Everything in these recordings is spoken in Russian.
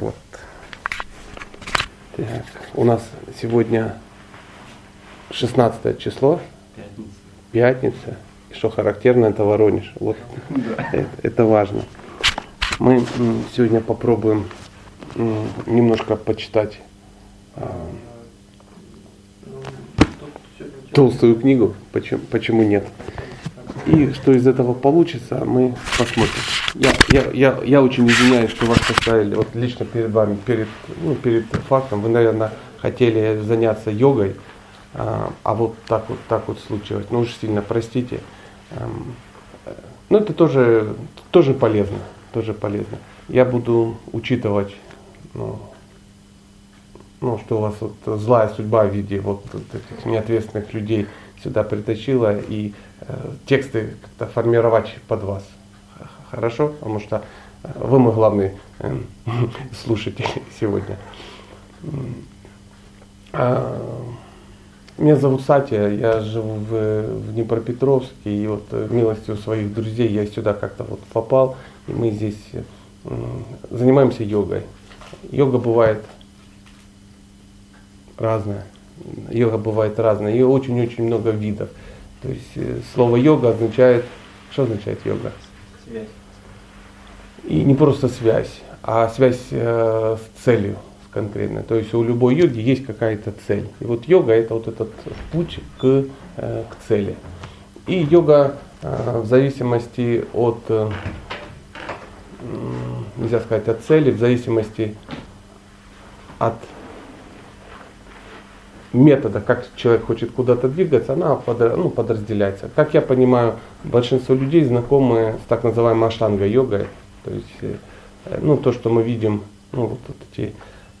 Вот. Так, у нас сегодня 16 число. Пятница. Пятница. И что характерно, это Воронеж. Вот это, это важно. Мы сегодня попробуем немножко почитать а, толстую книгу. Почему, почему нет? И что из этого получится, мы посмотрим. Я, я, я, я очень извиняюсь, что вас поставили вот лично перед вами, перед, ну, перед фактом. Вы, наверное, хотели заняться йогой, а, а вот так вот, так вот случилось. Ну уж сильно простите. Эм, Но ну, это тоже, тоже полезно, тоже полезно. Я буду учитывать, ну, ну, что у вас вот злая судьба в виде вот этих неответственных людей сюда притащила и э, тексты как-то формировать под вас. Хорошо? Потому что э, вы мой главный э, слушатель сегодня. А, меня зовут Сатя, я живу в, в Днепропетровске, и вот э, милостью своих друзей я сюда как-то вот попал, и мы здесь занимаемся йогой. Йога бывает разная. Йога бывает разная, ее очень-очень много видов. То есть э, слово йога означает, что означает йога? Связь. И не просто связь, а связь э, с целью конкретно. То есть у любой йоги есть какая-то цель. И вот йога это вот этот путь к, э, к цели. И йога э, в зависимости от, э, нельзя сказать от цели, в зависимости от метода, как человек хочет куда-то двигаться, она ну, подразделяется. Как я понимаю, большинство людей знакомы с так называемой аштанга-йогой, то есть ну, то, что мы видим, ну, вот, вот эти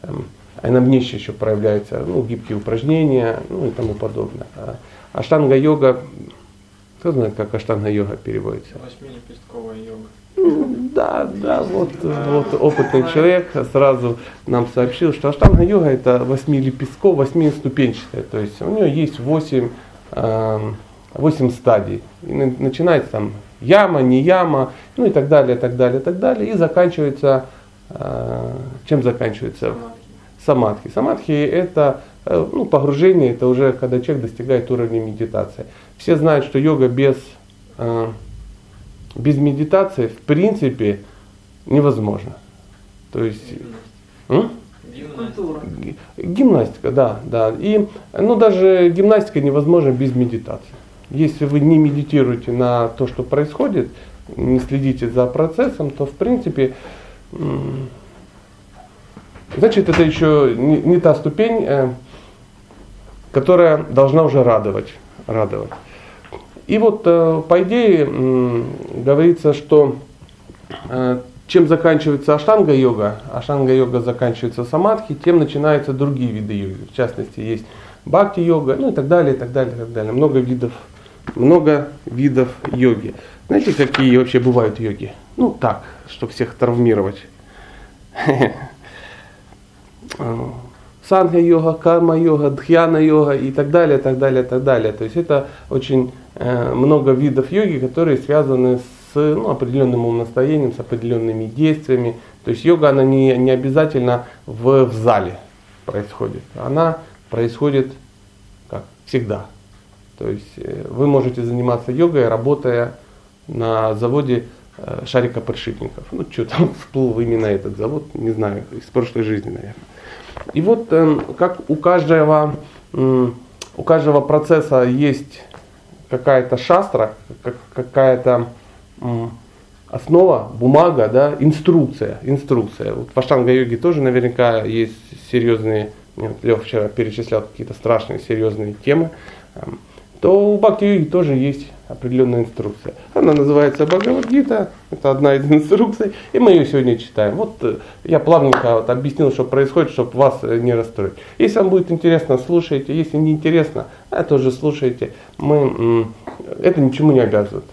Эм, а на внешне еще проявляются ну, гибкие упражнения ну, и тому подобное. А аштанга-йога, кто знает, как аштанга-йога переводится? Восьмилепестковая йога. Да, да, вот, вот опытный человек сразу нам сообщил, что аштанга-йога это восьмилепестковая, восьмиступенчатая, то есть у нее есть восемь, эм, восемь стадий. И начинается там яма, не яма, ну и так далее, так далее, так далее, и заканчивается Э, чем заканчивается? Самадхи. Самадхи это э, ну, погружение, это уже когда человек достигает уровня медитации. Все знают, что йога без, э, без медитации в принципе невозможно. То есть... Гимнастика. Гимнастика, да, да. И, ну, даже гимнастика невозможна без медитации. Если вы не медитируете на то, что происходит, не следите за процессом, то в принципе Значит, это еще не, не та ступень, э, которая должна уже радовать. радовать. И вот, э, по идее, э, говорится, что э, чем заканчивается аштанга-йога, аштанга-йога заканчивается самадхи, тем начинаются другие виды йоги. В частности, есть бхакти-йога, ну и так далее, и так далее, и так далее. Много видов, много видов йоги. Знаете, какие вообще бывают йоги? Ну так, чтобы всех травмировать. Санга-йога, карма-йога, дхьяна-йога и так далее, так далее, так далее. То есть это очень э, много видов йоги, которые связаны с ну, определенным умонастроением, с определенными действиями. То есть йога, она не, не обязательно в, в зале происходит. Она происходит как всегда. То есть э, вы можете заниматься йогой, работая на заводе э, шарика подшипников. Ну, что там всплыл именно этот завод, не знаю, из прошлой жизни, наверное. И вот эм, как у каждого, у каждого процесса есть какая-то шастра, какая-то основа, бумага, да, инструкция, инструкция. Вот в аштанга-йоге тоже наверняка есть серьезные, Лев вчера перечислял какие-то страшные, серьезные темы, эм, то у бхакти-йоги тоже есть определенная инструкция. Она называется Бхагавадгита, это одна из инструкций, и мы ее сегодня читаем. Вот э, я плавненько вот объяснил, что происходит, чтобы вас э, не расстроить. Если вам будет интересно, слушайте, если не интересно, а тоже слушайте. Мы, это ничему не обязывает.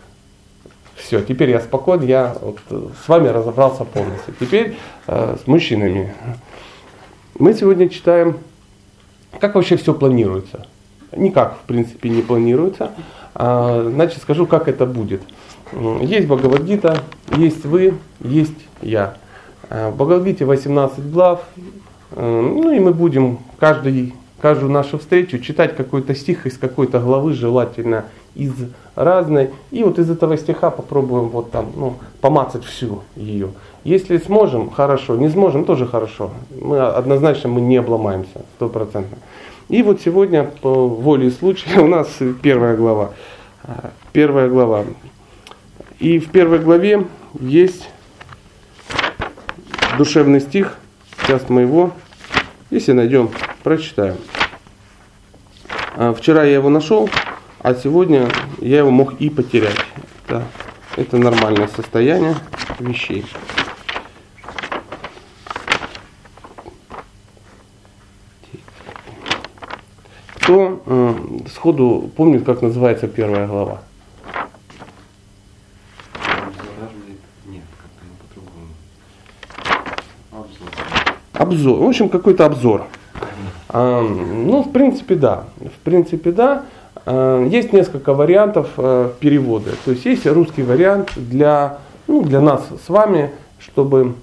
Все, теперь я спокоен, я вот э, с вами разобрался полностью. Теперь э, с мужчинами. Мы сегодня читаем, как вообще все планируется. Никак, в принципе, не планируется. А, значит, скажу, как это будет. Есть Бхагавадгита, есть вы, есть я. В Бхагавите 18 глав, ну и мы будем каждый, каждую нашу встречу читать какой-то стих из какой-то главы, желательно из разной. И вот из этого стиха попробуем вот там, ну, помацать всю ее. Если сможем, хорошо. Не сможем, тоже хорошо. Мы однозначно мы не обломаемся, стопроцентно. И вот сегодня по воле случая у нас первая глава. Первая глава. И в первой главе есть душевный стих. Сейчас мы его, если найдем, прочитаем. А, вчера я его нашел, а сегодня я его мог и потерять. Это, это нормальное состояние вещей. Кто э, сходу помнит, как называется первая глава? Обзор. В общем, какой-то обзор. А, ну, в принципе, да. В принципе, да. А, есть несколько вариантов а, перевода. То есть есть русский вариант для, ну, для нас с вами, чтобы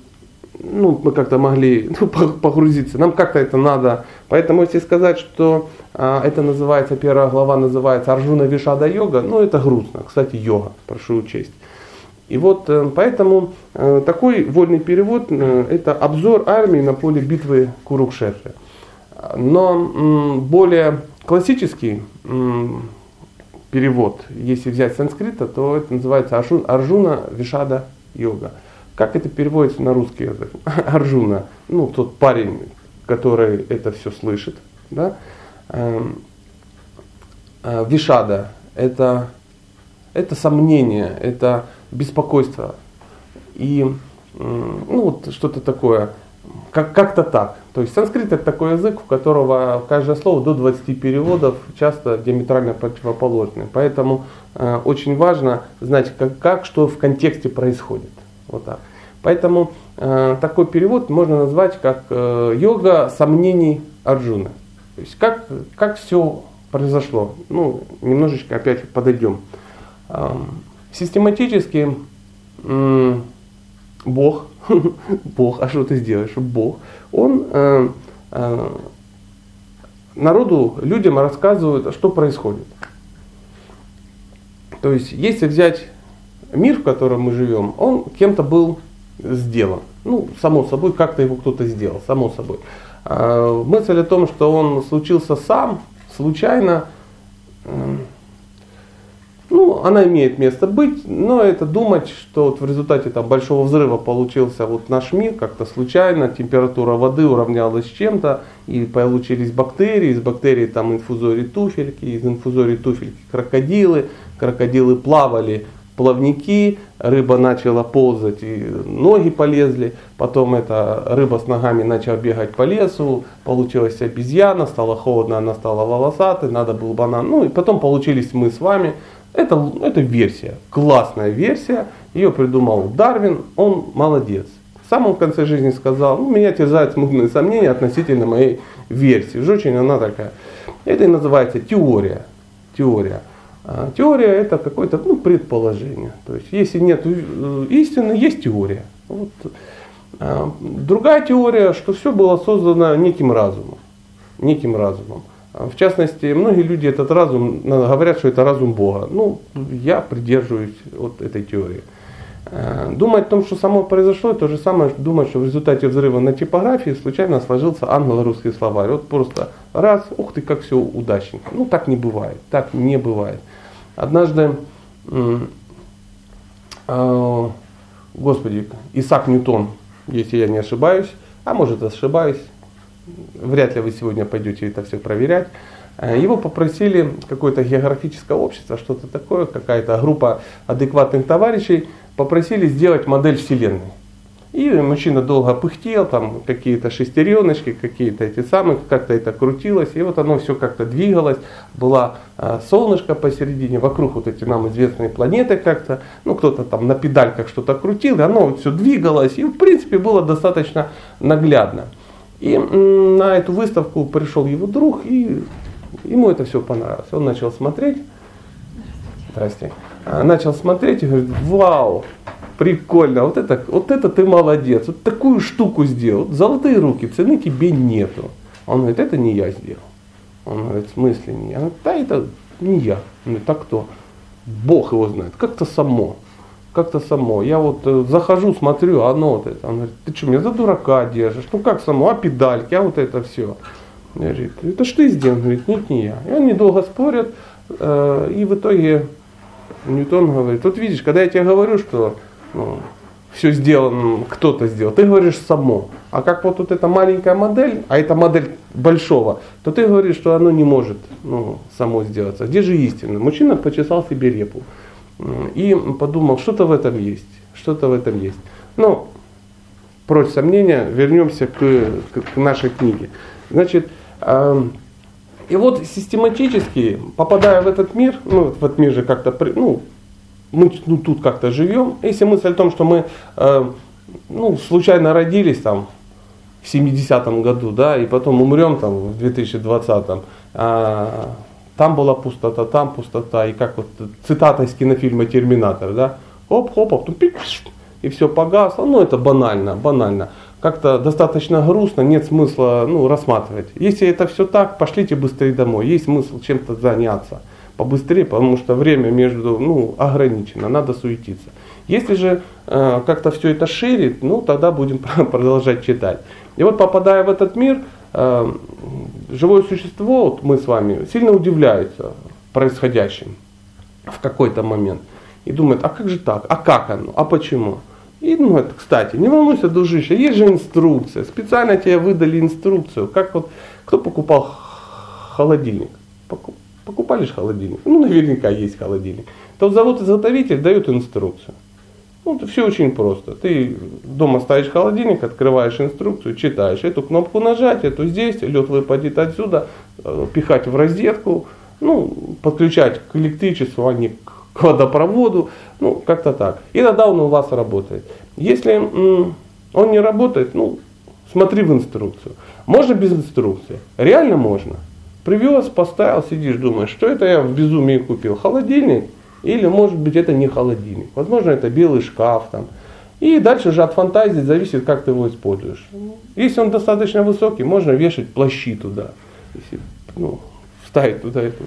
ну, мы как-то могли ну, погрузиться. Нам как-то это надо. Поэтому если сказать, что а, это называется, первая глава называется Арджуна Вишада йога, ну это грустно. Кстати, йога, прошу учесть. И вот э, поэтому э, такой вольный перевод э, это обзор армии на поле битвы Курукшетры. Но более классический перевод, если взять санскрита, то это называется Арджуна Вишада йога. Как это переводится на русский язык? Арджуна, ну тот парень, который это все слышит, да? Эм, Вишада это, это сомнение, это беспокойство. И ну, вот что-то такое, как, как-то так. То есть санскрит это такой язык, у которого каждое слово до 20 переводов часто диаметрально противоположны. Поэтому э, очень важно знать, как, как, что в контексте происходит. Вот так. Поэтому э, такой перевод можно назвать как э, йога сомнений Арджуны. То есть как, как все произошло. Ну, немножечко опять подойдем. Э, систематически э, Бог, Бог, а что ты сделаешь? Бог, он э, э, народу, людям рассказывает, что происходит. То есть, если взять мир, в котором мы живем, он кем-то был сделан. Ну, само собой, как-то его кто-то сделал, само собой. А мысль о том, что он случился сам, случайно, ну, она имеет место быть, но это думать, что вот в результате там, большого взрыва получился вот наш мир как-то случайно, температура воды уравнялась с чем-то, и получились бактерии, из бактерий там инфузории туфельки, из инфузории туфельки крокодилы, крокодилы плавали плавники, рыба начала ползать, и ноги полезли, потом эта рыба с ногами начала бегать по лесу, получилась обезьяна, стало холодно, она стала волосатой, надо был банан, ну и потом получились мы с вами. Это, это версия, классная версия, ее придумал Дарвин, он молодец. В самом конце жизни сказал, ну, меня терзают смутные сомнения относительно моей версии. Уж очень она такая. Это и называется теория. Теория. А теория это какое-то ну, предположение. То есть если нет э, истины, есть теория. Вот. А другая теория, что все было создано неким разумом. Неким разумом. А в частности, многие люди этот разум говорят, что это разум Бога. Ну, я придерживаюсь вот этой теории. Думать о том, что само произошло, то же самое, думать, что в результате взрыва на типографии случайно сложился англо-русский словарь. Вот просто раз, ух ты, как все удачненько. Ну, так не бывает, так не бывает. Однажды, э, господи, Исаак Ньютон, если я не ошибаюсь, а может ошибаюсь, вряд ли вы сегодня пойдете это все проверять, э, его попросили какое-то географическое общество, что-то такое, какая-то группа адекватных товарищей, попросили сделать модель Вселенной. И мужчина долго пыхтел, там какие-то шестереночки, какие-то эти самые, как-то это крутилось, и вот оно все как-то двигалось, была а, солнышко посередине, вокруг вот эти нам известные планеты как-то, ну кто-то там на педальках что-то крутил, и оно вот все двигалось, и в принципе было достаточно наглядно. И на эту выставку пришел его друг, и ему это все понравилось. Он начал смотреть, здрасте, а, начал смотреть и говорит, вау, прикольно, вот это, вот это ты молодец, вот такую штуку сделал, золотые руки, цены тебе нету. Он говорит, это не я сделал. Он говорит, в смысле не я? Говорит, да, это не я. Он говорит, а кто? Бог его знает, как-то само. Как-то само. Я вот э, захожу, смотрю, а оно вот это. Он говорит, ты что, меня за дурака держишь? Ну как само? А педальки, а вот это все. Говорит, это что ты сделал? Он говорит, нет, не я. И они недолго спорят, э, и в итоге Ньютон говорит, вот видишь, когда я тебе говорю, что все сделано, кто-то сделал, ты говоришь само. А как вот, вот эта маленькая модель, а это модель большого, то ты говоришь, что оно не может ну, само сделаться. Где же истина? Мужчина почесал себе репу и подумал, что-то в этом есть, что-то в этом есть. Ну, прочь сомнения, вернемся к, к, к нашей книге. Значит, э, и вот систематически, попадая в этот мир, ну, в этот мир же как-то, ну, мы ну, тут как-то живем. Если мысль о том, что мы э, ну, случайно родились там в 70-м году, да, и потом умрем там в 2020-м, а, там была пустота, там пустота, и как вот цитата из кинофильма «Терминатор», да, хоп-хоп, а потом и все погасло, ну это банально, банально. Как-то достаточно грустно, нет смысла ну, рассматривать. Если это все так, пошлите быстрее домой, есть смысл чем-то заняться побыстрее, потому что время между, ну, ограничено, надо суетиться. Если же э, как-то все это ширит, ну, тогда будем продолжать читать. И вот попадая в этот мир, э, живое существо, вот мы с вами, сильно удивляется происходящим в какой-то момент. И думает, а как же так? А как оно? А почему? И, ну, это, кстати, не волнуйся, дружище, есть же инструкция. Специально тебе выдали инструкцию. Как вот, кто покупал холодильник? Покупали же холодильник. Ну, наверняка есть холодильник. То завод-изготовитель дает инструкцию. Ну, это все очень просто. Ты дома ставишь холодильник, открываешь инструкцию, читаешь эту кнопку нажать, эту здесь, лед выпадет отсюда, э, пихать в розетку, ну, подключать к электричеству, а не к водопроводу, ну, как-то так. И тогда он у вас работает. Если он не работает, ну, смотри в инструкцию. Можно без инструкции? Реально можно. Привез, поставил, сидишь, думаешь, что это я в безумии купил? Холодильник? Или может быть это не холодильник? Возможно это белый шкаф там. И дальше же от фантазии зависит, как ты его используешь. Если он достаточно высокий, можно вешать плащи туда. Если, ну, вставить туда эту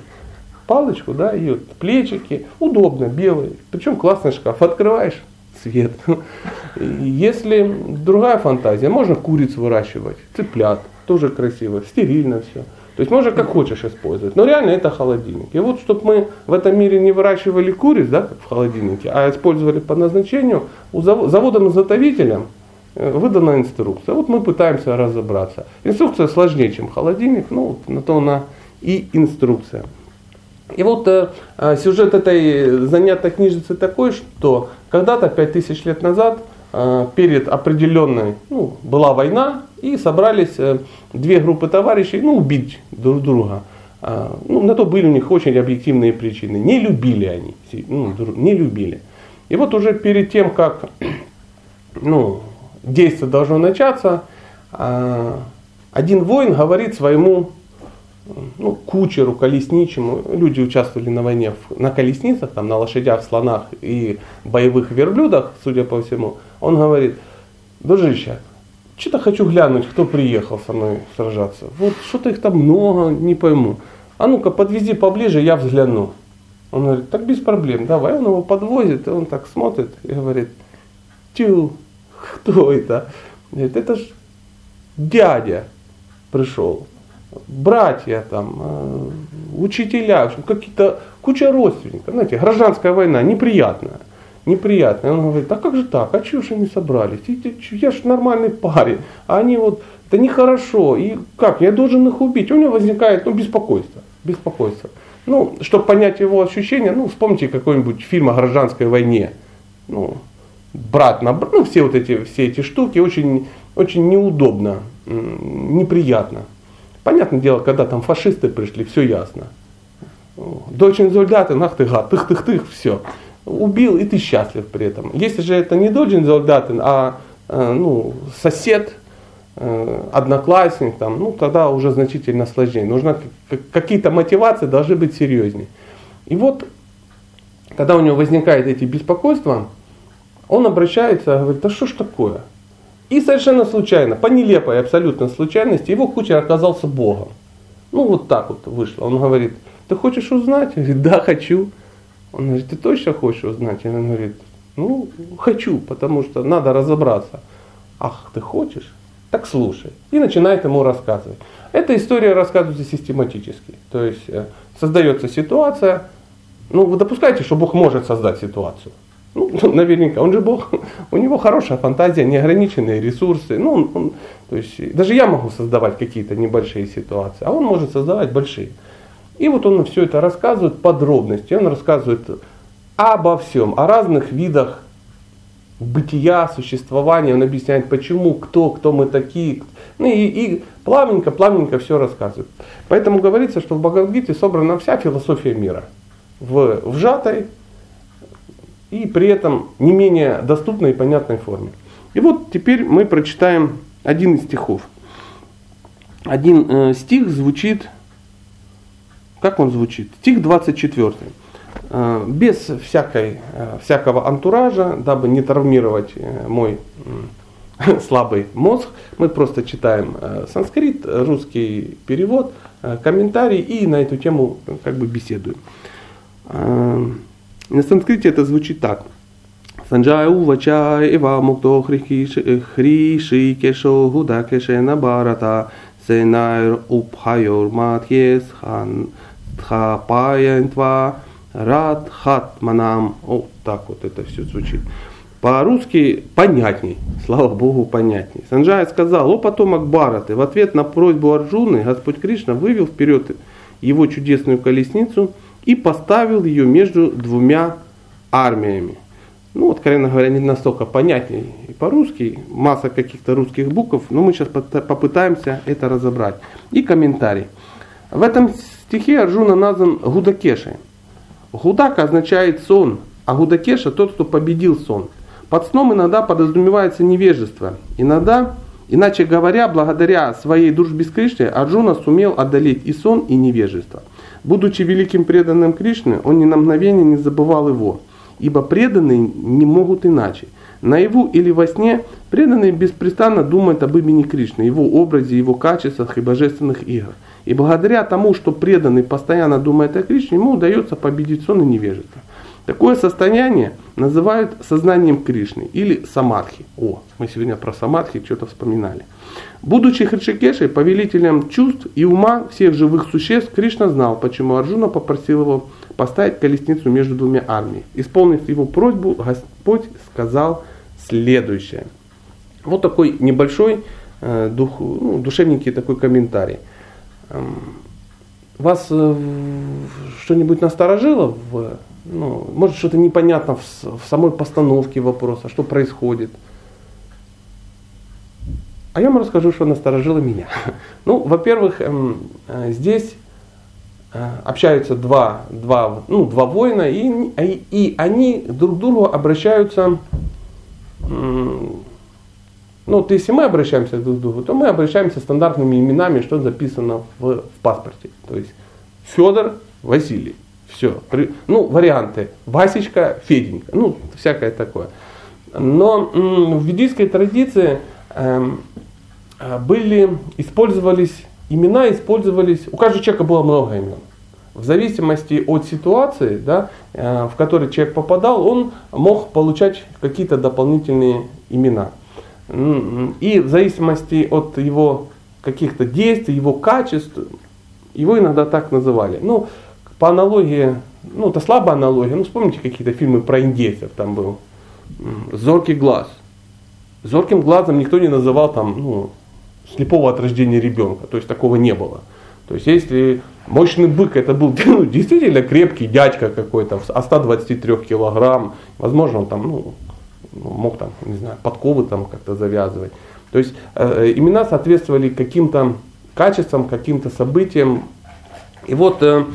палочку, да, и вот плечики. Удобно, белый. Причем классный шкаф. Открываешь, свет. Если другая фантазия, можно куриц выращивать, цыплят, тоже красиво, стерильно все. То есть можно как хочешь использовать. Но реально это холодильник. И вот, чтобы мы в этом мире не выращивали куриц, да, как в холодильнике, а использовали по назначению, у заводом-изготовителем э, выдана инструкция. Вот мы пытаемся разобраться. Инструкция сложнее, чем холодильник, ну, на то она и инструкция. И вот э, э сюжет этой занятой книжицы такой, что когда-то, 5000 лет назад, э, перед определенной, ну, была война, и собрались э, две группы товарищей, ну, убить друг друга. А, ну, на то были у них очень объективные причины. Не любили они, ну, не любили. И вот уже перед тем, как ну, действие должно начаться, а, один воин говорит своему ну, кучеру, колесничему, люди участвовали на войне на колесницах, там, на лошадях, слонах и боевых верблюдах, судя по всему, он говорит, дружище, что-то хочу глянуть, кто приехал со мной сражаться. Вот что-то их там много, не пойму. А ну-ка, подвези поближе, я взгляну. Он говорит, так без проблем, давай. Он его подвозит, и он так смотрит и говорит, тю, кто это? Говорит, это ж дядя пришел, братья там, э, учителя, какие-то куча родственников. Знаете, гражданская война неприятная неприятно. И он говорит, а как же так, а чего же они собрались? Я же нормальный парень, а они вот, это нехорошо, и как, я должен их убить? У него возникает ну, беспокойство, беспокойство. Ну, чтобы понять его ощущения, ну, вспомните какой-нибудь фильм о гражданской войне. Ну, брат на брат, ну, все вот эти, все эти штуки очень, очень неудобно, неприятно. Понятное дело, когда там фашисты пришли, все ясно. Дочь солдаты, нах ты гад, тых-тых-тых, все убил, и ты счастлив при этом. Если же это не Доджин Золдатин, а э, ну, сосед, э, одноклассник, там, ну, тогда уже значительно сложнее. Нужно какие-то мотивации должны быть серьезнее. И вот, когда у него возникают эти беспокойства, Он обращается, говорит, да что ж такое? И совершенно случайно, по нелепой абсолютно случайности, его кучер оказался Богом. Ну вот так вот вышло. Он говорит, ты хочешь узнать? Я говорю, да, хочу. Он говорит, ты точно хочешь узнать? Он говорит, ну, хочу, потому что надо разобраться. Ах, ты хочешь? Так слушай. И начинает ему рассказывать. Эта история рассказывается систематически. То есть э, создается ситуация. Ну, вы допускаете, что Бог может создать ситуацию? Ну, наверняка, он же Бог, у него хорошая фантазия, неограниченные ресурсы. Ну, он, он, то есть, даже я могу создавать какие-то небольшие ситуации, а он может создавать большие. И вот он все это рассказывает подробности, он рассказывает обо всем, о разных видах бытия, существования, он объясняет, почему, кто, кто мы такие. Ну и, и плавненько, плавненько все рассказывает. Поэтому говорится, что в Бхагавадгите собрана вся философия мира в, в сжатой и при этом не менее доступной и понятной форме. И вот теперь мы прочитаем один из стихов. Один э, стих звучит, как он звучит? Стих 24. Э, без всякой, э, всякого антуража, дабы не травмировать э, мой э, слабый мозг, мы просто читаем э, санскрит, русский перевод, э, комментарий и на эту тему э, как бы беседуем. Э, на санскрите это звучит так. Санджая увача ива мукто хриши кешо гуда кешена барата сенайр упхайор матхес хан тхапаянтва рад хат манам. Вот так вот это все звучит. По-русски понятней, слава Богу, понятней. Санджая сказал, о потомок Бараты, в ответ на просьбу Арджуны Господь Кришна вывел вперед его чудесную колесницу – и поставил ее между двумя армиями. Ну, откровенно говоря, не настолько понятнее и по-русски, масса каких-то русских букв, но мы сейчас попытаемся это разобрать. И комментарий. В этом стихе Арджуна назван Гудакешей. Гудака означает сон, а Гудакеша тот, кто победил сон. Под сном иногда подразумевается невежество. Иногда, иначе говоря, благодаря своей дружбе с Кришной, Арджуна сумел одолеть и сон, и невежество – Будучи великим преданным Кришны, он ни на мгновение не забывал его, ибо преданные не могут иначе. Наяву или во сне преданные беспрестанно думают об имени Кришны, его образе, его качествах и божественных играх. И благодаря тому, что преданный постоянно думает о Кришне, ему удается победить сон и невежество. Такое состояние называют сознанием Кришны или самадхи. О, мы сегодня про самадхи что-то вспоминали. Будучи Хришикешей, повелителем чувств и ума всех живых существ, Кришна знал, почему Арджуна попросил его поставить колесницу между двумя армиями. Исполнив его просьбу, Господь сказал следующее. Вот такой небольшой э, дух, ну, душевненький такой комментарий. Эм, вас э, что-нибудь насторожило? В, ну, может что-то непонятно в, в самой постановке вопроса, что происходит? А я вам расскажу, что насторожило меня. Ну, во-первых, эм, э, здесь э, общаются два, два, ну, два воина, и, и они друг к другу обращаются, ну, то если мы обращаемся друг к другу, то мы обращаемся стандартными именами, что записано в, в паспорте. То есть Федор, Василий. Все. Ну, варианты. Васечка, Феденька. Ну, всякое такое. Но в ведийской традиции эм, Э, были, использовались, имена использовались, у каждого человека было много имен. В зависимости от ситуации, да, э, в которой человек попадал, он мог получать какие-то дополнительные имена. И в зависимости от его каких-то действий, его качеств, его иногда так называли. Ну, по аналогии, ну, это слабая аналогия, ну, вспомните какие-то фильмы про индейцев, там был «Зоркий глаз». Зорким глазом никто не называл там, ну, слепого от рождения ребенка. То есть такого не было. То есть если мощный бык это был ну, действительно крепкий дядька какой-то, о 123 килограмм, возможно он там ну, мог там, не знаю, подковы там как-то завязывать. То есть э, имена соответствовали каким-то качествам, каким-то событиям. И вот э,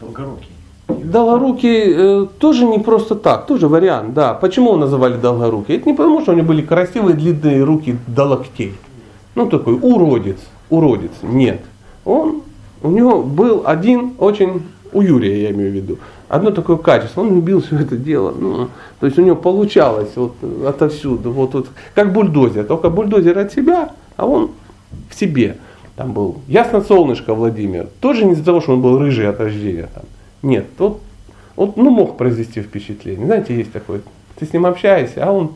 Долгорукий. Долгорукий э, тоже не просто так, тоже вариант, да. Почему его называли долгорукий? Это не потому, что у него были красивые длинные руки до локтей. Ну такой уродец, уродец. Нет. Он, у него был один очень у Юрия я имею в виду, одно такое качество, он любил все это дело, ну, то есть у него получалось вот отовсюду, вот, вот как бульдозер, только бульдозер от себя, а он к себе. Там был ясно солнышко Владимир, тоже не из-за того, что он был рыжий от рождения. Там. Нет, тот, он ну, мог произвести впечатление. Знаете, есть такой, ты с ним общаешься, а он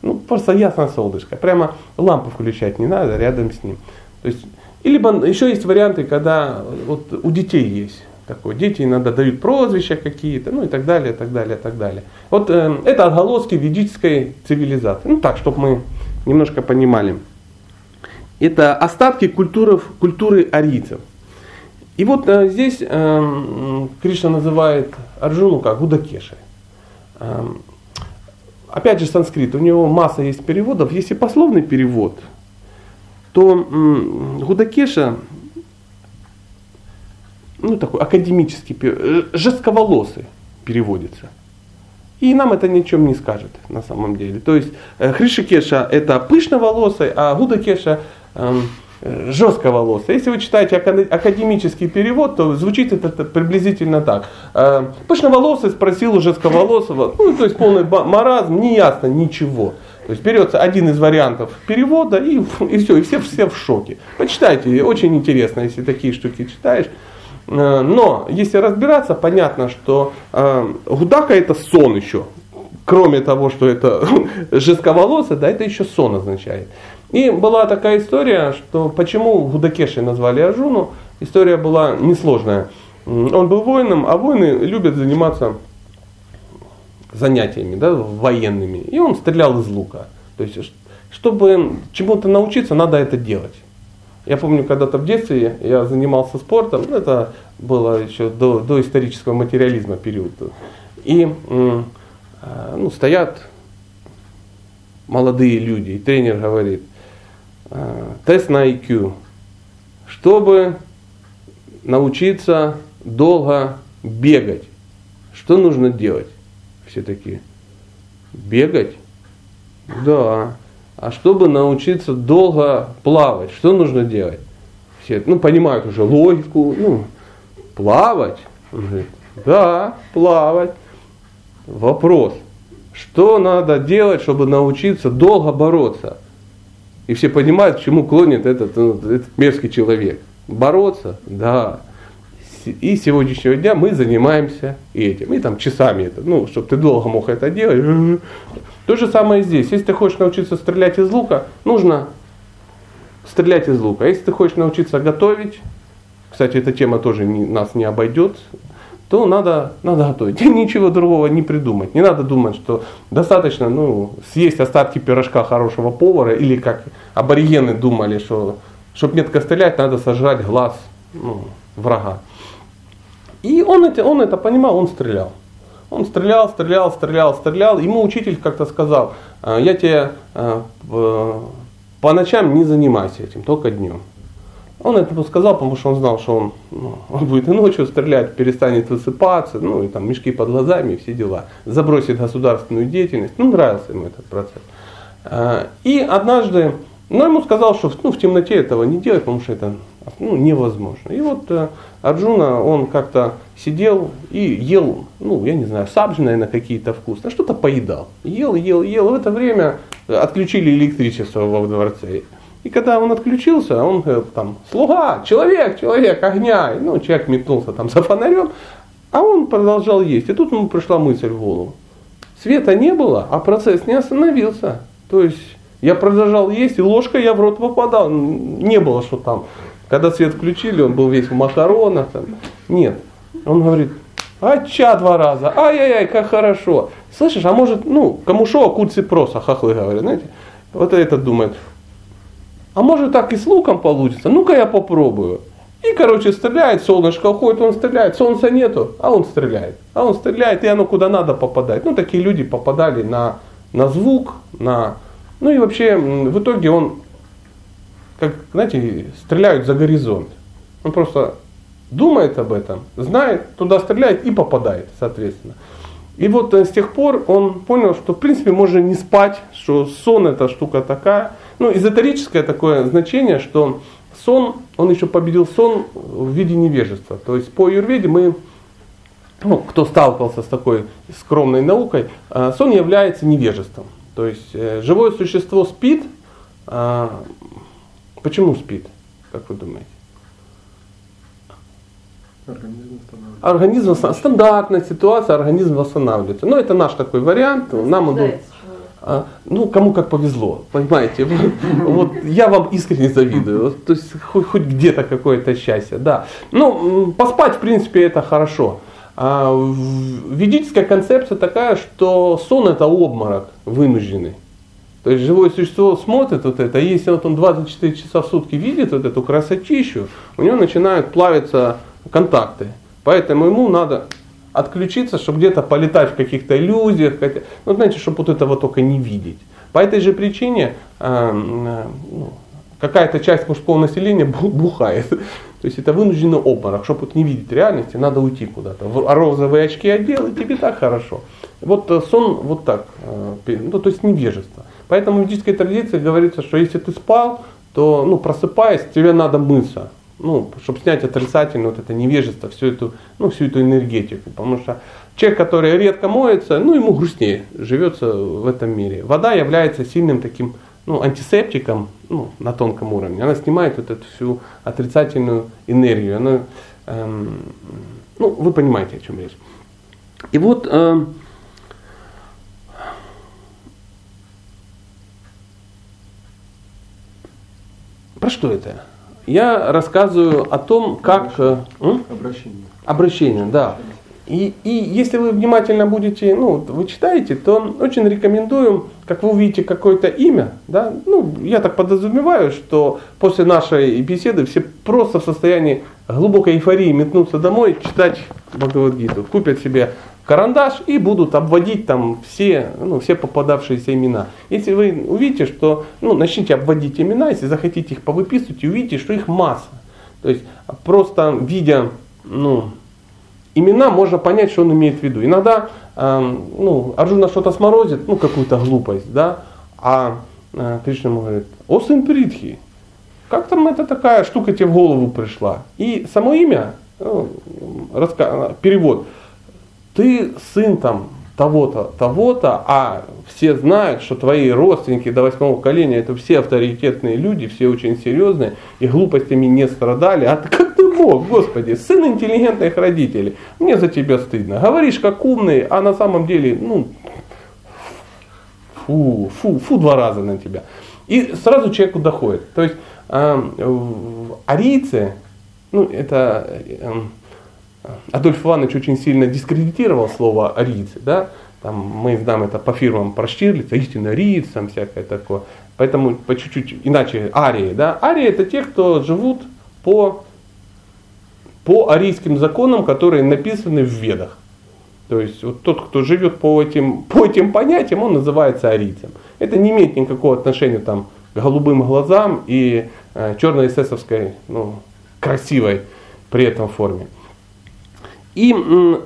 ну, просто ясно солнышко. Прямо лампу включать не надо рядом с ним. То есть, и либо еще есть варианты, когда вот у детей есть такое. Дети иногда дают прозвища какие-то, ну и так далее, и так далее, и так далее. Вот э, это отголоски ведической цивилизации. Ну так, чтобы мы немножко понимали. Это остатки культуры, культуры арийцев. И вот э, здесь э, Кришна называет Арджуну как Гудакешей. Э, опять же санскрит, у него масса есть переводов. Если пословный перевод, то э, Гудакеша ну такой академический, э, жестковолосый переводится. И нам это ни чем не скажет на самом деле. То есть э, Хришикеша это пышноволосый, а Гудакеша эм, жестковолосый. Если вы читаете академический перевод, то звучит это приблизительно так. Э, пышноволосый спросил у жестковолосого, ну то есть полный маразм, не ясно ничего. То есть берется один из вариантов перевода и, и все, и все, все в шоке. Почитайте, очень интересно, если такие штуки читаешь. Э, но если разбираться, понятно, что э, гудака это сон еще. Кроме того, что это жестковолосый, да, это еще сон означает. И была такая история, что почему Гудакеши назвали Ажуну. История была несложная. Он был воином, а воины любят заниматься занятиями да, военными. И он стрелял из лука. То есть, чтобы чему-то научиться, надо это делать. Я помню, когда-то в детстве я занимался спортом, ну, это было еще до, до исторического материализма период. И э, ну, стоят молодые люди, и тренер говорит, «Э, тест на IQ, чтобы научиться долго бегать, что нужно делать? Все такие, бегать? Да. А чтобы научиться долго плавать, что нужно делать? Все ну, понимают уже логику, ну, плавать. Говорит, да, плавать. Вопрос, что надо делать, чтобы научиться долго бороться? И все понимают, к чему клонит этот, ну, этот мерзкий человек. Бороться? Да. И с сегодняшнего дня мы занимаемся этим. И там часами это, ну, чтобы ты долго мог это делать. То же самое здесь. Если ты хочешь научиться стрелять из лука, нужно стрелять из лука. Если ты хочешь научиться готовить, кстати, эта тема тоже не, нас не обойдет, то надо, надо готовить. Ничего другого не придумать. Не надо думать, что достаточно ну, съесть остатки пирожка хорошего повара, или как аборигены думали, что чтобы метко стрелять, надо сожрать глаз ну, врага. И он это, он это понимал, он стрелял. Он стрелял, стрелял, стрелял, стрелял. Ему учитель как-то сказал, «А, я тебе а, по ночам не занимайся этим, только днем. Он это сказал, потому что он знал, что он, ну, он будет и ночью стрелять, перестанет высыпаться, ну и там мешки под глазами и все дела. Забросит государственную деятельность. Ну, нравился ему этот процесс. А, и однажды, ну, ему сказал, что ну, в темноте этого не делать, потому что это ну, невозможно. И вот э, Арджуна, он как-то сидел и ел, ну, я не знаю, сабжи, наверное, какие-то вкусные, что-то поедал. Ел, ел, ел. В это время отключили электричество во дворце. И когда он отключился, он э, там, слуга, человек, человек, огня. Ну, человек метнулся там за фонарем, а он продолжал есть. И тут ему пришла мысль в голову. Света не было, а процесс не остановился. То есть я продолжал есть, и ложкой я в рот попадал. Не было, что там когда свет включили, он был весь в макаронах. Там. Нет. Он говорит, а ча два раза, ай-яй-яй, как хорошо. Слышишь, а может, ну, кому шо, а куцы проса, хахлы говорят, знаете. Вот этот думает, а может так и с луком получится, ну-ка я попробую. И, короче, стреляет, солнышко уходит, он стреляет, солнца нету, а он стреляет. А он стреляет, и оно куда надо попадает. Ну, такие люди попадали на, на звук, на... Ну и вообще, в итоге он как, знаете, стреляют за горизонт. Он просто думает об этом, знает, туда стреляет и попадает, соответственно. И вот э, с тех пор он понял, что в принципе можно не спать, что сон это штука такая. Ну, эзотерическое такое значение, что сон, он еще победил сон в виде невежества. То есть по юрведе мы, ну, кто сталкивался с такой скромной наукой, э, сон является невежеством. То есть э, живое существо спит. А, почему спит, как вы думаете? Организм стандартная ситуация, организм восстанавливается. Но ну, это наш такой вариант. Нам он, а, ну, кому как повезло, понимаете. Вот я вам искренне завидую. То есть хоть, хоть где-то какое-то счастье, да. Ну, поспать, в принципе, это хорошо. А ведическая концепция такая, что сон это обморок вынужденный. То есть живое существо смотрит вот это, и если вот он 24 часа в сутки видит вот эту красотищу, у него начинают плавиться контакты. Поэтому ему надо отключиться, чтобы где-то полетать в каких-то иллюзиях, ну, знаете, чтобы вот этого только не видеть. По этой же причине э, э, ну, какая-то часть мужского населения бухает. То есть это вынужденный обморок. Чтобы вот не видеть реальности, надо уйти куда-то. В розовые очки одел, и тебе так хорошо. Вот э, сон вот так, ну, то есть невежество. Поэтому в ведической традиции говорится, что если ты спал, то ну, просыпаясь, тебе надо мыться ну, чтобы снять отрицательное вот это невежество, всю эту, ну, всю эту энергетику. Потому что человек, который редко моется, ну, ему грустнее живется в этом мире. Вода является сильным таким ну, антисептиком ну, на тонком уровне. Она снимает вот эту всю отрицательную энергию. Она, эм, ну, вы понимаете, о чем речь. И вот эм, про что это? Я рассказываю о том, как... Э, Обращение. Обращение, да. И, и если вы внимательно будете, ну, вы читаете, то очень рекомендую, как вы увидите какое-то имя, да, ну, я так подразумеваю, что после нашей беседы все просто в состоянии глубокой эйфории метнуться домой, читать Бхагавадгиту, купят себе карандаш и будут обводить там все, ну, все попадавшиеся имена. Если вы увидите, что, ну, начните обводить имена, если захотите их повыписывать, увидите, что их масса. То есть просто видя, ну, имена, можно понять, что он имеет в виду. Иногда, э, ну, Арджуна что-то сморозит, ну, какую-то глупость, да, а э, Кришна говорит, о сын Притхи, как там эта такая штука тебе в голову пришла? И само имя, ну, раска... перевод – ты сын там того-то, того-то, а все знают, что твои родственники до восьмого поколения это все авторитетные люди, все очень серьезные и глупостями не страдали. А ты как ты мог, Господи, сын интеллигентных родителей, мне за тебя стыдно. Говоришь как умный, а на самом деле, ну, фу, фу, фу два раза на тебя. И сразу человеку доходит. То есть э, арийцы, ну это э, Адольф Иванович очень сильно дискредитировал слово арийцы, да, там мы знаем это по фирмам про Штирлица, истинно ариец, там всякое такое. Поэтому по чуть-чуть иначе арии, да. Арии это те, кто живут по, по арийским законам, которые написаны в ведах. То есть вот тот, кто живет по этим, по этим понятиям, он называется арийцем. Это не имеет никакого отношения там, к голубым глазам и э, черной эсэсовской, ну, красивой при этом форме. И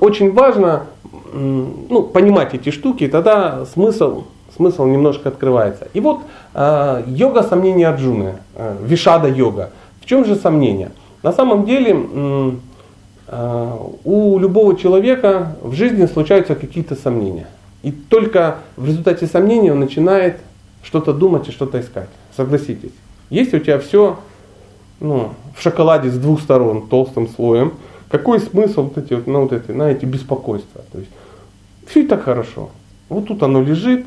очень важно ну, понимать эти штуки, тогда смысл, смысл немножко открывается. И вот э, йога сомнения Арджуны, э, вишада йога. В чем же сомнение? На самом деле э, у любого человека в жизни случаются какие-то сомнения. И только в результате сомнений он начинает что-то думать и что-то искать. Согласитесь. Если у тебя все ну, в шоколаде с двух сторон толстым слоем, какой смысл вот эти, вот, ну, вот эти, на эти беспокойства? То есть, все и так хорошо. Вот тут оно лежит,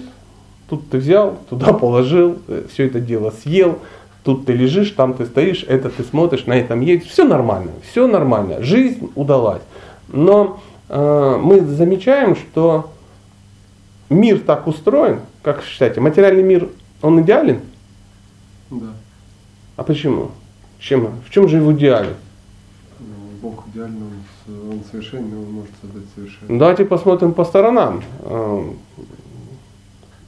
тут ты взял, туда положил, э, все это дело съел, тут ты лежишь, там ты стоишь, это ты смотришь, на этом едешь, все нормально, все нормально, жизнь удалась. Но э, мы замечаем, что мир так устроен, как считаете, материальный мир, он идеален? Да. А почему? Чем, в чем же его идеален? Бог идеально, он, он совершенный, он может создать совершенно. Давайте посмотрим по сторонам. А,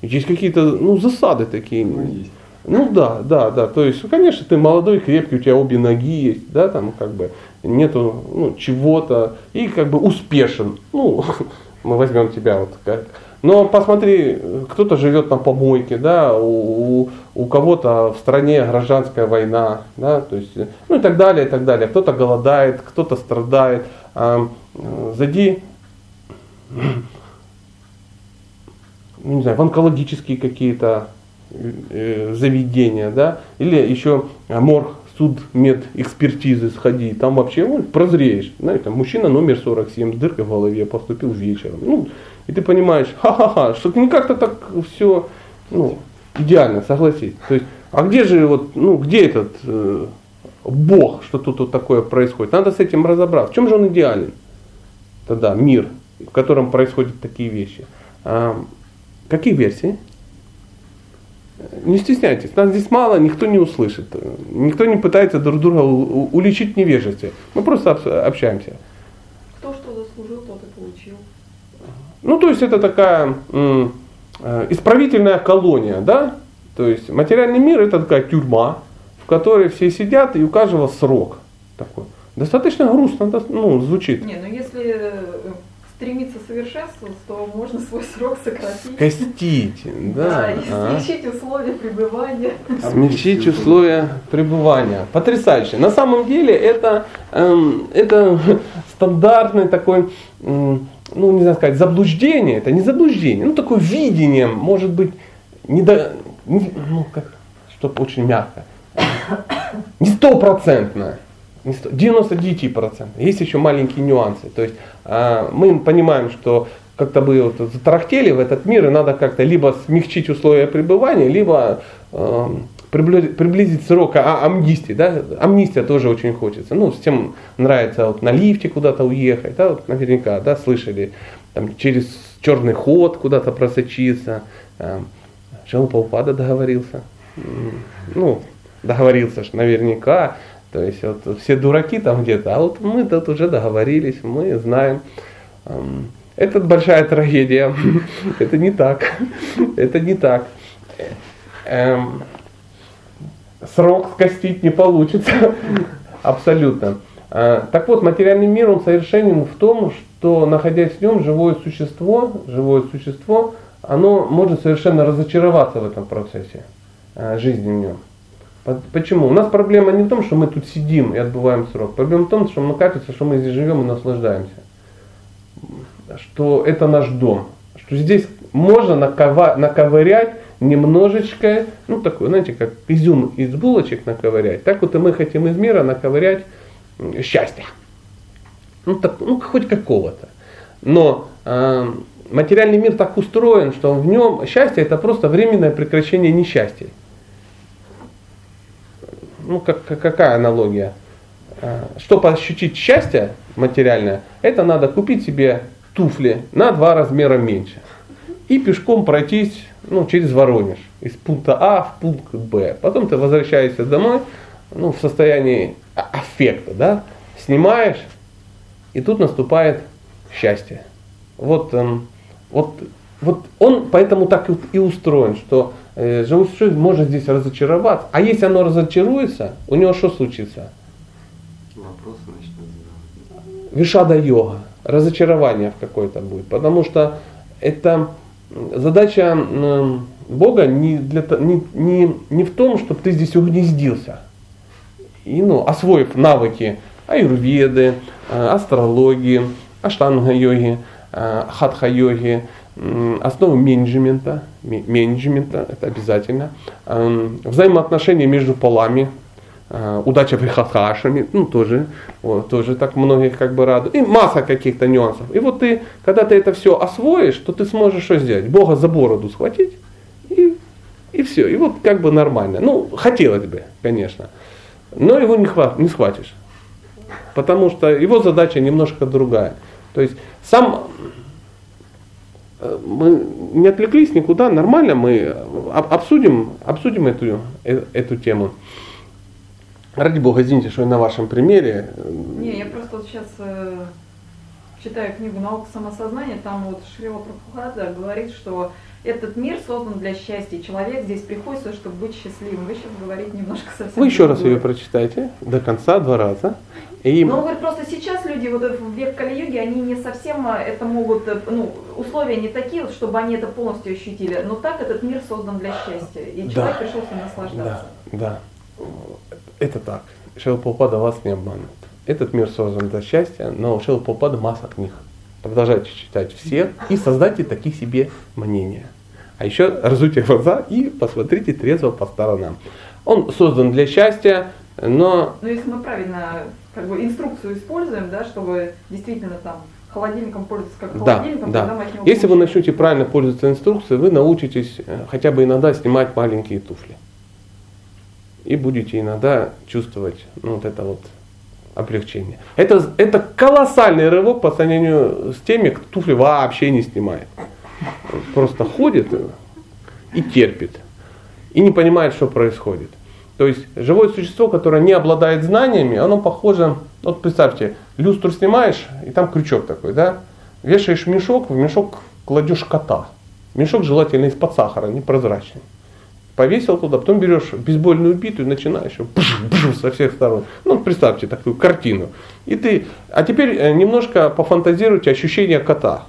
есть какие-то ну, засады такие. Ну, есть. Ну да, да, да. То есть, конечно, ты молодой, крепкий, у тебя обе ноги есть, да, там как бы нету ну, чего-то, и как бы успешен. Ну, мы возьмем тебя вот как Но посмотри, кто-то живет на помойке, да, у, у кого-то в стране гражданская война, да, то есть, ну и так далее, и так далее. Кто-то голодает, кто-то страдает. А, зайди, ну, не знаю, в онкологические какие-то э, заведения, да, или еще морг суд мед экспертизы сходи, там вообще ну, прозреешь. Знаете, мужчина номер 47 с дыркой в голове поступил вечером. Ну, и ты понимаешь, ха-ха-ха, что не как-то так все ну, идеально, согласись. То есть, а где же вот, ну, где этот э, Бог, что тут вот такое происходит? Надо с этим разобраться. В чем же он идеален? Тогда мир, в котором происходят такие вещи. А, какие версии? Не стесняйтесь, нас здесь мало, никто не услышит. Никто не пытается друг друга уличить в невежестве. Мы просто общаемся. Кто что заслужил, тот. Ну, то есть это такая э, исправительная колония, да? То есть материальный мир это такая тюрьма, в которой все сидят и у каждого срок такой. Достаточно грустно, ну, звучит. Не, ну если э, стремиться совершенствоваться, то можно свой срок сократить. Скостить, да. Да, и а. смягчить условия пребывания. Смягчить условия пребывания. Потрясающе. На самом деле это, эм, это стандартный такой, эм, ну не знаю сказать, заблуждение. Это не заблуждение, ну такое видение, может быть, не до, не, ну как, чтобы очень мягко, не стопроцентное. 99%. Есть еще маленькие нюансы. То есть а, мы понимаем, что как-то бы вот затарахтели в этот мир, и надо как-то либо смягчить условия пребывания, либо э, приблизить, срок а, амнистии. Да? Амнистия тоже очень хочется. Ну, всем нравится вот на лифте куда-то уехать, да, вот наверняка, да, слышали, там, через черный ход куда-то просочиться. Э, Шелпаупада договорился. Ну, договорился ж наверняка. То есть вот все дураки там где-то, а вот мы тут уже договорились, мы знаем. Это большая трагедия. Это не так. Это не так. Эм, срок скостить не получится. Абсолютно. А, так вот, материальный мир, он совершенен в том, что находясь в нем, живое существо, живое существо, оно может совершенно разочароваться в этом процессе а, жизни в нем. Почему? У нас проблема не в том, что мы тут сидим и отбываем срок. Проблема в том, что нам кажется, что мы здесь живем и наслаждаемся. Что это наш дом. Что здесь можно наковырять немножечко, ну такой, знаете, как изюм из булочек наковырять. Так вот и мы хотим из мира наковырять счастье. Ну, так, ну хоть какого-то. Но э, материальный мир так устроен, что в нем счастье это просто временное прекращение несчастья ну как, какая аналогия? А, чтобы ощутить счастье материальное, это надо купить себе туфли на два размера меньше. И пешком пройтись ну, через Воронеж. Из пункта А в пункт Б. Потом ты возвращаешься домой ну, в состоянии а, аффекта. Да? Снимаешь, и тут наступает счастье. Вот, эм, вот, вот он поэтому так и устроен, что Э, живой существо может здесь разочароваться. А если оно разочаруется, у него что случится? Вопросы начнут Вишада йога, разочарование в какое-то будет. Потому что это задача Бога не, для, не, не, не в том, чтобы ты здесь угнездился. И, ну, освоив навыки аюрведы, э, астрологии, аштанга-йоги, э, хатха-йоги, основы менеджмента, менеджмента, это обязательно, эм, взаимоотношения между полами, удача в хахашами, ну тоже, вот, тоже так многих как бы радует, и масса каких-то нюансов. И вот ты, когда ты это все освоишь, то ты сможешь что сделать? Бога за бороду схватить и, и все, и вот как бы нормально. Ну, хотелось бы, конечно, но его не, хват, не схватишь, потому что его задача немножко другая. То есть сам мы не отвлеклись никуда, нормально, мы обсудим, обсудим эту, э, эту тему. Ради бога, извините, что я на вашем примере. Не, я просто вот сейчас э, читаю книгу «Наука самосознания», там вот Шрила Прабхупада говорит, что этот мир создан для счастья. Человек здесь приходит, чтобы быть счастливым. Вы сейчас говорите немножко совсем Вы еще раз ее прочитайте до конца, два раза. И Ну, он говорит, просто сейчас люди вот в век Кали-юги, они не совсем а, это могут, э, ну, условия не такие, вот, чтобы они это полностью ощутили. Но так этот мир создан для счастья. И Да. человек пришел с ним наслаждаться. Да, да. Это так. Шилпопада вас не обманет. Этот мир создан для счастья, но Шилпопада масса книг. Продолжайте читать все и создайте такие себе мнения. А еще разуйте глаза и посмотрите трезво по сторонам. Он создан для счастья, но Но если мы правильно как бы инструкцию используем, да, чтобы действительно там холодильником пользоваться как Да, холодильником, да. тогда мы от него Если вы получаем. начнете правильно пользоваться инструкцией, вы научитесь хотя бы иногда снимать маленькие туфли. И будете иногда чувствовать ну, вот это вот облегчение. Это, это колоссальный рывок по сравнению с теми, кто туфли вообще не снимает. Просто ходит и терпит. И не понимает, что происходит. То есть живое существо, которое не обладает знаниями, оно похоже, вот представьте, люстру снимаешь, и там крючок такой, да? Вешаешь мешок, в мешок кладешь кота. Мешок желательно из-под сахара, непрозрачный. Повесил туда, потом берешь бейсбольную биту и начинаешь бж, бж со всех сторон. Ну, представьте такую картину. И ты, а теперь э, немножко пофантазируйте ощущение кота.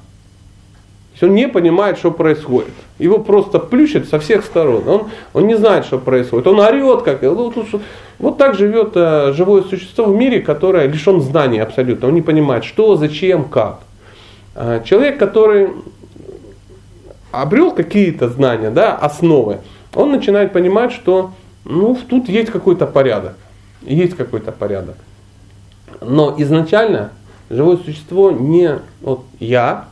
Он не понимает, что происходит. Его просто плющит со всех сторон. Он, он не знает, что происходит. Он орет, как. Вот, вот так живет э, живое существо в мире, которое лишен знаний абсолютно. Он не понимает, что, зачем, как. Э, человек, который обрел какие-то знания, да, основы, он начинает понимать, что ну, тут есть какой-то порядок. Есть какой-то порядок. Но изначально живое существо не вот я,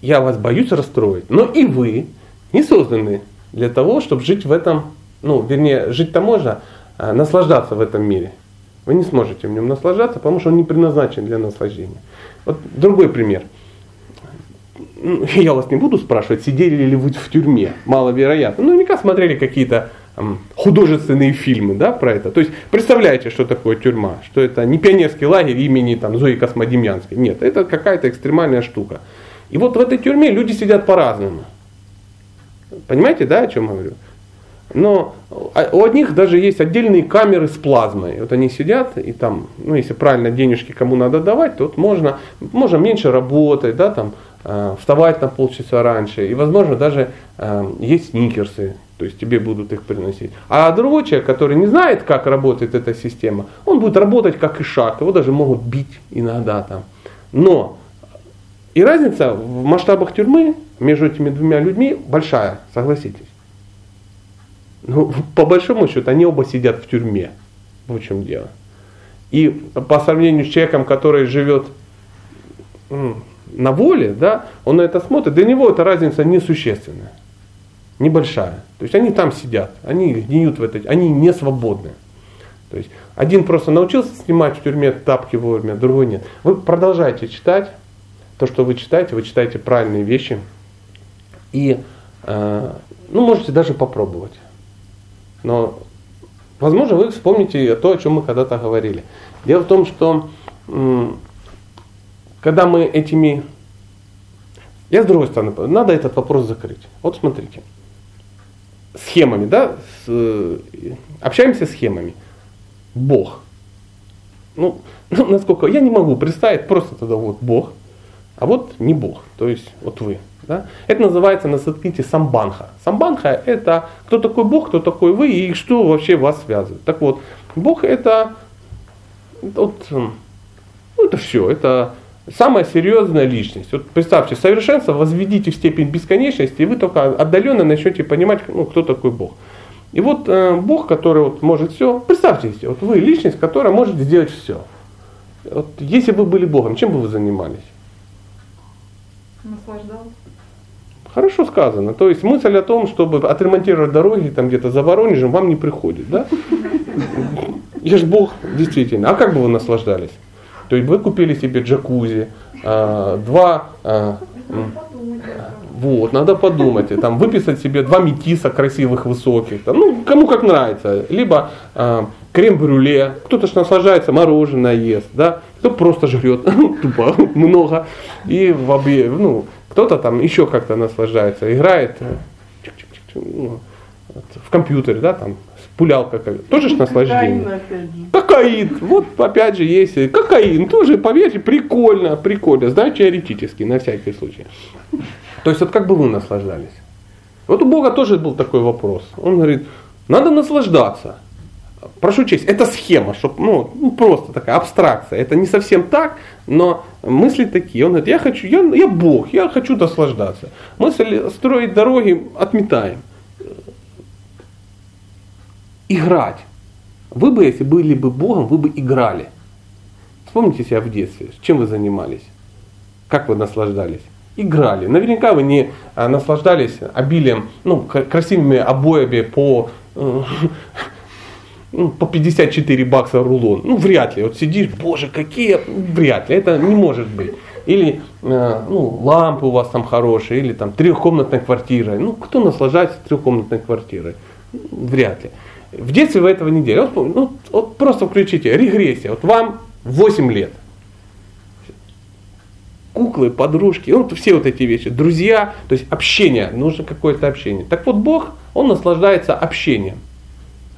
я вас боюсь расстроить, но и вы не созданы для того, чтобы жить в этом, ну, вернее, жить-то можно, а наслаждаться в этом мире. Вы не сможете в нем наслаждаться, потому что он не предназначен для наслаждения. Вот другой пример. Ну, Я вас не буду спрашивать, сидели ли вы в тюрьме, маловероятно. Ну, наверняка смотрели какие-то художественные фильмы да, про это. То есть представляете, что такое тюрьма, что это не пионерский лагерь имени там, Зои Космодемьянской. Нет, это какая-то экстремальная штука. И вот в этой тюрьме люди сидят по-разному. Понимаете, да, о чем говорю? Но а, у одних даже есть отдельные камеры с плазмой. Вот они сидят, и там, ну, если правильно денежки кому надо давать, то вот можно, можно меньше работать, да, там, вставать на полчаса раньше. И, возможно, даже э, есть сникерсы, то есть тебе будут их приносить. А другой человек, который не знает, как работает эта система, он будет работать как ишак, его даже могут бить иногда там. Но и разница в масштабах тюрьмы между этими двумя людьми большая, согласитесь. Ну, по большому счету, они оба сидят в тюрьме. В чем дело. И по сравнению с человеком, который живет на воле, да, он на это смотрит, для него эта разница несущественная, небольшая. То есть они там сидят, они гниют в этой, они не свободны. То есть один просто научился снимать в тюрьме тапки вовремя, другой нет. Вы продолжайте читать то, что вы читаете, вы читаете правильные вещи. И э, ну, можете даже попробовать. Но, возможно, вы вспомните то, о чем мы когда-то говорили. Дело в том, что когда мы этими... Я с другой стороны, надо этот вопрос закрыть. Вот смотрите. Схемами, да? С, э, общаемся схемами. Бог. Ну, насколько я не могу представить, просто тогда вот Бог, а вот не Бог, то есть вот вы. Да? Это называется на санскрите самбанха. Самбанха это кто такой Бог, кто такой вы и что вообще вас связывает. Так вот, Бог это, вот, ну, это все, это самая серьезная личность. Вот представьте, совершенство возведите в степень бесконечности, и вы только отдаленно начнете понимать, ну, кто такой Бог. И вот э, Бог, который вот может все, представьте себе, вот вы личность, которая может сделать все. Вот, если бы вы были Богом, чем бы вы занимались? Наслаждалась. Хорошо сказано. То есть мысль о том, чтобы отремонтировать дороги там где-то за Воронежем, вам не приходит, да? Я же Бог, действительно. А как бы вы наслаждались? То есть вы купили себе джакузи, а, два, а, вот, надо подумать, там выписать себе два метиса красивых, высоких, там, ну, кому как нравится. Либо а, крем-брюле, кто-то ж наслаждается, мороженое ест, да, кто просто жрет, тупо, много, и в обе, ну, кто-то там еще как-то наслаждается, играет э, ну, в компьютере, да, там, пулялка, тоже ж наслаждение. Кокаин, вот опять же есть, кокаин, тоже, поверьте, прикольно, прикольно, знаю теоретически, на всякий случай. То есть вот как бы вы наслаждались? Вот у Бога тоже был такой вопрос. Он говорит, надо наслаждаться. Прошу честь, это схема, чтобы, ну, ну, просто такая абстракция. Это не совсем так, но мысли такие. Он говорит, я хочу, я, я Бог, я хочу наслаждаться. Мысль строить дороги отметаем. Играть. Вы бы, если были бы Богом, вы бы играли. Вспомните себя в детстве. Чем вы занимались? Как вы наслаждались? играли. Наверняка вы не а, наслаждались обилием, ну, красивыми обоями по, э, ну, по 54 бакса рулон. Ну, вряд ли. Вот сидишь, боже, какие, вряд ли. Это не может быть. Или э, ну, лампы у вас там хорошие, или там трехкомнатная квартира. Ну, кто наслаждается трехкомнатной квартирой? Вряд ли. В детстве вы этого не делали. Вот, ну, вот просто включите регрессия. Вот вам 8 лет куклы, подружки, ну, все вот эти вещи, друзья, то есть общение, нужно какое-то общение. Так вот Бог, Он наслаждается общением.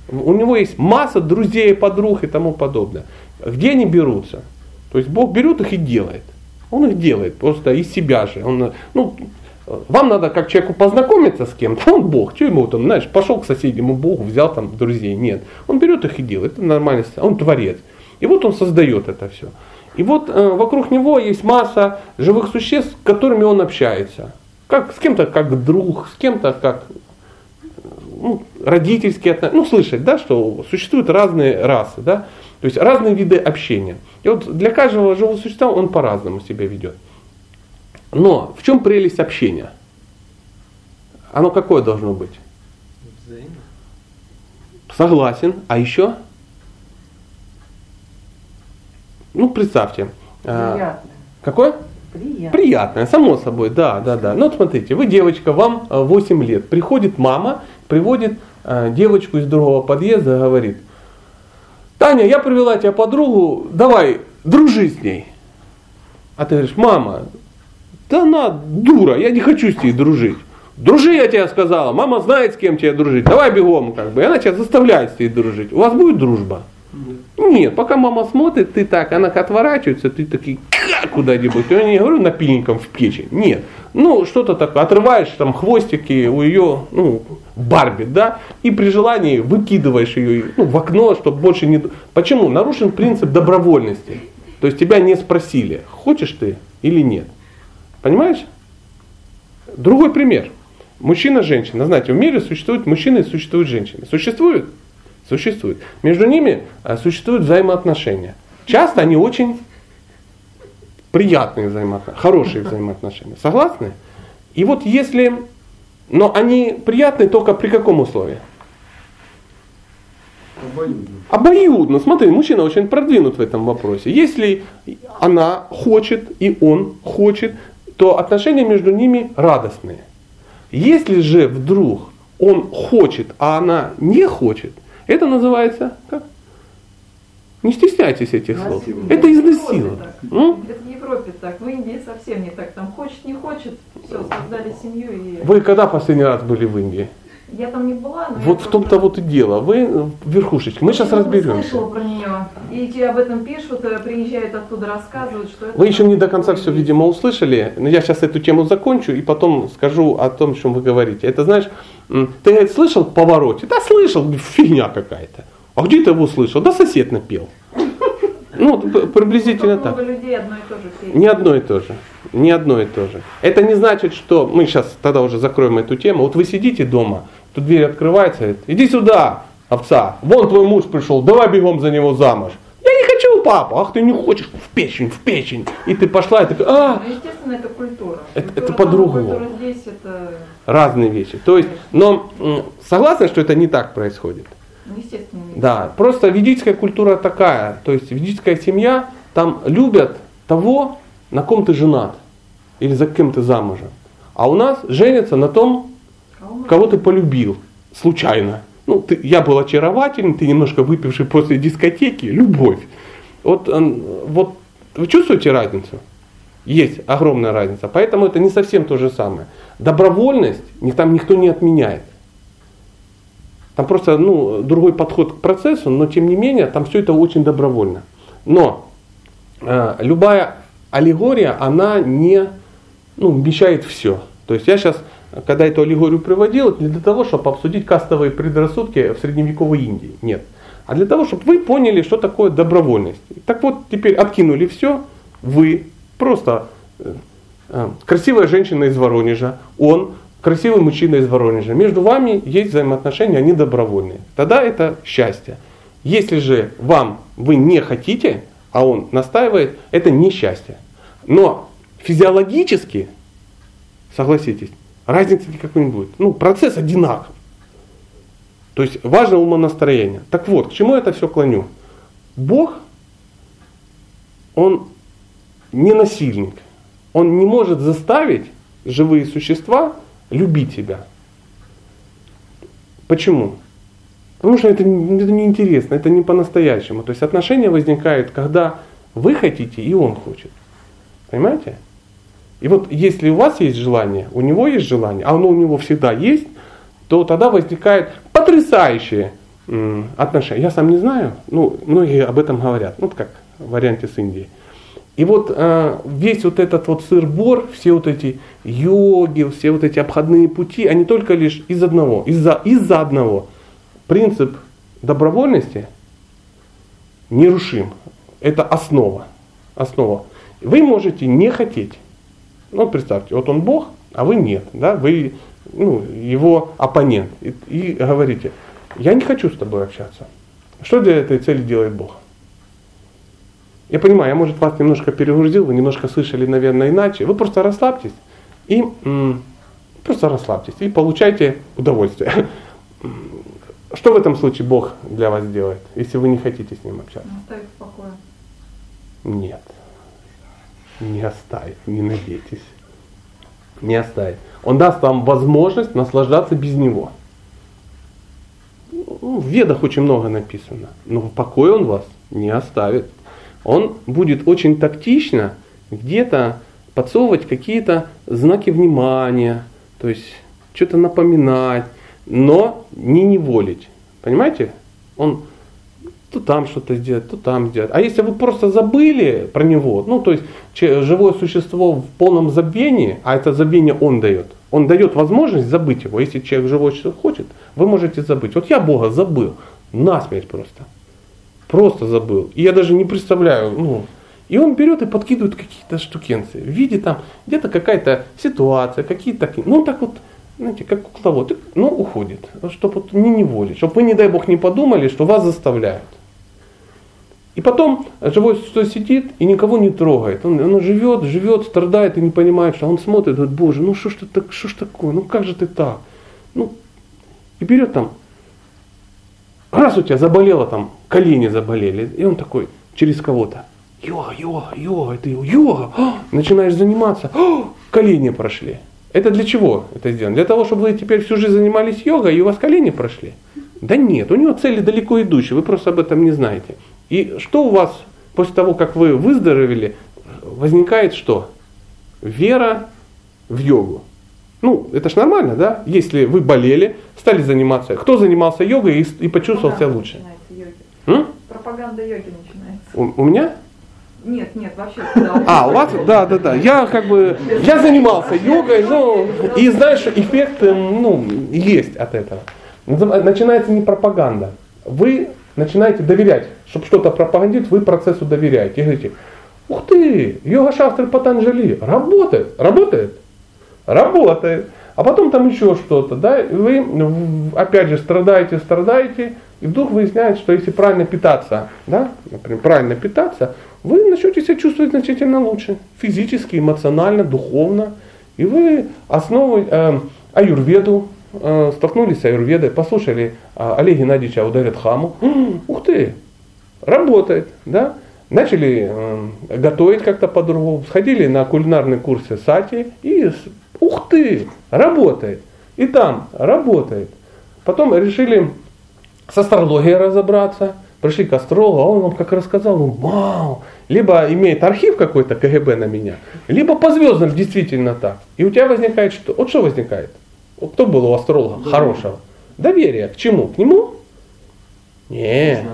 У него есть масса друзей, подруг и тому подобное. Где они берутся? То есть Бог берет их и делает. Он их делает просто из себя же. Он, ну, вам надо как человеку познакомиться с кем-то, он Бог, что ему там, знаешь, пошел к соседнему Богу, взял там друзей. Нет, он берет их и делает, это нормально, он творец. И вот он создает это все. И вот э, вокруг него есть масса живых существ, с которыми он общается. Как, с кем-то как друг, с кем-то как ну, родительские отношения. Ну, слышать, да, что существуют разные расы, да, то есть разные виды общения. И вот для каждого живого существа он по-разному себя ведет. Но в чем прелесть общения? Оно какое должно быть? Взаимно. Согласен. А еще? Ну, представьте. А, Приятное. Какое? Приятное. Приятное, само собой, да, да, да. Ну вот смотрите, вы девочка, вам 8 э, лет. Приходит мама, приводит э, девочку из другого подъезда, говорит, Таня, я привела тебе подругу, давай, дружи с ней. А ты говоришь, мама, да она дура, я не хочу с ней дружить. Дружи, я тебе сказала, мама знает, с кем тебе дружить, давай бегом, как бы. И она тебя заставляет с ней дружить. У вас будет дружба? Нет, пока мама смотрит, ты так, она отворачивается, ты такие куда-нибудь. Я не говорю напильником в печи. Нет. Ну, что-то такое. Отрываешь там хвостики у ее, ну, Барби, да, и при желании выкидываешь ее ну, в окно, чтобы больше не... Почему? Нарушен принцип добровольности. То есть тебя не спросили, хочешь ты или нет. Понимаешь? Другой пример. Мужчина-женщина. Знаете, в мире существуют мужчины и существуют женщины. Существуют? Существует. Между ними э, существуют взаимоотношения. Часто они очень приятные взаимоотношения, хорошие взаимоотношения. Согласны? И вот если... Но они приятные только при каком условии? Обоюдно. Обоюдно. Смотри, мужчина очень продвинут в этом вопросе. Если она хочет и он хочет, то отношения между ними радостные. Если же вдруг он хочет, а она не хочет, это называется как? Не стесняйтесь этих слов. Это изнасилование. Это в Европе так, в Индии совсем не так. Там хочет, не хочет, все, создали семью и... Вы когда последний раз были в Индии? Я там не была, но Вот в том-то вот и дело. Вы в верхушечке. Мы сейчас разберемся. слышала про нее. И тебе об этом пишут, э, приезжают оттуда, рассказывают, что это... Вы еще не до конца все, видимо, услышали. Но я сейчас эту тему закончу и потом скажу о том, о чем вы говорите. Это знаешь, ты говорит, слышал повороте? Да слышал, фигня какая-то. А где ты его слышал? Да сосед напел. Ну, приблизительно так. людей одно и то же Не одно и то же. Не одно и то же. Это не значит, что мы сейчас тогда уже закроем эту тему. Вот вы сидите дома, тут дверь открывается, говорит, иди сюда, овца, вон твой муж пришел, давай бегом за него замуж. Я не хочу папу, ах ты не хочешь, в печень, в печень. И ты пошла и такая, а. Ну, естественно, это культура. Это, это по-другому. Здесь это... Разные вещи. То есть, но согласны, что это не так происходит? Ну, естественно. Да, просто ведическая культура такая. То есть ведическая семья, там любят того, на ком ты женат. Или за кем ты замужем. А у нас женятся на том, кого ты полюбил случайно. Ну, ты, я был очаровательный, ты немножко выпивший после дискотеки, любовь. Вот, вот вы чувствуете разницу? Есть огромная разница. Поэтому это не совсем то же самое. Добровольность там никто не отменяет. Там просто ну, другой подход к процессу, но тем не менее там все это очень добровольно. Но э, любая аллегория, она не ну, вмещает все. То есть я сейчас, когда эту аллегорию приводил, это не для того, чтобы обсудить кастовые предрассудки в средневековой Индии. Нет. А для того, чтобы вы поняли, что такое добровольность. Так вот, теперь откинули все, вы просто э, э, красивая женщина из Воронежа, он красивый мужчина из Воронежа. Между вами есть взаимоотношения, они добровольные. Тогда это счастье. Если же вам вы не хотите, а он настаивает, это несчастье. Но физиологически, согласитесь, разницы никакой не будет. Ну, процесс одинаков. То есть важно умонастроение. Так вот, к чему я это все клоню? Бог, он не насильник. Он не может заставить живые существа любить себя. Почему? Потому что это, это неинтересно, это не по-настоящему. То есть отношения возникают, когда вы хотите и он хочет. Понимаете? И вот если у вас есть желание, у него есть желание, а оно у него всегда есть, то тогда возникает потрясающие отношения. Я сам не знаю, ну, многие об этом говорят, ну, как в варианте с Индией. И вот э, весь вот этот вот сыр-бор, все вот эти йоги, все вот эти обходные пути, они только лишь из одного, из-за из одного. Принцип добровольности нерушим. Это основа. Основа. Вы можете не хотеть. Ну, представьте, вот он Бог, а вы нет. Да? Вы ну, его оппонент. И, и говорите, я не хочу с тобой общаться. Что для этой цели делает Бог? Я понимаю, я, может, вас немножко перегрузил, вы немножко слышали, наверное, иначе. Вы просто расслабьтесь и м, просто расслабьтесь и получайте удовольствие. Что в этом случае Бог для вас делает, если вы не хотите с Ним общаться? Оставить в покое. Нет. Не оставит, не надейтесь. Не оставит. Он даст вам возможность наслаждаться без Него. Ну, в ведах очень много написано. Но в покое Он вас не оставит он будет очень тактично где-то подсовывать какие-то знаки внимания, то есть что-то напоминать, но не неволить. Понимаете? Он то там что-то сделать, то там сделать. А если вы просто забыли про него, ну то есть живое существо в полном забвении, а это забвение он дает, он дает возможность забыть его. Если человек живое существо хочет, вы можете забыть. Вот я Бога забыл, насмерть просто. Просто забыл. И я даже не представляю, ну, и он берет и подкидывает какие-то штукенцы. В виде там где-то какая-то ситуация, какие-то, ну так вот, знаете, как кукловод, ну уходит, чтобы вот не неволить, чтобы вы, не дай бог, не подумали, что вас заставляют. И потом живой существо сидит и никого не трогает. Он, он живет, живет, страдает и не понимает, что он смотрит, говорит, боже, ну что ж, ты так, что ж такое, ну как же ты так? Ну, и берет там раз у тебя заболело там, колени заболели, и он такой через кого-то, йога, йога, йога, ты йога, О, начинаешь заниматься, О, колени прошли. Это для чего это сделано? Для того, чтобы вы теперь всю жизнь занимались йогой, и у вас колени прошли? Да нет, у него цели далеко идущие, вы просто об этом не знаете. И что у вас после того, как вы выздоровели, возникает что? Вера в йогу. Ну, это ж нормально, да? Если вы болели, стали заниматься. Кто занимался йогой и, и почувствовал себя лучше? Йоги. Пропаганда йоги начинается. У, у меня? Нет, нет, вообще. А, у вас? Да, да, да. Я как бы, я занимался йогой, но и знаешь, эффект, эм, ну, есть от этого. Начинается не пропаганда. Вы начинаете доверять, чтобы что-то пропагандировать, вы процессу доверяете. И говорите, ух ты, йога шастры Патанджали, работает, работает. Работает. А потом там еще что-то, да, вы опять же страдаете, страдаете, и вдруг выясняется, что если правильно питаться, да, например, правильно питаться, вы начнете себя чувствовать значительно лучше, физически, эмоционально, духовно, и вы основой э, аюрведу, э, столкнулись с аюрведой, послушали э, Олега Геннадьевича ударят хаму, ух ты, работает, да, начали э, готовить как-то по-другому, сходили на кулинарные курсы сати и Ух ты, работает. И там работает. Потом решили с астрологией разобраться, пришли к астрологу, а он вам как рассказал, ну, вау, либо имеет архив какой-то КГБ на меня, либо по звездам действительно так. И у тебя возникает что? Вот что возникает? Кто был у астролога Доверие. хорошего? Доверие. К чему? К нему? Не,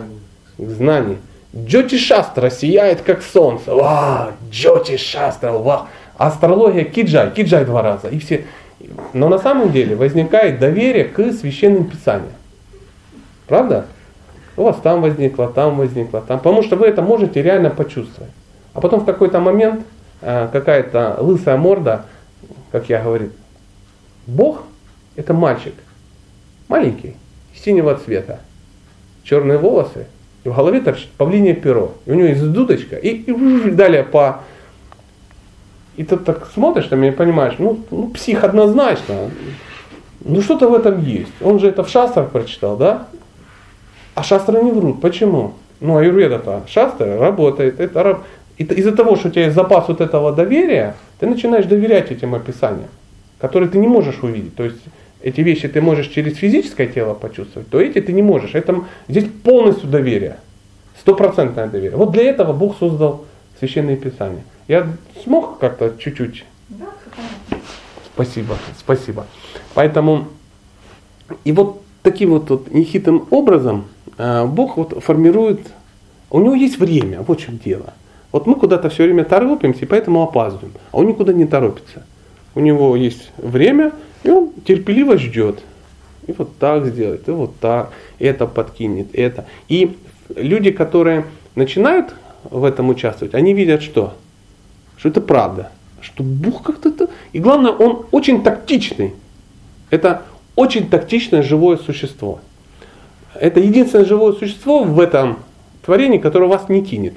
к знанию. Джоти Шастра сияет как солнце. Вау, Джоти Шастра, вау. Астрология Киджай, Киджай два раза. И все. Но на самом деле возникает доверие к священным писаниям. Правда? У вас там возникло, там возникло, там. Потому что вы это можете реально почувствовать. А потом в какой-то момент э, какая-то лысая морда, как я говорю, Бог это мальчик, маленький, синего цвета, черные волосы, и в голове торчит павлинье перо. И у него есть дудочка, и, и далее по... И ты так смотришь на меня и понимаешь, ну, ну псих однозначно, ну что-то в этом есть. Он же это в шастрах прочитал, да? А шастры не врут. Почему? Ну, аюрведа-то, шастра работает. Это, раб- и из-за того, что у тебя есть запас вот этого доверия, ты начинаешь доверять этим описаниям, которые ты не можешь увидеть. То есть эти вещи ты можешь через физическое тело почувствовать, то эти ты не можешь. Это, здесь полностью доверие. Стопроцентное доверие. Вот для этого Бог создал священные писания. Я смог как-то чуть-чуть Да. Спасибо, спасибо. Поэтому и вот таким вот, вот нехитрым образом э, Бог вот формирует, у него есть время, вот в чем дело. Вот мы куда-то все время торопимся, и поэтому опаздываем. А он никуда не торопится. У него есть время, и он терпеливо ждет. И вот так сделает, и вот так, это подкинет, это. И люди, которые начинают в этом участвовать, они видят что? Что это правда. Что Бог как-то... то- И главное, он очень тактичный. Это очень тактичное живое существо. Это единственное живое существо в этом творении, которое вас не кинет.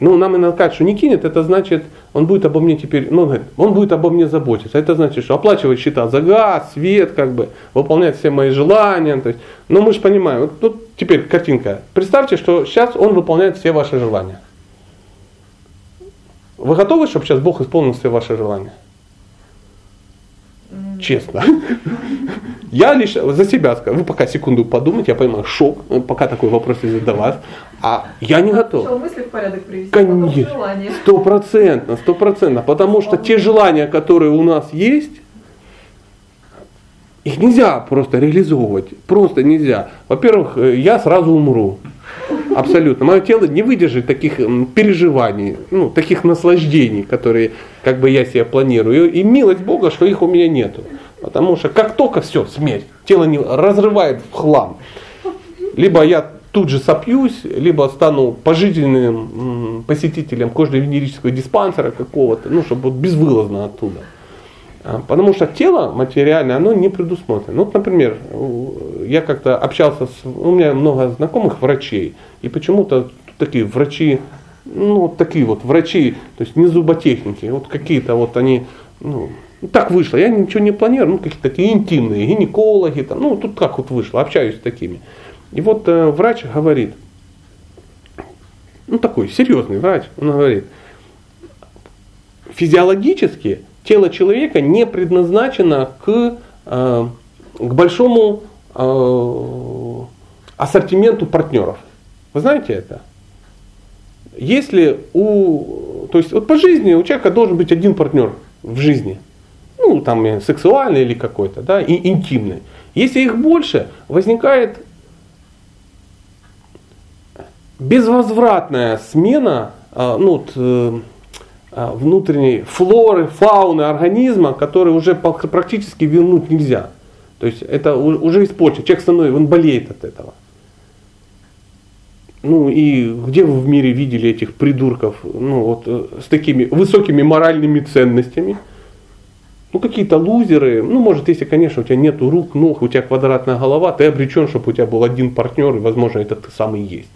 Ну, нам иногда кажется, что не кинет, это значит, он будет обо мне теперь, ну, он говорит, он будет обо мне заботиться. Это значит, что оплачивает счета за газ, свет, как бы, выполняет все мои желания. То есть, но мы же понимаем, вот тут теперь картинка. Представьте, что сейчас он выполняет все ваши желания. Вы готовы, чтобы сейчас Бог исполнил все ваши желания? Честно. Я лишь за себя скажу. Вы пока секунду подумайте, я понимаю, шок, э, пока такой вопрос не задавать. А я не готов. Сначала мысли в порядок привести, Конечно. Стопроцентно, стопроцентно. Потому что те желания, которые у нас есть, их нельзя просто реализовывать. Просто нельзя. Во-первых, э, я сразу умру. Абсолютно. Мое тело не выдержит таких переживаний, ну, таких наслаждений, которые как бы я себе планирую. И милость Бога, что их у меня нету. Потому что как только все, смерть, тело не разрывает в хлам. Либо я тут же сопьюсь, либо стану пожизненным посетителем кожно-венерического диспансера какого-то, ну, чтобы вот безвылазно оттуда. А, Потому что тело материальное, оно не предусмотрено. Ну, вот, например, я как-то общался с... У меня много знакомых врачей. И почему-то такие врачи, ну, такие вот врачи, то есть не зуботехники, вот какие-то вот они, ну, так вышло. Я ничего не планирую, ну, какие-то такие интимные, гинекологи, там, ну, тут как вот вышло, общаюсь с такими. И вот э, врач говорит, ну, такой серьезный врач, он говорит, физиологически тело человека не предназначено к, э, к большому э, ассортименту партнеров. Вы знаете это? Если у, то есть вот по жизни у человека должен быть один партнер в жизни, ну там э, сексуальный или какой-то, да, и интимный. Если их больше, возникает безвозвратная смена а, ну, э, а, внутренней флоры, фауны организма, который уже практически вернуть нельзя. То есть это уже испорчено. Человек становится, он болеет от этого. Ну и где вы в мире видели этих придурков, ну вот э, с такими высокими моральными ценностями? Ну какие-то лузеры, ну может если, конечно, у тебя нету рук, ног, у тебя квадратная голова, ты обречен, чтобы у тебя был один партнер, и возможно это ты сам и есть.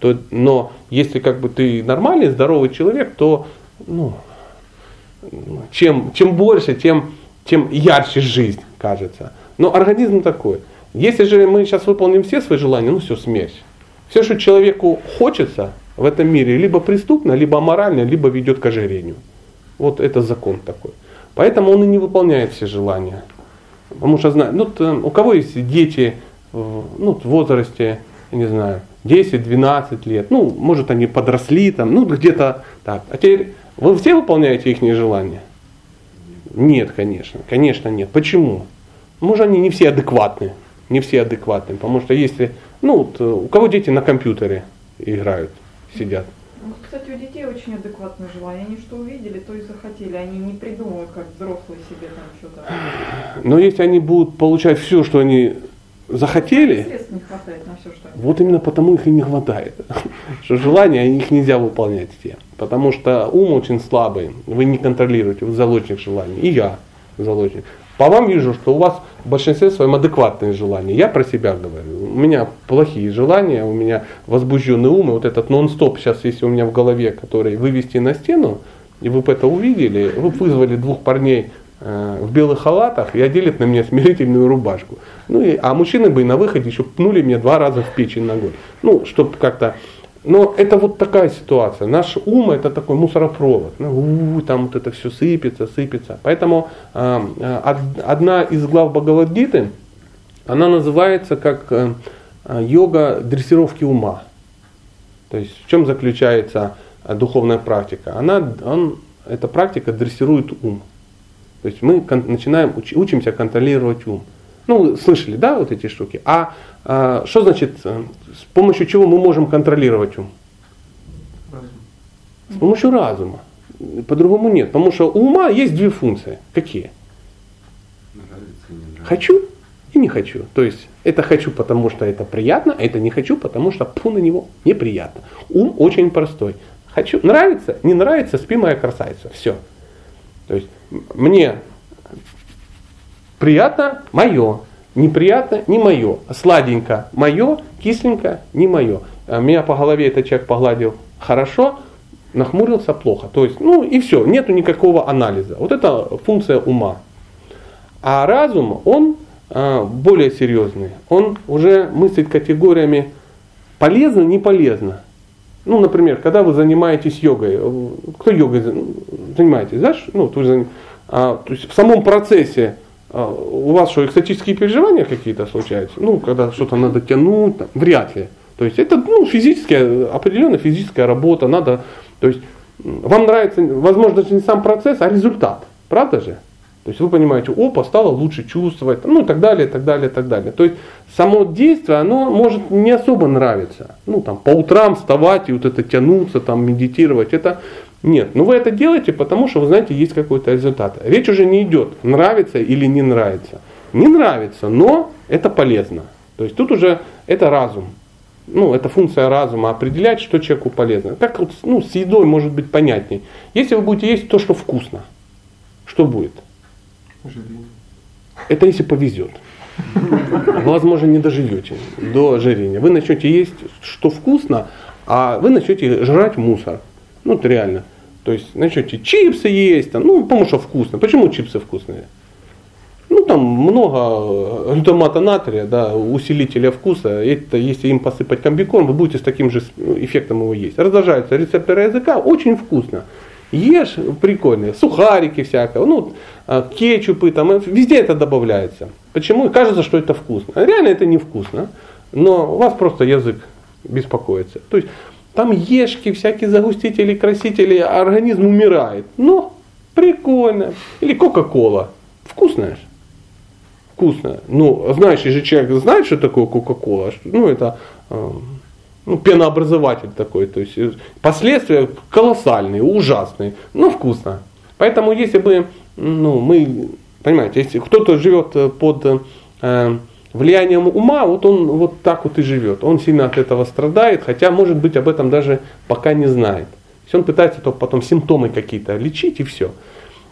То, но если как бы ты нормальный, здоровый человек, то ну, чем, чем больше, тем, тем ярче жизнь кажется. Но организм такой. Если же мы сейчас выполним все свои желания, ну все, смерть. Все, что человеку хочется в этом мире, либо преступно, либо аморально, либо ведет к ожирению. Вот это закон такой. Поэтому он и не выполняет все желания. Потому что знаю, ну, у кого есть дети ну, в возрасте, я не знаю, 10-12 лет, ну, может, они подросли там, ну, где-то так. А теперь вы все выполняете их желания? Нет, конечно, конечно нет. Почему? Может, они не все адекватные, не все адекватные, потому что если, ну, вот, э, у кого дети на компьютере играют, сидят, Ну, Кстати, у детей очень адекватное желание. Они что увидели, то и захотели. Они не придумывают, как взрослые себе там что-то. но если они будут получать все, что они захотели, Средств не хватает на все, что они Вот именно потому их и не хватает. Что желания, их нельзя выполнять все. Потому что ум очень слабый, вы не контролируете, вы заложник желаний. И я заложник. По вам вижу, что у вас в большинстве своем адекватные желания. Я про себя говорю. У меня плохие желания, у меня возбужденный ум, и вот этот нон-стоп сейчас, если у меня в голове, который вывести на стену, и вы бы это увидели, вы вызвали двух парней э, в белых халатах и одели на меня смирительную рубашку. Ну и, а мужчины бы и на выходе еще пнули мне два раза в печень ногой. Ну, чтобы как-то... Но это вот такая ситуация. Наш ум это такой мусоропровод. Ну, там вот это все сыпется, сыпется. Поэтому э, од- одна из глав Бхагавадгиты, она называется как э, йога дрессировки ума. То есть в чем заключается э, духовная практика? Она, он, эта практика дрессирует ум. То есть мы начинаем уч- учимся контролировать ум. Ну, слышали, да, вот эти штуки. А э, что значит, э, с помощью чего мы можем контролировать ум? Разум. С помощью разума. По-другому нет. Потому что у ума есть две функции. Какие? Нравится, не нравится. Хочу и не хочу. То есть это хочу, потому что это приятно, а это не хочу, потому что пу на него неприятно. Ум очень простой. Хочу, нравится, не нравится, спи моя красавица. Все. То есть мне приятно мое, неприятно не мое, сладенько мое, кисленько не мое. А Меня по голове этот человек погладил хорошо, нахмурился плохо. То есть, ну и все, нету никакого анализа. Вот это функция ума. А разум, он а, более серьезный. Он уже мыслит категориями полезно, не полезно. Ну, например, когда вы занимаетесь йогой, э, кто йогой за- занимаетесь, знаешь? Ну, за- а, то есть в самом процессе у вас что, экстатические переживания какие-то случаются? Ну, когда что-то надо тянуть, там, вряд ли. То есть это ну, физическая, определенная физическая работа, надо, то есть вам нравится, возможно, даже не сам процесс, а результат, правда же? То есть вы понимаете, опа, стало лучше чувствовать, ну и так далее, и так далее, и так далее. То есть само действие, оно может не особо нравиться. Ну там по утрам вставать и вот это тянуться, там медитировать, это нет. Но вы это делаете, потому что вы знаете, есть какой-то результат. Речь уже не идет, нравится или не нравится. Не нравится, но это полезно. То есть тут уже это разум. Ну, это функция разума определять, что человеку полезно. Как ну, с едой может быть понятней. Если вы будете есть то, что вкусно, что будет? Ожирение. Это если повезет. Вы, возможно, не доживете до ожирения. Вы начнете есть, что вкусно, а вы начнете жрать мусор. Ну, это реально. То есть начнете чипсы есть, там, ну, потому что вкусно. Почему чипсы вкусные? Ну, там много глютамата натрия, да, усилителя вкуса. Это, если им посыпать комбикорм, вы будете с таким же эффектом его есть. Раздражаются рецепторы языка, очень вкусно. Ешь, прикольные, сухарики всякого, ну, а, кетчупы, там, э, везде это добавляется. Почему? Кажется, что это вкусно. Реально это невкусно, но у вас просто язык беспокоится. То есть там ешки, всякие загустители, красители, а организм умирает. Но прикольно. Или Кока-Кола. Вкусная же. Вкусная. Ну, знаешь, если человек знает, что такое Кока-Кола, ну, это э, ну, пенообразователь такой. То есть э, последствия колоссальные, ужасные, но вкусно. Поэтому если бы, ну, мы, понимаете, если кто-то живет э, под э, влиянием ума, вот он вот так вот и живет. Он сильно от этого страдает, хотя, может быть, об этом даже пока не знает. То есть он пытается только потом симптомы какие-то лечить и все.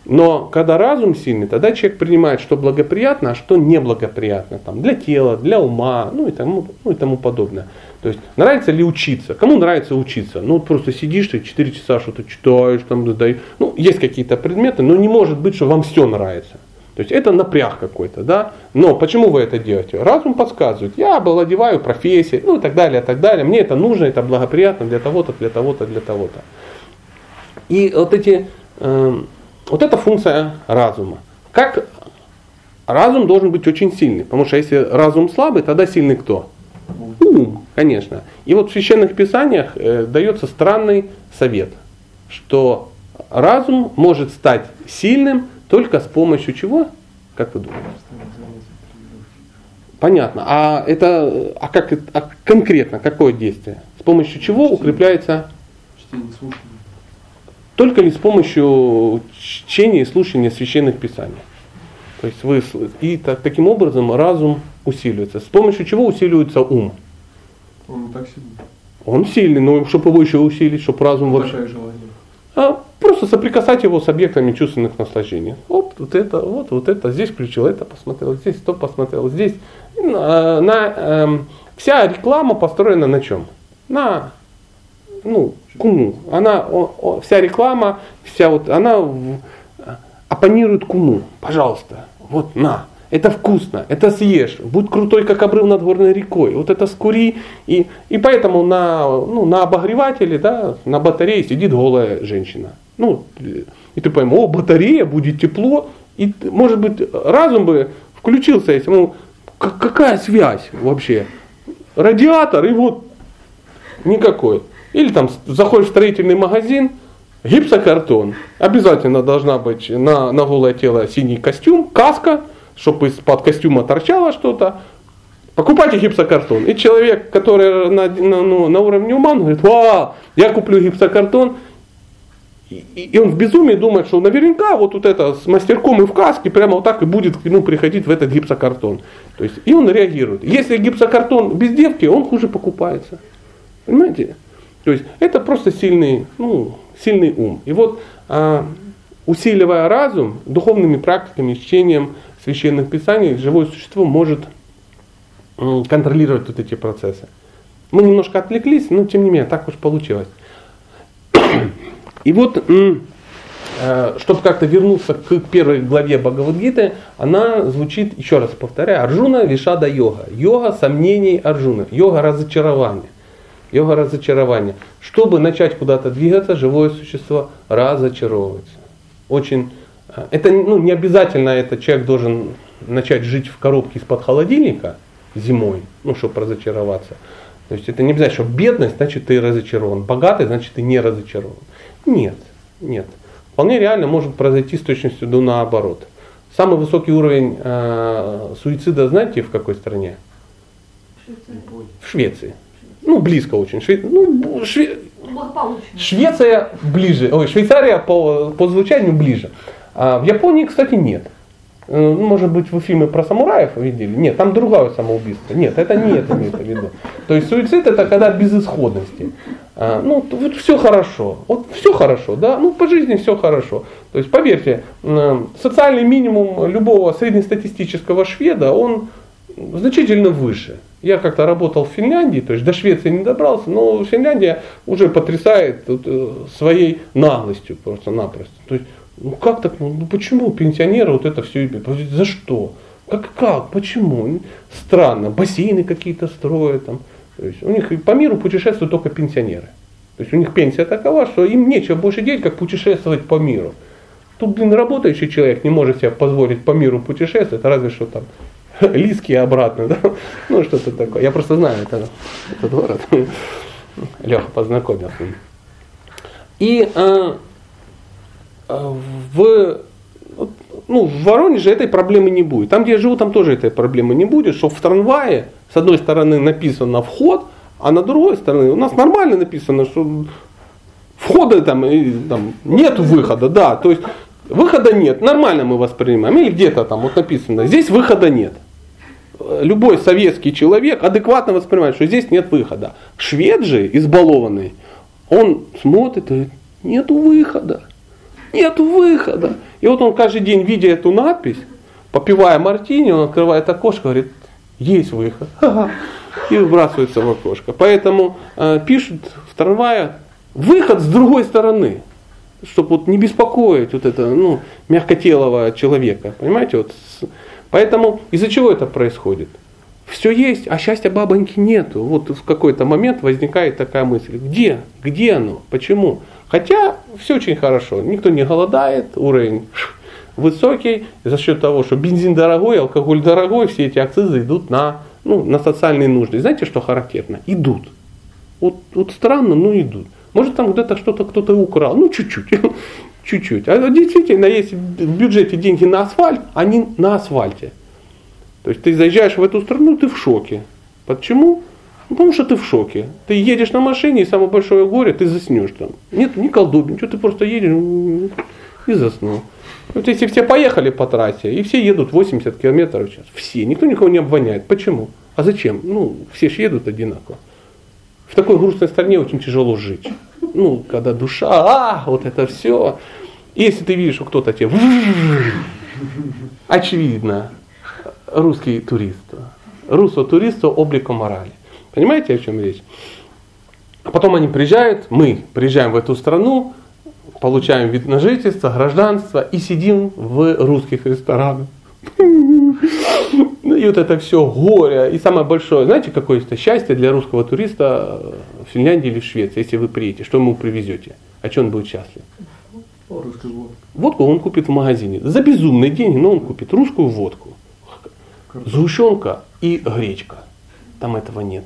Но когда разум сильный, тогда человек принимает, что благоприятно, а что неблагоприятно там, для тела, для ума, ну и, тому, ну и тому подобное. То есть нравится ли учиться? Кому нравится учиться? Ну вот просто сидишь ты 4 часа что-то читаешь, там, сдаешь. Ну, есть какие-то предметы, но не может быть, что вам все нравится. То есть это напряг какой-то, да? Но почему вы это делаете? Разум подсказывает, я обладеваю профессией, ну и так далее, и так далее. Мне это нужно, это благоприятно для того-то, для того-то, для того-то. И вот эти, э, вот эта функция разума. Как разум должен быть очень сильный, потому что если разум слабый, тогда сильный кто? Ум, конечно. И вот в священных писаниях э, дается странный совет, что разум может стать сильным только с помощью чего? Как вы думаете? Понятно. А это, а как, а конкретно какое действие? С помощью чего укрепляется? Чтение, слушание. Только ли с помощью чтения и слушания священных писаний? То есть вы и так, таким образом разум усиливается. С помощью чего усиливается ум? Он так сильный. Он сильный, но чтобы его еще усилить, чтобы разум вообще. Желание. А, просто соприкасать его с объектами чувственных наслаждений. Вот, вот это, вот, вот это, здесь включил, это посмотрел, здесь то посмотрел, здесь. На, на, эм, вся реклама построена на чем? На ну, куму. Она, о, о, вся реклама, вся вот, она в, оппонирует куму. Пожалуйста, вот на. Это вкусно, это съешь, будь крутой, как обрыв над горной рекой. Вот это скури. И, и поэтому на, ну, на обогревателе, да, на батарее сидит голая женщина. Ну, и ты поймешь, о, батарея, будет тепло. И, может быть, разум бы включился, если ну, какая связь вообще? Радиатор и вот никакой. Или там заходишь в строительный магазин, гипсокартон. Обязательно должна быть на, на голое тело синий костюм, каска, чтобы из-под костюма торчало что-то. Покупайте гипсокартон. И человек, который на, на, ну, на уровне ума, говорит, вау, я куплю гипсокартон. И, он в безумии думает, что наверняка вот, вот это с мастерком и в каске прямо вот так и будет к нему приходить в этот гипсокартон. То есть, и он реагирует. Если гипсокартон без девки, он хуже покупается. Понимаете? То есть это просто сильный, ну, сильный ум. И вот а, усиливая разум, духовными практиками, чтением священных писаний, живое существо может контролировать вот эти процессы. Мы немножко отвлеклись, но тем не менее, так уж получилось. И вот, а, чтобы как-то вернуться к первой главе Бхагавадгиты, она звучит, еще раз повторяю, Арджуна Вишада йога. Йога сомнений Арджуна, йога разочарования йога разочарования. Чтобы начать куда-то двигаться, живое существо разочаровывается. Очень, э, это ну, не обязательно это человек должен начать жить в коробке из-под холодильника зимой, ну, чтобы разочароваться. То есть это не обязательно, что бедность, значит ты разочарован, богатый, значит ты не разочарован. Нет, нет. Вполне реально может произойти с точностью до наоборот. Самый высокий уровень э, суицида, знаете, в какой стране? В Швеции. Ну, близко очень. Шве... Ну, Шве... Швеция ближе. Ой, Швейцария по, по звучанию ближе. А в Японии, кстати, нет. Э, ну, может быть, вы фильмы про самураев видели? Нет, там другое самоубийство. Нет, это не это имеется в виду. То есть суицид это когда безысходности. А, ну, вот все хорошо. Вот все хорошо, да? Ну, по жизни все хорошо. То есть, поверьте, социальный минимум любого среднестатистического шведа, он значительно выше. Я как-то работал в Финляндии, то есть до Швеции не добрался, но Финляндия уже потрясает э, своей наглостью просто-напросто. То есть, ну как так, ну почему пенсионеры вот это все имеют? За что? Как, как, почему? Странно, бассейны какие-то строят там. То есть у них по миру путешествуют только пенсионеры. То есть у них пенсия такова, что им нечего больше делать, как путешествовать по миру. Тут, блин, работающий человек не может себе позволить по миру путешествовать, разве что там Лиски обратно, да? Ну, что-то такое. Я просто знаю это, этот город. Леха познакомился. И а, в, ну, в Воронеже этой проблемы не будет. Там, где я живу, там тоже этой проблемы не будет, что в трамвае с одной стороны написано вход, а на другой стороне у нас нормально написано, что входа там, и, там нет выхода, да, то есть выхода нет, нормально мы воспринимаем, или где-то там вот написано, здесь выхода нет любой советский человек адекватно воспринимает, что здесь нет выхода. Швед же, избалованный, он смотрит и говорит, нету выхода, нету выхода. И вот он каждый день, видя эту надпись, попивая мартини, он открывает окошко, говорит, есть выход. И выбрасывается в окошко. Поэтому э, пишут в трамвае выход с другой стороны чтобы вот не беспокоить вот это, ну, мягкотелого человека. Понимаете, вот Поэтому из-за чего это происходит? Все есть, а счастья бабоньки нету. Вот в какой-то момент возникает такая мысль, где, где оно, почему? Хотя все очень хорошо, никто не голодает, уровень высокий за счет того, что бензин дорогой, алкоголь дорогой, все эти акцизы идут на, ну, на социальные нужды. Знаете, что характерно? Идут. Вот, вот странно, но идут. Может там где-то что-то кто-то украл, ну чуть-чуть, чуть-чуть. А действительно, есть в бюджете деньги на асфальт, они на асфальте. То есть ты заезжаешь в эту страну, ты в шоке. Почему? Ну, потому что ты в шоке. Ты едешь на машине, и самое большое горе, ты заснешь там. Нет, не колдуй, ничего, ты просто едешь и заснул. Вот если все поехали по трассе, и все едут 80 км в час, все, никто никого не обвиняет. Почему? А зачем? Ну, все же едут одинаково. В такой грустной стране очень тяжело жить. Ну, когда душа, а, вот это все. И если ты видишь, что кто-то тебе, очевидно, русский турист. Русского туриста облика морали. Понимаете, о чем речь? А потом они приезжают, мы приезжаем в эту страну, получаем вид на жительство, гражданство и сидим в русских ресторанах. Ну и вот это все горе. И самое большое, знаете, какое это счастье для русского туриста в Финляндии или в Швеции, если вы приедете, что ему привезете? О чем он будет счастлив? Русскую водку. Водку он купит в магазине. За безумные деньги, но он купит русскую водку. Сгущенка и гречка. Там этого нет.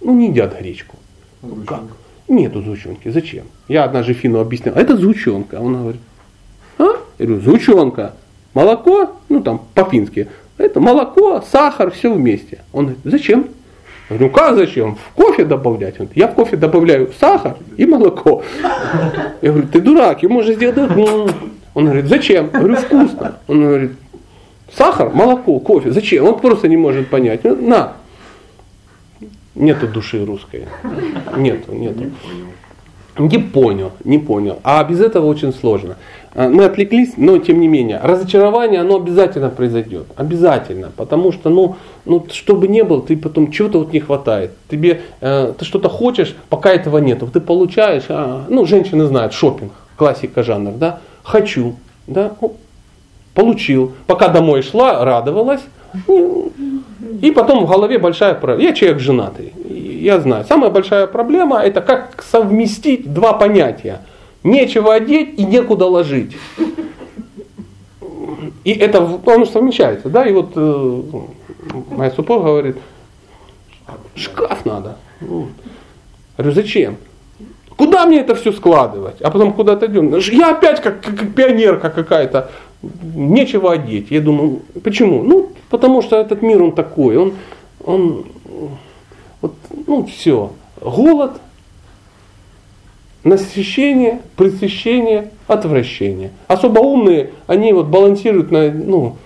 Ну, не едят гречку. А Как? сгущенка? Нету сгущенки. Зачем? Я однажды Фину объяснял. А это сгущенка. Он говорит, а? Я говорю, сгущенка. Молоко, ну там по-фински. Это молоко, сахар, все вместе. Он говорит, зачем? Я говорю, ну как зачем? В кофе добавлять? Он говорит, я в кофе добавляю сахар и молоко. Я говорю, ты дурак, ему же сделать. Он говорит, зачем? Я говорю, вкусно. Он говорит, сахар, молоко, кофе. Зачем? Он просто не может понять. Ну, На. Нету души русской. Нету, нету. Не понял, не понял. А без этого очень сложно. А, Мы отвлеклись, но тем не менее, разочарование, оно обязательно произойдет. Обязательно. Потому что, ну, ну что бы ни было, ты потом чего-то вот не хватает. Тебе, э, ты что-то хочешь, пока этого нет. Ты получаешь, а, ну, женщины знают, шопинг, классика жанр, да, хочу, да, получил. Пока домой шла, радовалась. Ну, И потом в голове большая проблема. Я человек женатый, я знаю. Самая большая проблема это как совместить два понятия. Нечего одеть и некуда ложить. И это оно совмещается, да, и вот э, моя супруга говорит, шкаф надо. Ну, Говорю, зачем? Куда мне это все складывать? А потом куда-то идем. Я опять как, как, как пионерка какая-то. Нечего одеть. Я думаю, почему? Ну, потому что этот мир, он такой. Он, он вот, ну, все. Голод, насыщение, пресыщение, отвращение. Особо умные, они вот балансируют на, ну,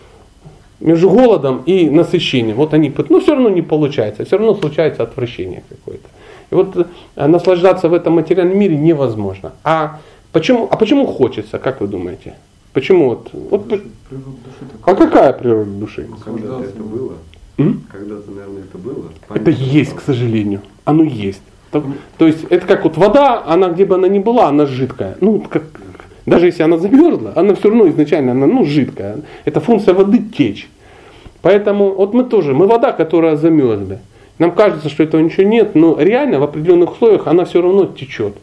между голодом и насыщением. Вот они, ну все равно не получается, все равно случается отвращение какое-то. И вот э, наслаждаться в этом материальном мире невозможно. А почему, а почему хочется, как вы думаете? Почему вот, вот по- Природа души а какая природа души? Когда-то это было. Когда-то, наверное, это было. Это есть, к сожалению. Оно есть. То, то есть это как вот вода, она где бы она ни была, она жидкая. Ну, как, даже если она замерзла, она все равно изначально она, ну, жидкая. Это функция воды течь. Поэтому вот мы тоже, мы вода, которая замерзла. Нам кажется, что этого ничего нет, но реально в определенных условиях она все равно течет.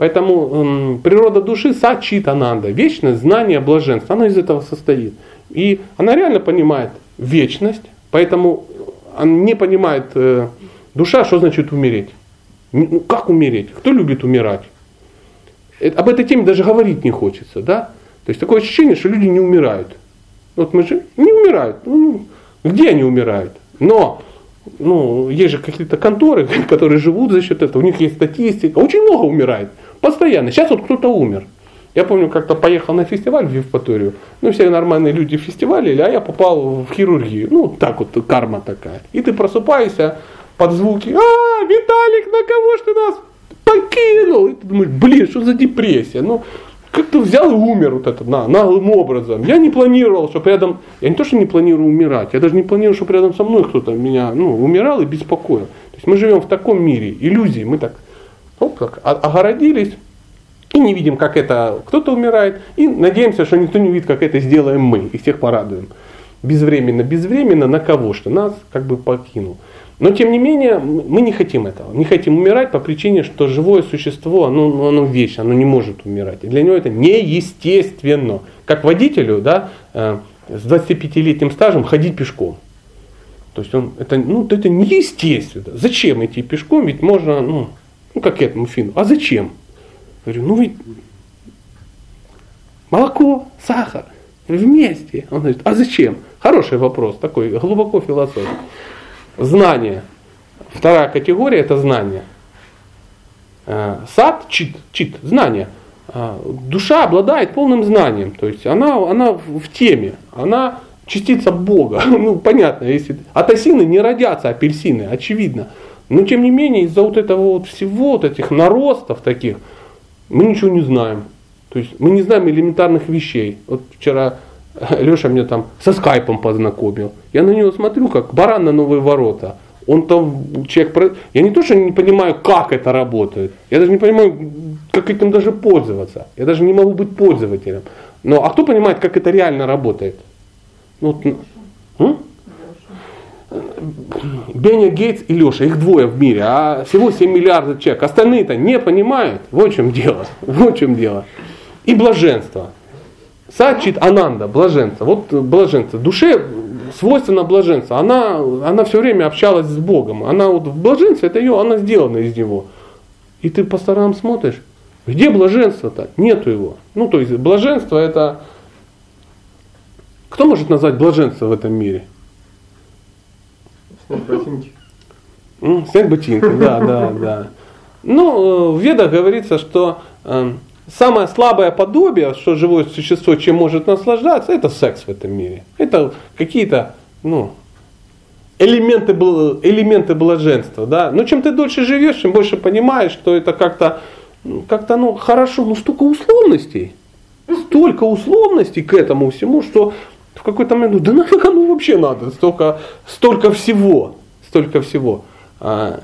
Поэтому м, природа души сачит ананда, вечность, знание, блаженство, оно из этого состоит. И она реально понимает вечность, поэтому она не понимает э, душа, что значит умереть. Ну, как умереть? Кто любит умирать? Э, Об этой теме даже говорить не хочется, да? То есть такое ощущение, что люди не умирают. Вот мы же не умирают. Ну, где они умирают? Но ну, есть же какие-то конторы, которые живут за счет этого, у них есть статистика. Очень много умирает. Постоянно. Сейчас вот кто-то умер. Я помню, как-то поехал на фестиваль в Евпаторию. Ну, все нормальные люди в фестивале, а я попал в хирургию. Ну, так вот, карма такая. И ты просыпаешься под звуки, а, Виталик, на кого ж ты нас покинул? И ты думаешь, блин, что за депрессия? Ну, как ты взял и умер вот это на, наглым образом. Я не планировал, чтобы рядом, я не то, что не планирую умирать, я даже не планирую, чтобы рядом со мной кто-то меня ну, умирал и беспокоил. То есть мы живем в таком мире иллюзий, мы так, оп, так о- огородились и не видим, как это кто-то умирает, и надеемся, что никто не увидит, как это сделаем мы, и всех порадуем. Безвременно, безвременно на кого что нас как бы покинул. Но тем не менее, мы не хотим этого. Не хотим умирать по причине, что живое существо, оно, ну, оно вечно, оно не может умирать. И для него это неестественно. Как водителю, да, э, с 25-летним стажем ходить пешком. То есть он, это, ну, это неестественно. Зачем идти пешком? Ведь можно, ну, ну как этому фину. А зачем? Говорю, ну ведь молоко, сахар вместе. Он говорит, а зачем? Хороший вопрос, такой глубоко философский. Знание. Вторая категория это знание. Э, сад, чит, чит, знание. Э, душа обладает полным знанием, то есть она, она в теме, она частица Бога. Ну, понятно, если от осины не родятся апельсины, очевидно. Но тем не менее, из-за вот этого вот всего, вот этих наростов таких, мы ничего не знаем. То есть мы не знаем элементарных вещей. Вот вчера Леша меня там со скайпом познакомил. Я на него смотрю, как баран на новые ворота. Он там, человек, я не то, что не понимаю, как это работает. Я даже не понимаю, как этим даже пользоваться. Я даже не могу быть пользователем. Но, а кто понимает, как это реально работает? Ну, вот, Беня Гейтс и Леша, их двое в мире, а всего 7 миллиардов человек. Остальные-то не понимают. Вот в чем дело. Вот в чем дело. И блаженство. Сачит Ананда, блаженство. Вот блаженство. Душе свойственно блаженство. Она, она все время общалась с Богом. Она вот в блаженстве, это ее, она сделана из него. И ты по сторонам смотришь, где блаженство-то? Нету его. Ну, то есть блаженство это... Кто может назвать блаженство в этом мире? Ботинки. Снять ботинки, да, да, да. Ну, в ведах говорится, что э, самое слабое подобие, что живое существо чем может наслаждаться, это секс в этом мире. Это какие-то, ну, элементы, элементы блаженства, да. Но чем ты дольше живешь, чем больше понимаешь, что это как-то, ну, как-то, ну, хорошо, ну, столько условностей, столько условностей к этому всему, что в какой-то момент, ну, да нафиг оно вообще надо, столько, столько всего, столько всего. А,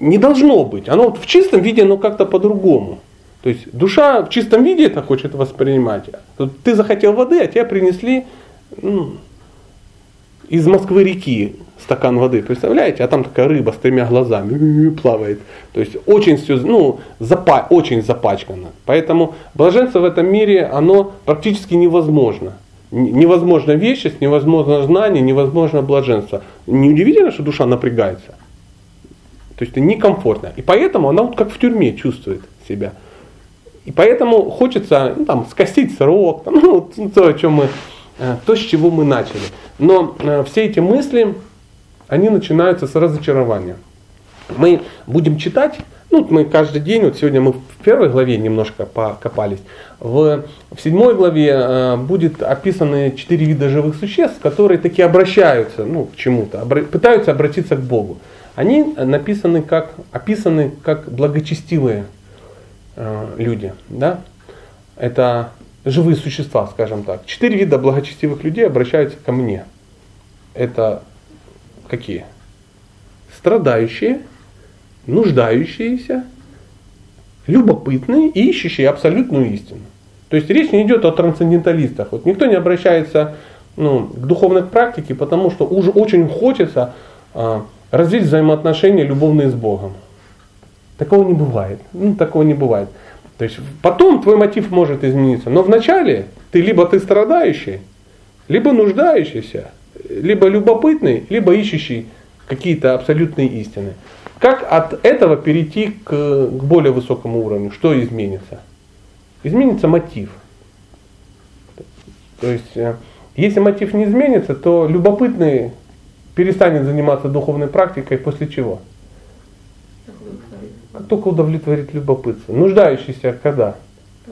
не должно быть. Оно вот в чистом виде, оно как-то по-другому. То есть душа в чистом виде это хочет воспринимать. Ты захотел воды, а тебе принесли ну, из Москвы реки стакан воды, представляете? А там такая рыба с тремя глазами плавает. То есть очень все, ну, запа очень запачкано. Поэтому блаженство в этом мире, оно практически невозможно. Невозможно вещность, невозможно знание, невозможно блаженство. Неудивительно, что душа напрягается. То есть это некомфортно. И поэтому она вот как в тюрьме чувствует себя. И поэтому хочется ну, там, скостить срок, там, ну, то, о чем мы, э, то, с чего мы начали. Но э, все эти мысли, они начинаются с разочарования. Мы будем читать, ну, мы каждый день, вот сегодня мы первой главе немножко покопались, в, в седьмой главе э, будет описаны четыре вида живых существ, которые таки обращаются ну, к чему-то, обра- пытаются обратиться к Богу. Они написаны как, описаны как благочестивые Э, люди, да, это живые существа, скажем так. Четыре вида благочестивых людей обращаются ко мне. Это какие? Страдающие, нуждающиеся, любопытные и ищущие абсолютную истину. То есть речь не идет о трансценденталистах. Вот никто не обращается ну, к духовной практике, потому что уже очень хочется а, развить взаимоотношения любовные с Богом. Такого не бывает. Ну, такого не бывает. То есть потом твой мотив может измениться. Но вначале ты либо ты страдающий, либо нуждающийся, либо любопытный, либо ищущий какие-то абсолютные истины. Как от этого перейти к, к более высокому уровню? Что изменится? Изменится мотив. То есть, э, если мотив не изменится, то любопытный перестанет заниматься духовной практикой после чего? Как только удовлетворит любопытство. Нуждающийся когда?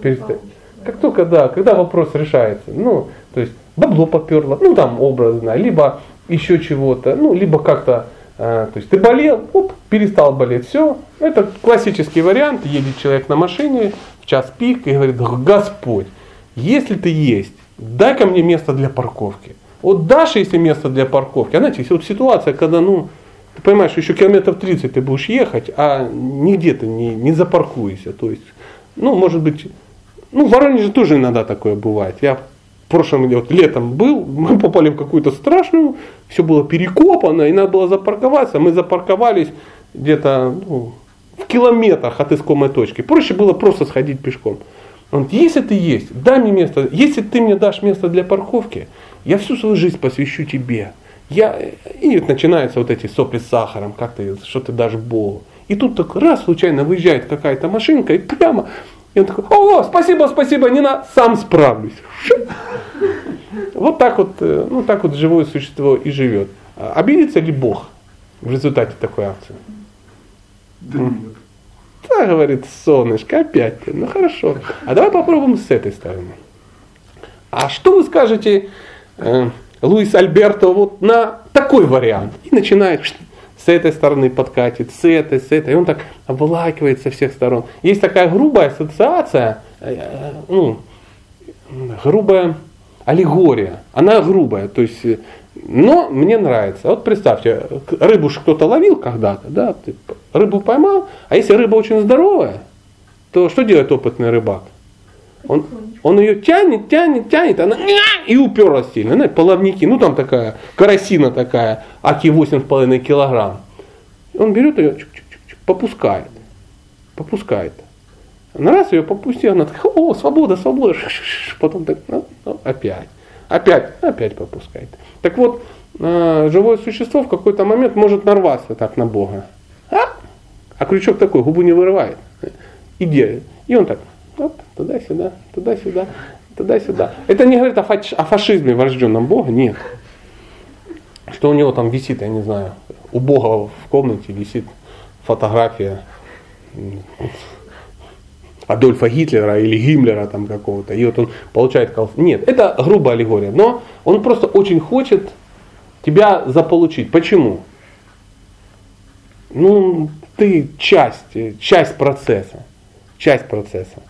Переста... Как только, да, когда вопрос решается. Ну, то есть бабло поперло, ну там образно, либо еще чего-то, ну, либо как-то, то есть ты болел, оп, перестал болеть, все. Это классический вариант, едет человек на машине в час пик и говорит, Господь, если ты есть, дай ко мне место для парковки. Вот дашь, если место для парковки, а знаете, вот ситуация, когда, ну, ты понимаешь, еще километров 30 ты будешь ехать, а нигде ты не, не запаркуешься. То есть, ну, может быть, ну, в Воронеже тоже иногда такое бывает. Я прошлом вот, летом был, мы попали в какую-то страшную, все было перекопано, и надо было запарковаться. Мы запарковались где-то ну, в километрах от искомой точки. Проще было просто сходить пешком. Он говорит, если ты есть, дай мне место. Если ты мне дашь место для парковки, я всю свою жизнь посвящу тебе. Я... И начинаются вот эти сопли с сахаром, как ты, что ты дашь Богу. И тут так раз случайно выезжает какая-то машинка и прямо. И он такой, о, спасибо, спасибо, не на, сам справлюсь. Вот так вот, э, ну так вот живое существо и живет. А обидится ли Бог в результате такой акции? Да нет. Да, говорит, солнышко, опять ты. Ну хорошо. А давай попробуем с этой стороны. А что вы скажете, э, Луис Альберто, вот на такой вариант? И начинает с этой стороны подкатит, с этой, с этой. И он так обволакивает со всех сторон. Есть такая грубая ассоциация, э, э, ну, грубая аллегория. Она грубая, то есть, э, но мне нравится. Вот представьте, рыбу ж кто-то ловил когда-то, да, ты рыбу поймал, а если рыба очень здоровая, то что делает опытный рыбак? Он, он ее тянет, тянет, тянет, она и уперлась сильно. Знаете, половники, ну там такая карасина такая, аки 8,5 килограмм. Он берет ее, чук -чук -чук, попускает. Попускает. На раз ее попустил, она такая, о, свобода, свобода. Потом так, ну, ну, опять. Опять, опять попускает. Так вот, э, живое существо в какой-то момент может нарваться так на Бога. А, а крючок такой, губу не вырывает. Иди. И он так, оп, туда-сюда, туда-сюда, туда-сюда. Это не говорит о, фаш, о фашизме врожденном Бога, нет. Что у него там висит, я не знаю, у Бога в комнате висит фотография Адольфа Гитлера или Гиммлера там какого-то. И вот он получает колф. Нет, это грубая аллегория. Но он просто очень хочет тебя заполучить. Почему? Ну, ты часть, часть процесса. Часть процесса.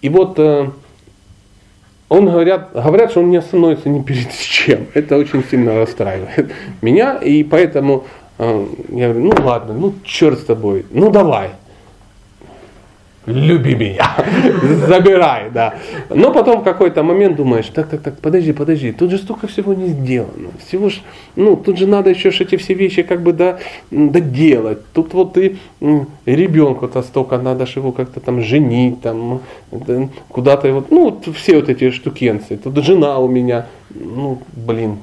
И вот э, он говорят, говорят, что он не остановится ни перед чем. Это очень сильно расстраивает меня. И поэтому э, я говорю, ну ладно, ну черт с тобой, ну давай люби меня, забирай, да. Но потом в какой-то момент думаешь, так, так, так, подожди, подожди, тут же столько всего не сделано, всего ж, ну, тут же надо еще эти все вещи как бы да, доделать, тут вот и ребенку-то столько надо же его как-то там женить, там, куда-то вот, ну, вот все вот эти штукенцы, тут жена у меня, ну, блин,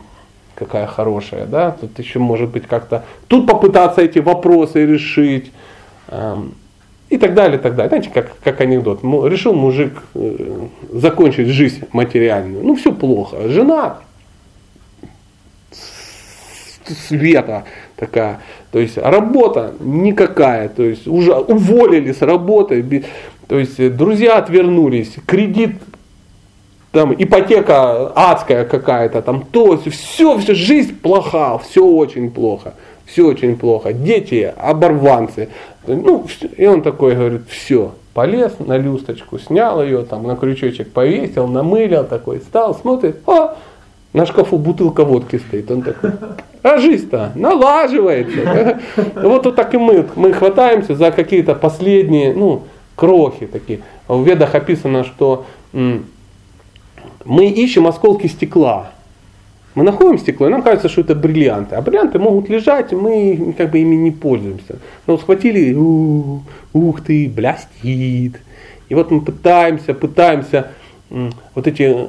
какая хорошая, да, тут еще может быть как-то, тут попытаться эти вопросы решить, и так далее, и так далее. Знаете, как, как анекдот. Решил мужик э, закончить жизнь материальную. Ну, все плохо. Жена света такая. То есть работа никакая. То есть уже уволили с работы. То есть друзья отвернулись. Кредит там ипотека адская какая-то, там то, все, все, жизнь плоха, все очень плохо, все очень плохо, дети оборванцы, ну, и он такой говорит, все, полез на люсточку, снял ее, там на крючочек повесил, намылил, такой стал, смотрит, а, на шкафу бутылка водки стоит. Он такой, а жизнь-то налаживается. Вот, вот так и мы, мы хватаемся за какие-то последние, ну, крохи такие. В ведах описано, что мы ищем осколки стекла. Мы находим стекло, и нам кажется, что это бриллианты. А бриллианты могут лежать, мы как бы ими не пользуемся. Но вот схватили, ух ты, блестит. И вот мы пытаемся, пытаемся вот эти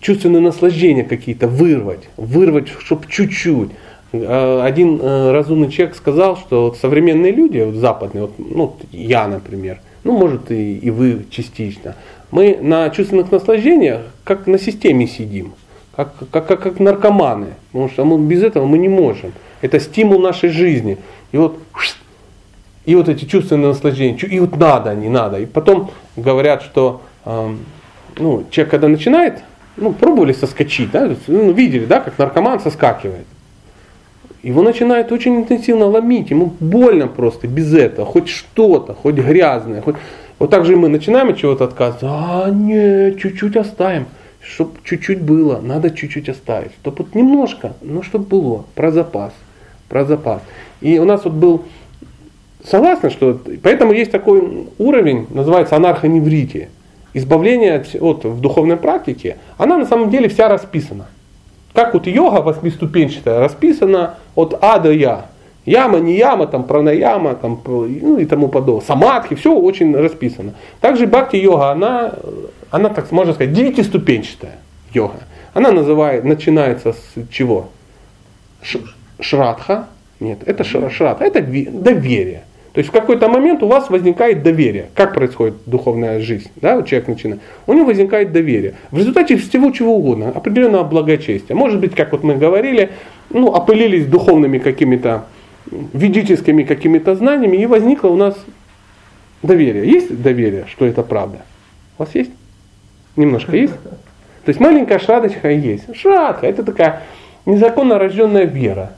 чувственные наслаждения какие-то вырвать, вырвать, чтобы чуть-чуть. А, один разумный человек сказал, что современные люди, вот западные, вот, ну, я, например, ну, может, и, и вы частично, мы на чувственных наслаждениях, как на системе сидим как, как, как, как наркоманы. Потому что мы, без этого мы не можем. Это стимул нашей жизни. И вот, и вот эти чувственные наслаждения, и вот надо, не надо. И потом говорят, что э, ну, человек, когда начинает, ну, пробовали соскочить, да, ну, видели, да, как наркоман соскакивает. Его начинает очень интенсивно ломить, ему больно просто без этого, хоть что-то, хоть грязное. Хоть... Вот так же мы начинаем от чего-то отказываться, а нет, чуть-чуть оставим чтобы чуть-чуть было, надо чуть-чуть оставить. Чтобы вот немножко, но чтобы было, про запас, про запас. И у нас вот был, согласны, что, поэтому есть такой уровень, называется анархоневрития. избавление от, от, в духовной практике, она на самом деле вся расписана. Как вот йога восьмиступенчатая расписана от А до Я. Яма, не яма, там пранаяма, там, ну и тому подобное. Самадхи, все очень расписано. Также бхакти-йога, она, она, так можно сказать, девятиступенчатая йога. Она называет, начинается с чего? Ш, шрадха. Нет, это шрадха, это доверие. То есть в какой-то момент у вас возникает доверие. Как происходит духовная жизнь? Да, вот человек начинает. У него возникает доверие. В результате всего чего угодно, определенного благочестия. Может быть, как вот мы говорили, ну, опылились духовными какими-то ведическими какими-то знаниями, и возникло у нас доверие. Есть доверие, что это правда? У вас есть? Немножко есть? То есть маленькая шрадочка есть. Шрадка, это такая незаконно рожденная вера.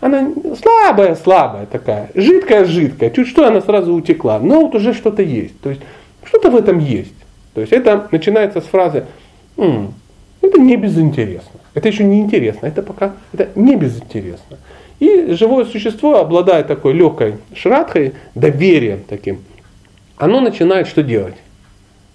Она слабая, слабая такая, жидкая, жидкая. Чуть что она сразу утекла. Но вот уже что-то есть. То есть что-то в этом есть. То есть это начинается с фразы М, это не безинтересно. Это еще не интересно. Это пока это не безинтересно. И живое существо, обладая такой легкой шрадхой, доверием таким, оно начинает что делать?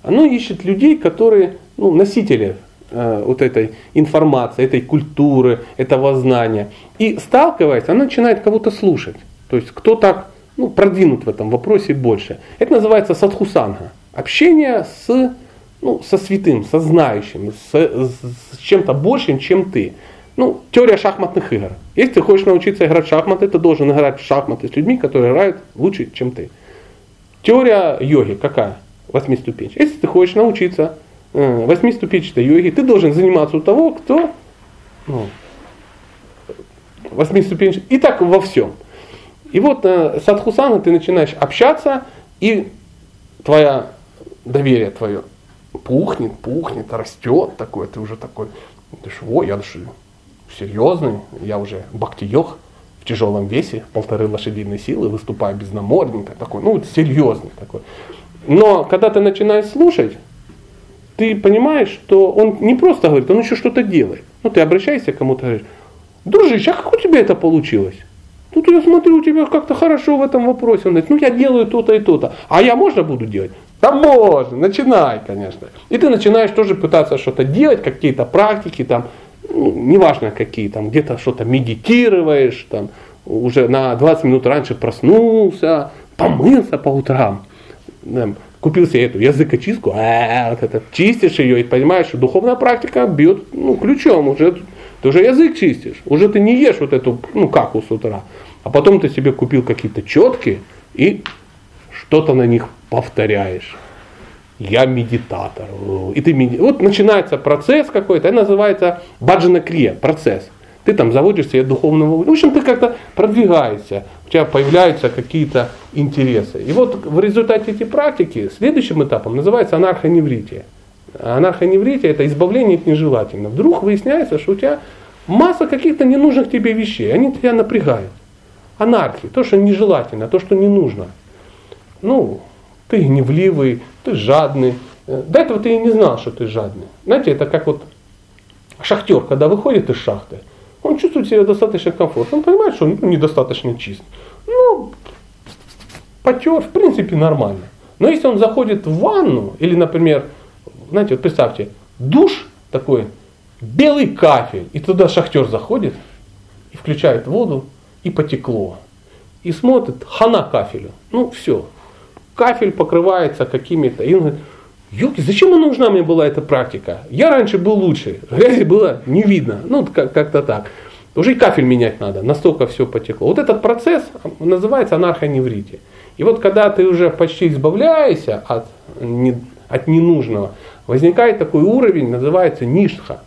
Оно ищет людей, которые ну, носители Э, вот этой информации, этой культуры, этого знания. И сталкиваясь, она начинает кого-то слушать. То есть кто так ну, продвинут в этом вопросе больше. Это называется садхусанга. Общение с, ну, со святым, со знающим, с, с чем-то большим, чем ты. Ну, теория шахматных игр. Если ты хочешь научиться играть в шахматы, ты должен играть в шахматы с людьми, которые играют лучше, чем ты. Теория йоги какая? Восьмиступенчатая. Если ты хочешь научиться Э, восьмиступенчатой йоги, ты должен заниматься у того, кто ну, восьмиступенчатый. И так во всем. И вот э, с Адхусана ты начинаешь общаться, и твое доверие твое пухнет, пухнет, растет такое, ты уже такой, ты ж, о, я даже серьезный, я уже бхакти-йог в тяжелом весе, полторы лошадиной силы, выступаю без намордника, такой, ну, серьезный такой. Но когда ты начинаешь слушать, ты понимаешь, что он не просто говорит, он еще что-то делает. Ну, ты обращаешься к кому-то, говоришь, дружище, а как у тебя это получилось? Тут я смотрю, у тебя как-то хорошо в этом вопросе. Он говорит, ну я делаю то-то и то-то. А я можно буду делать? Да можно, начинай, конечно. И ты начинаешь тоже пытаться что-то делать, какие-то практики, там, ну, неважно какие, там, где-то что-то медитируешь, там, уже на 20 минут раньше проснулся, помылся по утрам, купил себе эту языкочистку, а, чистишь ее и понимаешь, что духовная практика бьет ну, ключом, уже ты уже язык чистишь, уже ты не ешь вот эту, ну, каку с утра, а потом ты себе купил какие-то четки и что-то на них повторяешь. Я медитатор. И ты меди... Вот начинается процесс какой-то, это называется баджана крия, процесс. Ты там заводишь себе духовного... В общем, ты как-то продвигаешься, у тебя появляются какие-то интересы. И вот в результате этой практики следующим этапом называется анархоневрития. Анархоневрития это избавление от нежелательного. Вдруг выясняется, что у тебя масса каких-то ненужных тебе вещей, они тебя напрягают. Анархия, то, что нежелательно, то, что не нужно. Ну, ты гневливый, ты жадный. До этого ты и не знал, что ты жадный. Знаете, это как вот шахтер, когда выходит из шахты, он чувствует себя достаточно комфортно, он понимает, что он недостаточно чист. Ну, потер, в принципе, нормально. Но если он заходит в ванну, или, например, знаете, вот представьте, душ такой, белый кафель, и туда шахтер заходит, и включает воду, и потекло. И смотрит, хана кафелю. Ну, все. Кафель покрывается какими-то. И он говорит, Ёлки, зачем нужна мне была эта практика? Я раньше был лучше, грязи было не видно. Ну, как-то так. Уже и кафель менять надо, настолько все потекло. Вот этот процесс называется анархоневрите. И вот когда ты уже почти избавляешься от, не, от ненужного, возникает такой уровень, называется ништха,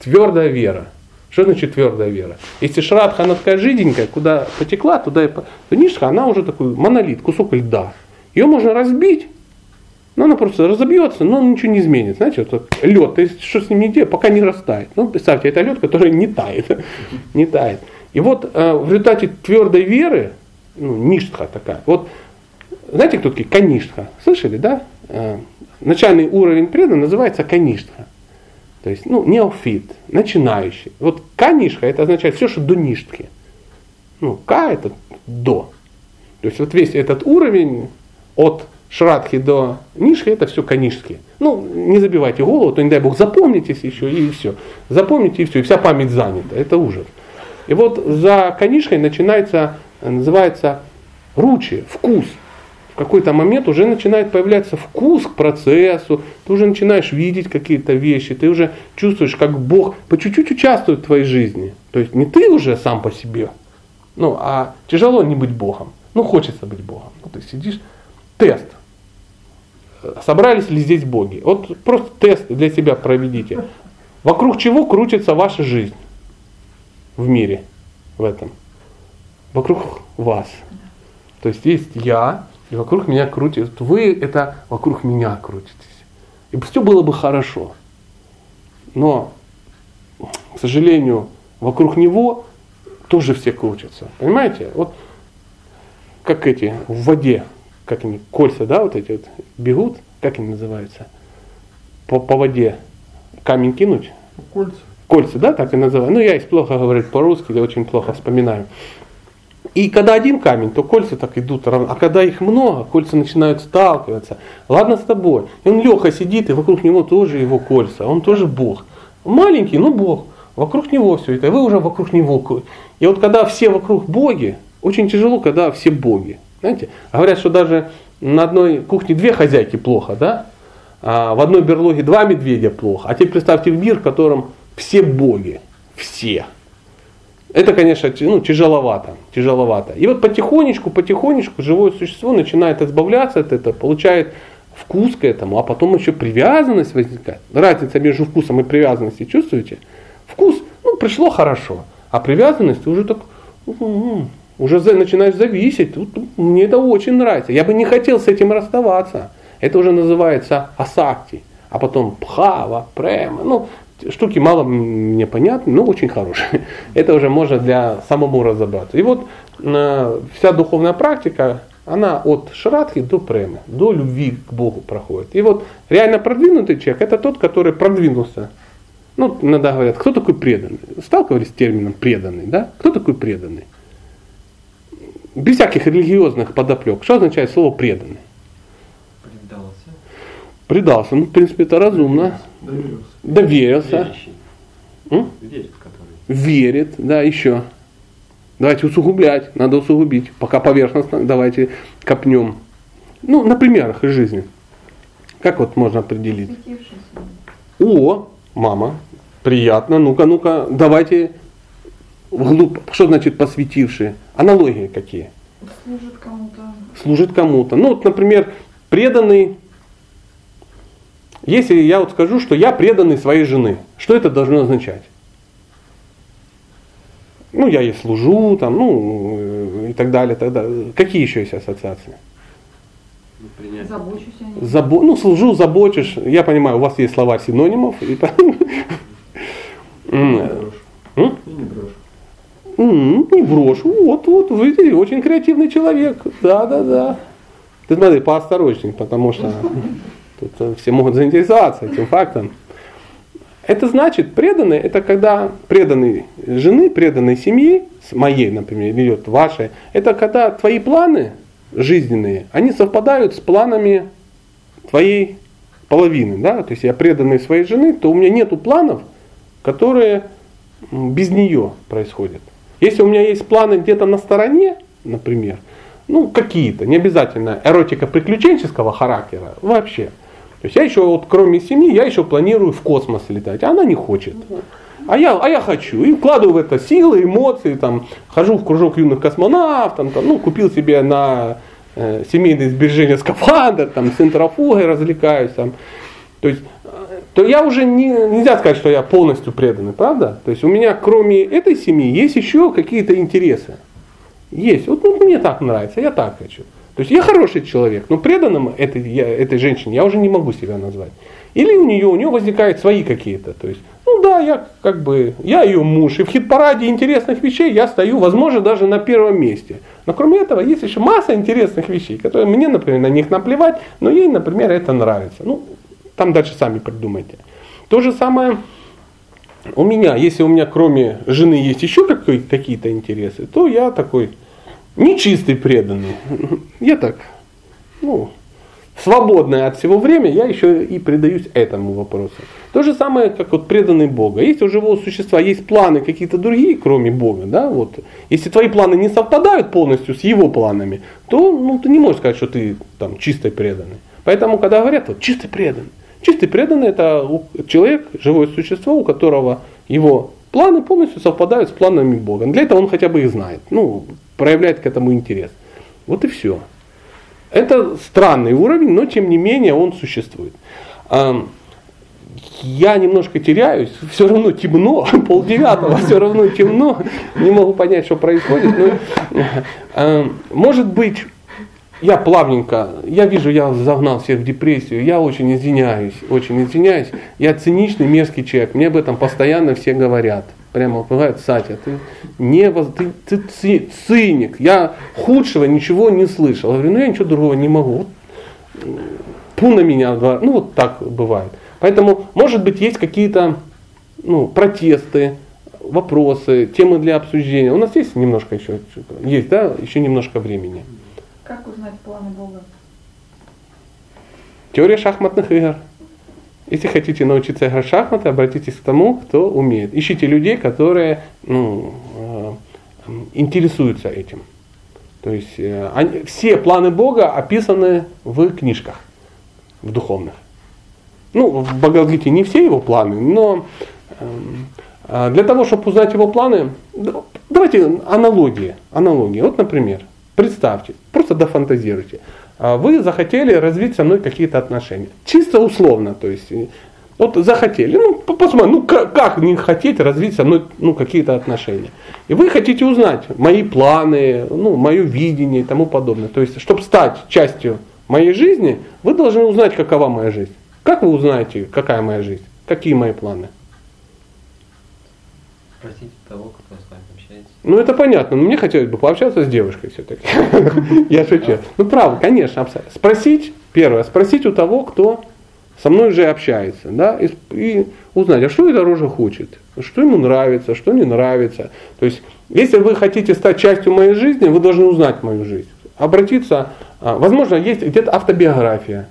твердая вера. Что значит твердая вера? Если шрадха, она такая жиденькая, куда потекла, туда и... То ништха, она уже такой монолит, кусок льда. Ее можно разбить, но она просто разобьется, но ничего не изменит. Знаете, вот лед, ты что с ним не делаешь, пока не растает. Ну, представьте, это лед, который не тает. не тает. И вот э, в результате твердой веры, ну, ништха такая, вот знаете, кто такие? Каништха. Слышали, да? Э, начальный уровень преда называется каништха. То есть, ну, неофит, начинающий. Вот канишха это означает все, что до ништхи. Ну, ка это до. То есть вот весь этот уровень от Шрадхи до Нишхи это все канишские. Ну, не забивайте голову, то не дай бог запомнитесь еще и все. Запомните и все, и вся память занята. Это ужас. И вот за канишкой начинается, называется ручи, вкус. В какой-то момент уже начинает появляться вкус к процессу, ты уже начинаешь видеть какие-то вещи, ты уже чувствуешь, как Бог по чуть-чуть участвует в твоей жизни. То есть не ты уже сам по себе, ну, а тяжело не быть Богом. Ну, хочется быть Богом. Ну, ты сидишь, тест. Собрались ли здесь боги? Вот просто тест для себя проведите. Вокруг чего крутится ваша жизнь? в мире в этом. Вокруг вас. То есть есть я, и вокруг меня крутится. Вы это вокруг меня крутитесь. И все было бы хорошо. Но, к сожалению, вокруг него тоже все крутятся. Понимаете? Вот как эти в воде, как они, кольца, да, вот эти вот бегут, как они называются? По, по воде камень кинуть? Кольца кольца, да, так и называют. Ну, я из плохо говорю по-русски, я очень плохо вспоминаю. И когда один камень, то кольца так идут равно. А когда их много, кольца начинают сталкиваться. Ладно с тобой. И он Леха сидит, и вокруг него тоже его кольца. Он тоже Бог. Маленький, но Бог. Вокруг него все это. И вы уже вокруг него. И вот когда все вокруг боги, очень тяжело, когда все боги. Знаете, говорят, что даже на одной кухне две хозяйки плохо, да? А в одной берлоге два медведя плохо. А теперь представьте мир, в котором все боги, все. Это, конечно, ну, тяжеловато, тяжеловато. И вот потихонечку, потихонечку живое существо начинает избавляться от этого, получает вкус к этому, а потом еще привязанность возникает. Разница между вкусом и привязанностью, чувствуете? Вкус, ну, пришло хорошо, а привязанность уже так, уже начинаешь зависеть. Мне это очень нравится. Я бы не хотел с этим расставаться. Это уже называется асакти. А потом пхава, према. Ну, штуки мало мне понятны, но очень хорошие. Это уже можно для самому разобраться. И вот э, вся духовная практика, она от шрадхи до премы, до любви к Богу проходит. И вот реально продвинутый человек, это тот, который продвинулся. Ну, иногда говорят, кто такой преданный? Сталкивались с термином преданный, да? Кто такой преданный? Без всяких религиозных подоплек. Что означает слово преданный? Предался. Предался. Ну, в принципе, это разумно. Доверился. Доверился. М? Верит в который. Верит, да, еще. Давайте усугублять, надо усугубить. Пока поверхностно, давайте копнем. Ну, на примерах из жизни. Как вот можно определить? О, мама, приятно. Ну-ка, ну-ка, давайте вглубь. Что значит посвятившие? Аналогии какие? Служит кому-то. Служит кому-то. Ну, вот, например, преданный если я вот скажу, что я преданный своей жены, что это должно означать? Ну, я ей служу, там, ну, и так далее, так далее. Какие еще есть ассоциации? Ну, принять. Забочусь о ней. Забо... Ну, служу, заботишь. Я понимаю, у вас есть слова синонимов. И... И не? И не брошу. Вот, вот, вы очень креативный человек. Да, да, да. Ты смотри, поосторожней, потому что Тут э, все могут заинтересоваться этим фактом. Это значит, преданный, это когда преданный жены, преданной семьи, с моей, например, идет вашей, это когда твои планы жизненные, они совпадают с планами твоей половины. Да? То есть я преданный своей жены, то у меня нету планов, которые без нее происходят. Если у меня есть планы где-то на стороне, например, ну какие-то, не обязательно эротика приключенческого характера, вообще – то есть я еще, вот, кроме семьи, я еще планирую в космос летать, а она не хочет. А я, а я хочу. И вкладываю в это силы, эмоции, там, хожу в кружок юных космонавтов, там, ну, купил себе на э, семейные сбережения скафандр, там, с развлекаюсь. Там. То есть, э, то я уже не, нельзя сказать, что я полностью преданный, правда? То есть у меня кроме этой семьи есть еще какие-то интересы. Есть. Вот ну, мне так нравится, я так хочу. То есть я хороший человек, но преданным этой, я, этой женщине я уже не могу себя назвать. Или у нее, у нее возникают свои какие-то. То есть, ну да, я как бы, я ее муж, и в хит-параде интересных вещей я стою, возможно, даже на первом месте. Но кроме этого есть еще масса интересных вещей, которые мне, например, на них наплевать, но ей, например, это нравится. Ну, там дальше сами придумайте. То же самое у меня, если у меня кроме жены есть еще какие-то интересы, то я такой нечистый преданный. Я так, ну, свободное от всего время, я еще и предаюсь этому вопросу. То же самое, как вот преданный Бога. Если у живого существа есть планы какие-то другие, кроме Бога, да, вот, если твои планы не совпадают полностью с его планами, то ну, ты не можешь сказать, что ты там чисто преданный. Поэтому, когда говорят, вот чистый преданный, чистый преданный это человек, живое существо, у которого его планы полностью совпадают с планами Бога. Для этого он хотя бы их знает, ну, проявляет к этому интерес. Вот и все. Это странный уровень, но тем не менее он существует. Я немножко теряюсь, все равно темно, полдевятого, все равно темно, не могу понять, что происходит. Но, может быть, я плавненько, я вижу, я загнал всех в депрессию, я очень извиняюсь, очень извиняюсь. Я циничный, мерзкий человек, мне об этом постоянно все говорят. Прямо бывает, Сатя, ты, не, ты, ты ци, циник, я худшего ничего не слышал. Я говорю, ну я ничего другого не могу. Пу на меня, ну вот так бывает. Поэтому, может быть, есть какие-то ну, протесты, вопросы, темы для обсуждения. У нас есть немножко еще, есть, да, еще немножко времени. Как узнать планы Бога? Теория шахматных игр. Если хотите научиться играть в шахматы, обратитесь к тому, кто умеет. Ищите людей, которые ну, э, интересуются этим. То есть э, они, все планы Бога описаны в книжках, в духовных. Ну, в Бхагавадгите не все его планы, но э, для того, чтобы узнать его планы, давайте аналогии. аналогии. Вот, например, представьте, просто дофантазируйте. А вы захотели развить со мной какие-то отношения. Чисто условно, то есть вот захотели, ну посмотрим, ну как, не хотеть развить со мной ну, какие-то отношения. И вы хотите узнать мои планы, ну, мое видение и тому подобное. То есть, чтобы стать частью моей жизни, вы должны узнать, какова моя жизнь. Как вы узнаете, какая моя жизнь? Какие мои планы? Спросите того, кто ну это понятно, но мне хотелось бы пообщаться с девушкой все-таки. Я шучу. Ну правда, конечно. Спросить, первое, спросить у того, кто со мной уже общается, да, и, и узнать, а что это дороже хочет, что ему нравится, что не нравится. То есть, если вы хотите стать частью моей жизни, вы должны узнать мою жизнь. Обратиться, а, возможно, есть где-то автобиография.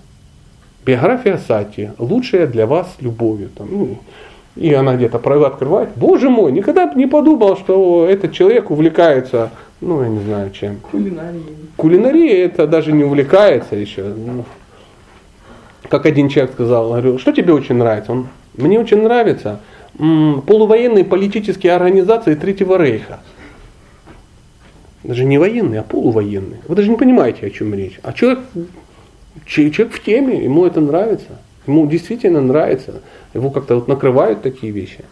Биография Сати, лучшая для вас любовью. Там, ну, и она где-то правила открывает, боже мой, никогда бы не подумал, что этот человек увлекается, ну, я не знаю чем. Кулинарией. Кулинария это даже не увлекается еще. Ну, как один человек сказал, говорю, что тебе очень нравится? Он, мне очень нравится м, полувоенные политические организации Третьего Рейха. Даже не военные, а полувоенные. Вы даже не понимаете, о чем речь. А человек, человек в теме, ему это нравится. Ему действительно нравится его как-то вот накрывают такие вещи.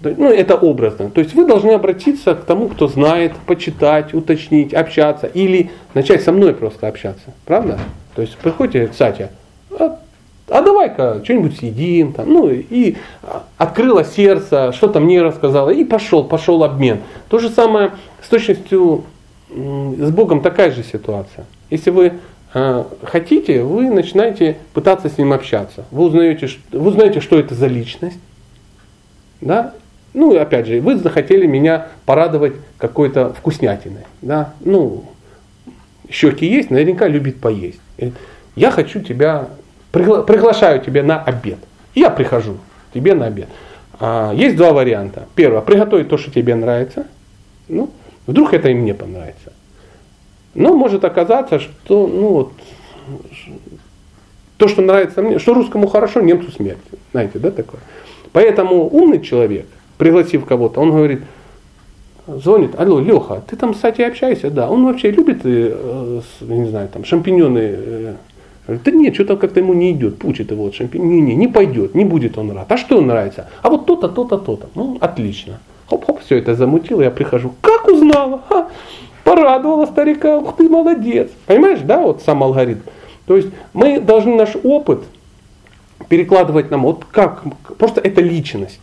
Ну, это образно. То есть вы должны обратиться к тому, кто знает, почитать, уточнить, общаться. Или начать со мной просто общаться. Правда? То есть приходите, кстати, а, а давай-ка что-нибудь съедим. Там, ну, и открыло сердце, что-то мне рассказала. И пошел, пошел обмен. То же самое с точностью с Богом такая же ситуация. Если вы а, хотите, вы начинаете пытаться с ним общаться. Вы узнаете, вы узнаете, что это за личность. Да? Ну, и опять же, вы захотели меня порадовать какой-то вкуснятиной. Да? Ну, щеки есть, наверняка любит поесть. Я хочу тебя, пригла, приглашаю тебя на обед. И я прихожу тебе на обед. А, есть два варианта. Первое, приготовить то, что тебе нравится. Ну, вдруг это им не понравится. Но может оказаться, что ну, вот, то, что нравится мне, что русскому хорошо, немцу смерть. Знаете, да, такое? Поэтому умный человек, пригласив кого-то, он говорит, звонит, алло, Леха, ты там с Сатей общаешься? Да. Он вообще любит, э, не знаю, там, шампиньоны? Э, да нет, что-то как-то ему не идет, пучит его от шампиньонов. Не, не, не пойдет, не будет он рад. А что нравится? А вот то-то, то-то, то-то. Ну, отлично. Хоп-хоп, все это замутил, я прихожу. Как узнала? Ха? Порадовала старика, ух ты, молодец. Понимаешь, да, вот сам алгоритм. То есть мы должны наш опыт перекладывать нам, вот как, просто это личность.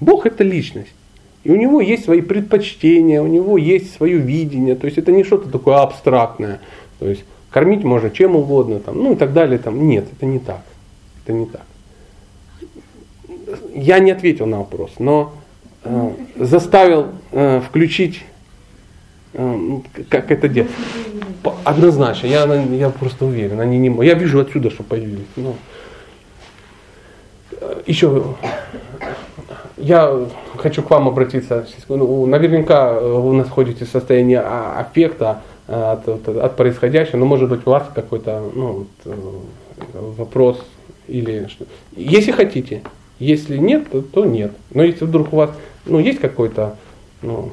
Бог это личность. И у него есть свои предпочтения, у него есть свое видение, то есть это не что-то такое абстрактное. То есть кормить можно чем угодно, там, ну и так далее. Там. Нет, это не так. Это не так. Я не ответил на вопрос, но э, заставил э, включить как это делать. Однозначно, я, я просто уверен, они не Я вижу отсюда, что появились. Ну, Э, еще я хочу к вам обратиться. Ну, Наверняка э, вы находитесь в состоянии а- аффекта э, от, от- от происходящего, но может быть у вас какой-то ну, вопрос или что. Если хотите, если нет, то, то нет. Но если вдруг у вас ну, есть какой-то ну,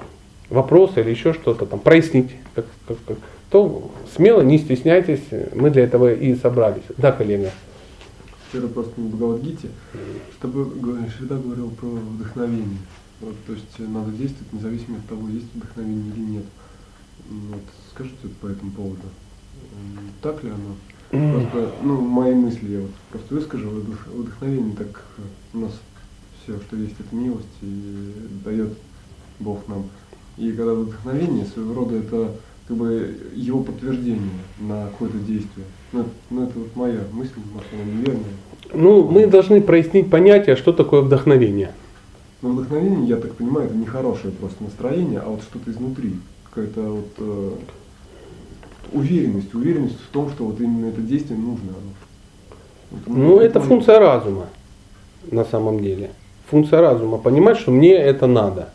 вопрос или еще что-то там, прояснить, как- как- как, то смело, не стесняйтесь, мы для этого и собрались. Да, коллега? Вчера просто на Бхагавадгите, с тобой всегда говорил про вдохновение. Вот, то есть э, надо действовать независимо от того, есть вдохновение или нет. Вот, скажите вот по этому поводу. Так ли оно? Просто, ну, мои мысли я вот просто выскажу. Вдох- Вдохновение так э, у нас все, что есть, это милость и дает Бог нам. И когда вдохновение, своего рода это как бы его подтверждение на какое-то действие. Ну, это- ну, это вот моя мысль, может, она неверная. Ну, мы должны прояснить понятие, что такое вдохновение. Но вдохновение, я так понимаю, это не хорошее просто настроение, а вот что-то изнутри. Какая-то вот э, уверенность, уверенность в том, что вот именно это действие нужно. Вот, Ну, это поэтому- функция разума на самом деле. Функция разума. Понимать, что мне это надо.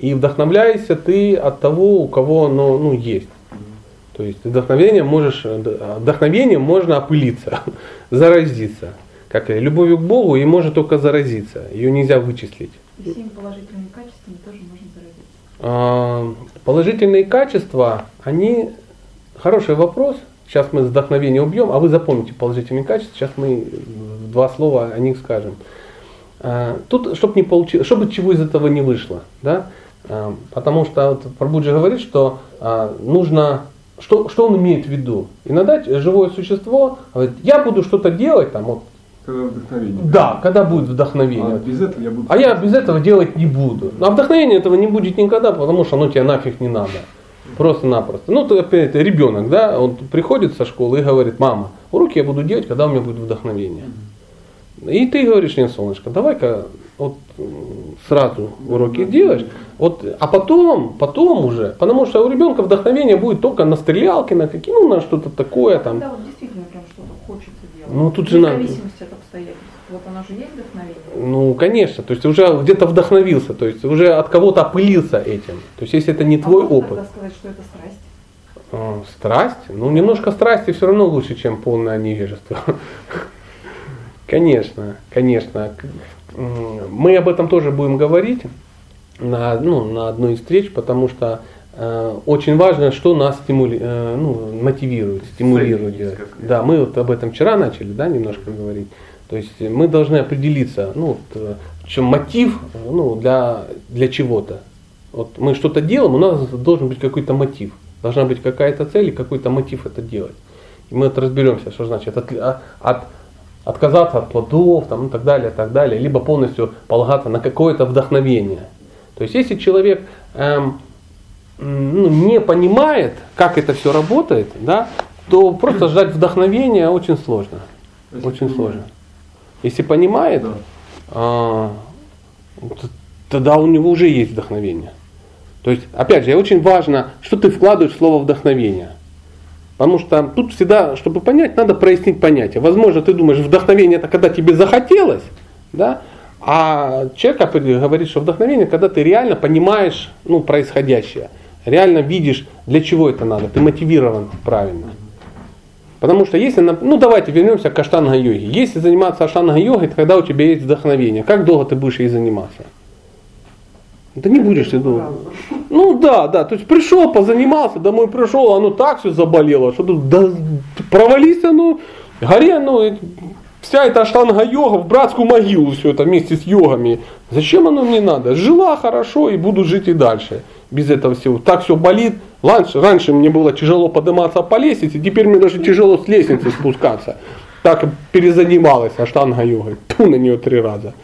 И вдохновляешься ты от того, у кого оно ну, есть. То есть вдохновением можешь, вдохновением можно опылиться, заразиться. Как и любовью к Богу, и может только заразиться. Ее нельзя вычислить. И всеми положительными качествами тоже можно заразиться. А, Положительные качества, они хороший вопрос. Сейчас мы вдохновение убьем, а вы запомните положительные качества. Сейчас мы два слова о них скажем. А, Тут, чтобы не получилось, чтобы чего из этого не вышло, да? А, Потому что вот Прабуджи говорит, что а, нужно, что, что он имеет в виду. Иногда живое существо говорит, я буду что-то делать, там, вот, Когда вдохновение. да, когда будет вдохновение. А без этого я буду... А я без этого делать не буду. А вдохновения этого не будет никогда, потому что оно тебе нафиг не надо. Просто-напросто. Ну, ты опять ребенок, да, он приходит со школы и говорит, мама, уроки я буду делать, когда у меня будет вдохновение. И ты говоришь, нет, солнышко, давай-ка вот сразу уроки делаешь, вот, а потом, потом уже, потому что у ребенка вдохновение будет только на стрелялке, на какие, ну, на что-то такое там. Когда вот действительно прям что-то хочется делать. Ну, тут же надо- зависимости от обстоятельств. Вот оно же есть вдохновение. Ну, конечно, то есть уже где-то вдохновился, то есть уже от кого-то опылился этим. То есть если это не твой а можно опыт. тогда сказать, что это страсть? А, Страсть? Ну, немножко страсти все равно лучше, чем полное невежество. Конечно, конечно. Мы об этом тоже будем говорить на, ну, на одной из встреч, потому что э, очень важно, что нас стимули, э, ну, мотивирует, стимулирует Цель. Да, мы вот об этом вчера начали, да, немножко говорить. То есть мы должны определиться, ну, вот, э, в чем мотив, ну, для, для чего-то. Вот мы что-то делаем, у нас должен быть какой-то мотив. Должна быть какая-то цель и какой-то мотив это делать. И мы вот разберемся, что значит от, от- отказаться от плодов там, и так далее, и так далее, либо полностью полагаться на какое-то вдохновение. То есть если человек эм, ну, не понимает, как это все работает, да, то просто ждать вдохновения очень сложно. Если Очень понимаю. сложно. Если понимает, Да. а, тогда у него уже есть вдохновение. То есть, опять же, очень важно, что ты вкладываешь в слово вдохновение. Потому что тут всегда, чтобы понять, надо прояснить понятие. Возможно, ты думаешь, вдохновение это когда тебе захотелось, да? а человек говорит, что вдохновение, когда ты реально понимаешь ну, происходящее, реально видишь, для чего это надо, ты мотивирован правильно. Потому что если, ну давайте вернемся к аштанга-йоге. Если заниматься аштанга-йогой, это когда у тебя есть вдохновение. Как долго ты будешь ей заниматься? Да не будешь ты долго. Ну да, да, то есть пришел, позанимался, домой пришел, оно так все заболело, что тут да, провались оно, горе и вся эта аштанга-йога в братскую могилу все это вместе с йогами. Зачем оно мне надо? Жила хорошо и буду жить и дальше. Без этого всего. Так все болит. Раньше, раньше мне было тяжело подниматься по лестнице, теперь мне даже тяжело с лестницы спускаться. Так перезанималась аштанга-йогой. Ту на нее три раза.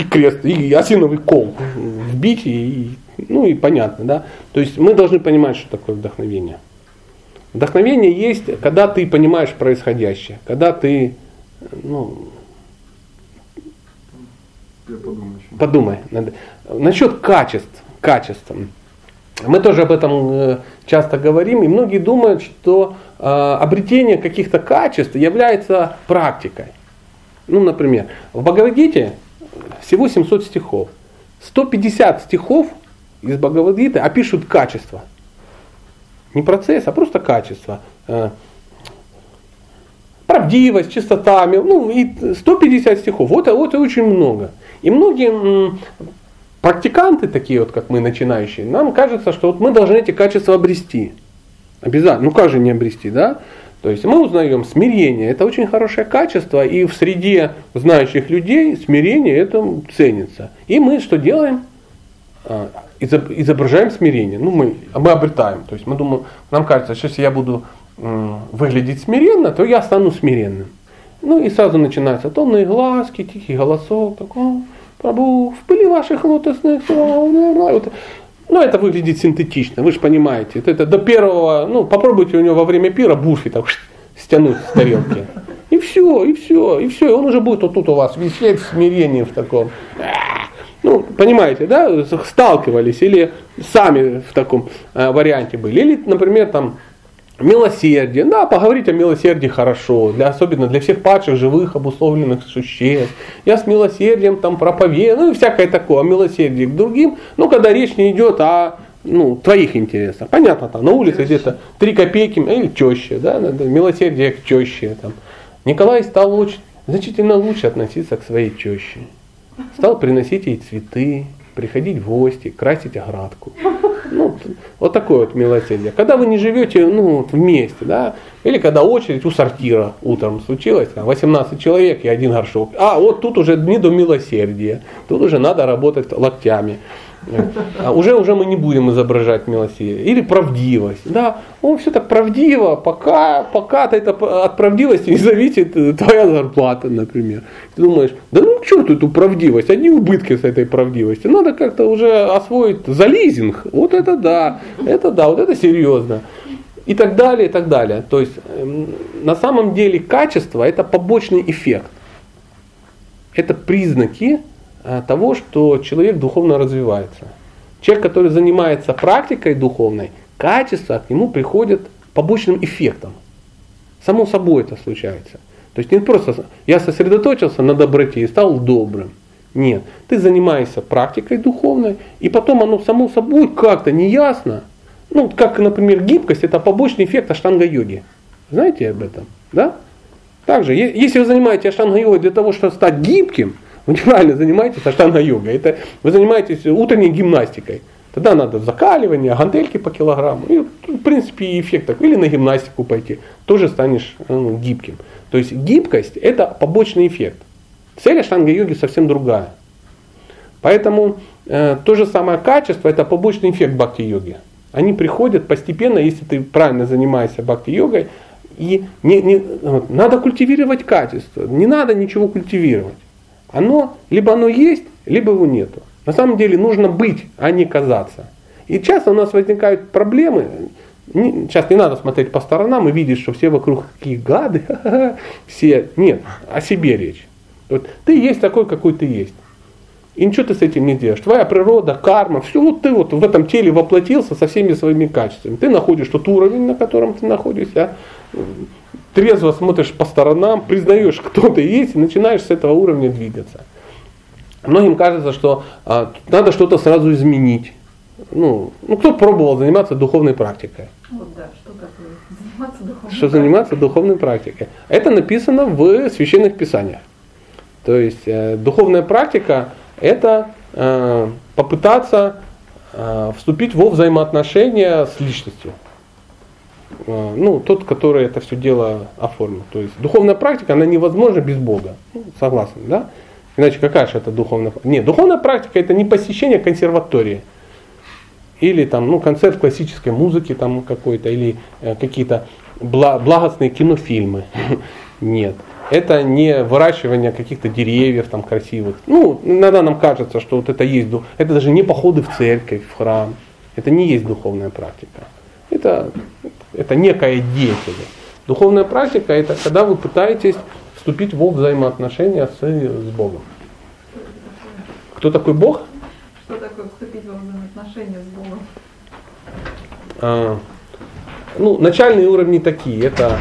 И крест, и осиновый кол вбить, и, ну и понятно, да. То есть мы должны понимать, что такое вдохновение. Вдохновение есть, когда ты понимаешь происходящее, когда ты, ну, Я подумаю еще. подумай. Надо. Насчет качеств, качеств. Мы тоже об этом э, часто говорим, и многие думают, что э, обретение каких-то качеств является практикой. Ну, например, в Бхагавадгите всего 700 стихов. 150 стихов из Бхагавадгиты опишут качество. Не процесс, а просто качество. Э, правдивость, чистота, ну и 150 стихов. Вот, вот очень много. И многие практиканты, такие вот, как мы, начинающие, нам кажется, что вот мы должны эти качества обрести. Обязательно. Ну как же не обрести, да? То есть мы узнаем смирение, это очень хорошее качество, и в среде знающих людей смирение это ценится. И мы что делаем? А, изображаем смирение. Ну, мы, мы обретаем. То есть мы думаем, нам кажется, что если я буду выглядеть смиренно, то я стану смиренным. Ну и сразу начинаются томные глазки, тихий голосок, такой, Прабу, в пыли ваших лотосных вот. Ну, это выглядит синтетично, вы же понимаете. Это, это до первого, ну, попробуйте у него во время пира бурфи так стянуть с тарелки. И все, и все, и все. И он уже будет вот тут у вас висеть в смирении в таком. Ну, понимаете, да, сталкивались или сами в таком э, варианте были. Или, например, там Милосердие. Да, поговорить о милосердии хорошо, для, особенно для всех падших, живых, обусловленных существ. Я с милосердием там проповедую, ну и всякое такое, о милосердии к другим. Но когда речь не идет о ну, твоих интересах. Понятно, там на улице где-то три копейки или чаще, да, милосердие к чаще. Там. Николай стал очень, значительно лучше относиться к своей теще. Стал приносить ей цветы, приходить в гости, красить оградку. Ну, вот такое вот милосердие. Когда вы не живете ну, вместе, да, или когда очередь у сортира утром случилась, 18 человек и один горшок. А вот тут уже не до милосердия, тут уже надо работать локтями. А уже, уже мы не будем изображать милосердие. Или правдивость. Да, он все так правдиво, пока, пока -то это, от правдивости не зависит твоя зарплата, например. Ты думаешь, да ну что эту правдивость, одни убытки с этой правдивости. Надо как-то уже освоить за лизинг. Вот это да, это да, вот это серьезно. И так далее, и так далее. То есть эм, на самом деле качество это побочный эффект. Это признаки Э, того, что человек духовно развивается. Человек, который занимается практикой духовной, качество к нему приходит побочным эффектом. Само собой это случается. То есть не просто я сосредоточился на доброте и стал добрым. Нет, ты занимаешься практикой духовной, и потом оно само собой как-то неясно. Ну, как, например, гибкость, это побочный эффект аштанга-йоги. Знаете об этом? Да? Также, если вы занимаетесь аштанга-йогой для того, чтобы стать гибким, вы неправильно занимаетесь аштанга-йогой. Это вы занимаетесь утренней гимнастикой. Тогда надо закаливание, гантельки по килограмму. И, в принципе, эффект такой. Или на гимнастику пойти. Тоже станешь ну, гибким. То есть гибкость это побочный эффект. Цель аштанга-йоги совсем другая. Поэтому э, то же самое качество это побочный эффект бхакти-йоги. Они приходят постепенно, если ты правильно занимаешься бхакти-йогой, и не, не, надо культивировать качество, не надо ничего культивировать. Оно, либо оно есть, либо его нету. На самом деле нужно быть, а не казаться. И часто у нас возникают проблемы, сейчас не надо смотреть по сторонам и видеть, что все вокруг какие гады, все, нет, о себе речь. Вот ты есть такой, какой ты есть. И ничего ты с этим не делаешь. Твоя природа, карма, все, вот ты вот в этом теле воплотился со всеми своими качествами. Ты находишь тот уровень, на котором ты находишься, трезво смотришь по сторонам, признаешь, кто ты есть, и начинаешь с этого уровня двигаться. Многим кажется, что а, надо что-то сразу изменить. Ну, ну, кто пробовал заниматься духовной практикой? Вот да, что такое заниматься духовной Что заниматься духовной практикой? Это написано в священных писаниях. То есть э, духовная практика это э, попытаться э, вступить во взаимоотношения с личностью. Э, ну, тот, который это все дело оформил. То есть духовная практика, она невозможна без Бога. Ну, согласен, да? Иначе какая же это духовная практика? Нет, духовная практика это не посещение консерватории. Или там, ну, концерт классической музыки там какой-то, или э, какие-то благостные кинофильмы. Нет. Это не выращивание каких-то деревьев там красивых. Ну, иногда нам кажется, что вот это есть, это даже не походы в церковь, в храм. Это не есть духовная практика. Это это некая деятельность. Духовная практика это когда вы пытаетесь вступить в взаимоотношения с, с Богом. Кто такой Бог? Что такое вступить во взаимоотношения с Богом? а, ну, начальные уровни такие. Это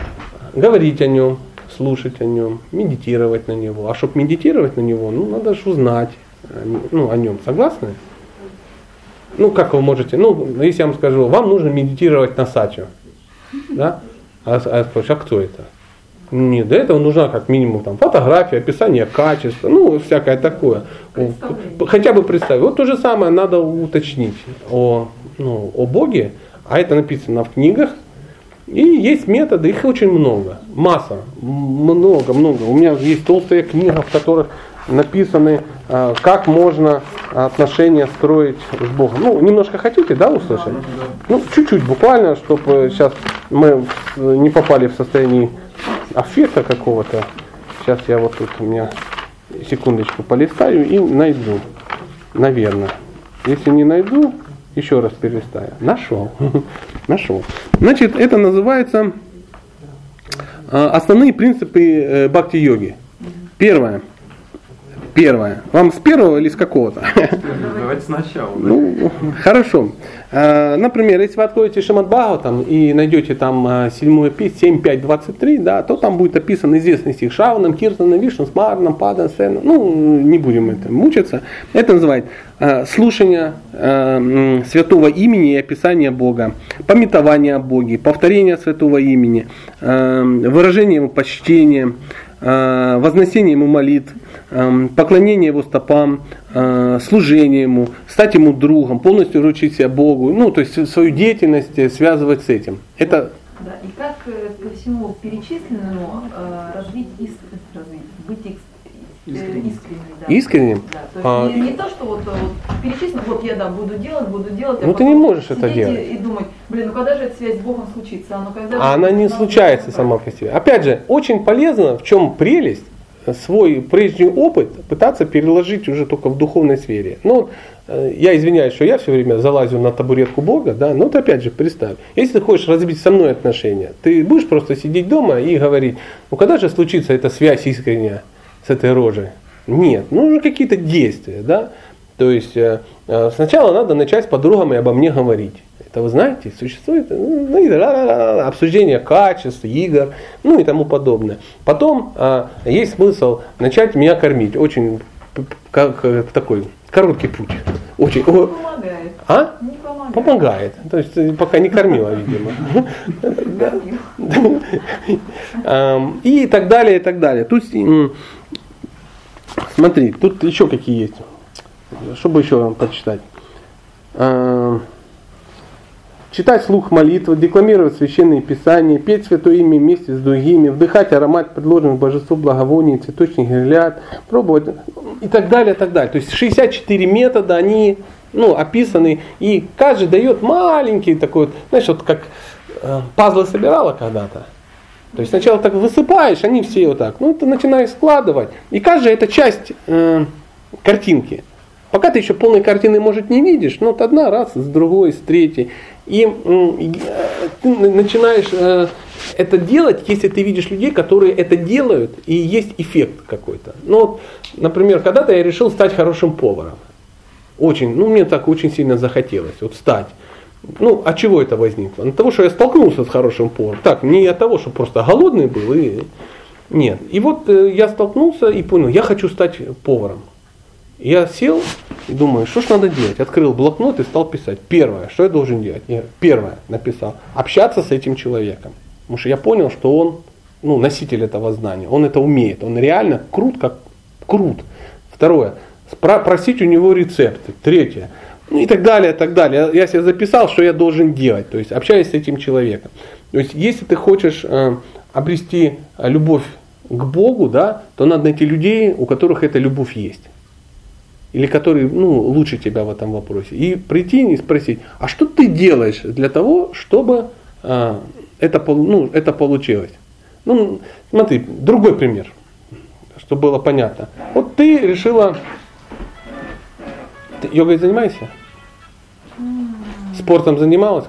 говорить о нем, слушать о нем, медитировать на него. А чтобы медитировать на него, ну, надо же узнать э, ну, о нем. Согласны? Ну, как вы можете, ну, если я вам скажу, вам нужно медитировать на сачу, да? А, а я спрошу, а кто это? Нет, для этого нужна как минимум там, фотография, описание качества, ну, всякое такое. Хотя бы представить. Вот то же самое надо уточнить о, ну, о Боге, а это написано в книгах, и есть методы, их очень много, масса, много, много. У меня есть толстая книга, в которых написаны, а, как можно отношения строить с Богом. Ну, немножко хотите, да, услышать? Ну, чуть-чуть, буквально, чтобы сейчас мы не попали в состояние аффекта какого-то. Сейчас я вот тут у меня секундочку полистаю и найду. Наверное. Если не найду, еще раз перелистаю. Нашел. Нашел. Значит, это называется а, основные принципы э, бхакти-йоги. Первое. Первое. Вам с первого или с какого-то? Давайте сначала. Ну, хорошо. А, например, если вы откроете Шимат там и найдете там а, седьмую пись 7.5.23, да, то там будет описан известный стих Шаваном, Киртаном, Вишну, Смарном, Падан, Сеном. Ну, не будем это мучиться. Это называется слушание святого имени и описание Бога, пометование о Боге, повторение святого имени, выражение ему почтения, возносение ему молитв, Эм, поклонение его стопам, э, служение ему, стать ему другом, полностью вручить себя Богу, ну, то есть свою деятельность э, связывать с этим. Это да, и как э, ко всему перечисленному развить, развить быть искренним. Да. Искренним? Да, то есть а... не, не то, что вот, вот перечислено, вот я да, буду делать, буду делать. А ну ты не можешь это делать. И думать, блин, ну когда же эта связь с Богом случится? А, ну, когда а она не случается сама по себе. Опять же, очень полезно, в чем прелесть, свой прежний опыт пытаться переложить уже только в духовной сфере. Ну, э, я извиняюсь, что я все время залазю на табуретку Бога, да, но вот опять же представь, если ты хочешь разбить со мной отношения, ты будешь просто сидеть дома и говорить, ну когда же случится эта связь искренняя с этой рожей? Нет, нужны какие-то действия, да, то есть э, э, сначала надо начать с подругами обо мне говорить. Это вы знаете, существует ну, обсуждение качеств, игр, ну и тому подобное. Потом а, есть смысл начать меня кормить. Очень как, такой короткий путь. Очень. Не помогает. А? Не помогает. Помогает. То есть пока не кормила, видимо. И так далее, и так далее. Тут смотри, тут еще какие есть. Чтобы еще вам почитать читать слух молитвы, декламировать священные писания, петь святое имя вместе с другими, вдыхать аромат предложенных божеству благовоний, цветочных гирляд, пробовать и так далее, и так далее. То есть 64 метода, они ну, описаны, и каждый дает маленький такой, знаешь, вот как э, пазлы собирала когда-то. То есть сначала так высыпаешь, они все вот так, ну ты начинаешь складывать. И каждая это часть э, картинки. Пока ты еще полной картины, может, не видишь, но вот одна раз, с другой, с третьей. И ты начинаешь э, это делать, если ты видишь людей, которые это делают, и есть эффект какой-то. Ну вот, например, когда-то я решил стать хорошим поваром. Очень, ну мне так очень сильно захотелось, вот стать. Ну, от чего это возникло? От того, что я столкнулся с хорошим поваром. Так, не от того, что просто голодный был. И... Нет. И вот э, я столкнулся и понял, я хочу стать поваром. Я сел и думаю, что ж надо делать? Открыл блокнот и стал писать. Первое, что я должен делать? Я первое написал. Общаться с этим человеком. Потому что я понял, что он ну, носитель этого знания. Он это умеет. Он реально крут, как крут. Второе, просить у него рецепты. Третье, ну и так далее, так далее. Я себе записал, что я должен делать. То есть общаясь с этим человеком. То есть если ты хочешь э, обрести любовь к Богу, да, то надо найти людей, у которых эта любовь есть или который ну, лучше тебя в этом вопросе, и прийти и спросить, а что ты делаешь для того, чтобы а, это, ну, это получилось? Ну, смотри, другой пример, чтобы было понятно. Вот ты решила, ты йогой занимаешься? Спортом занималась?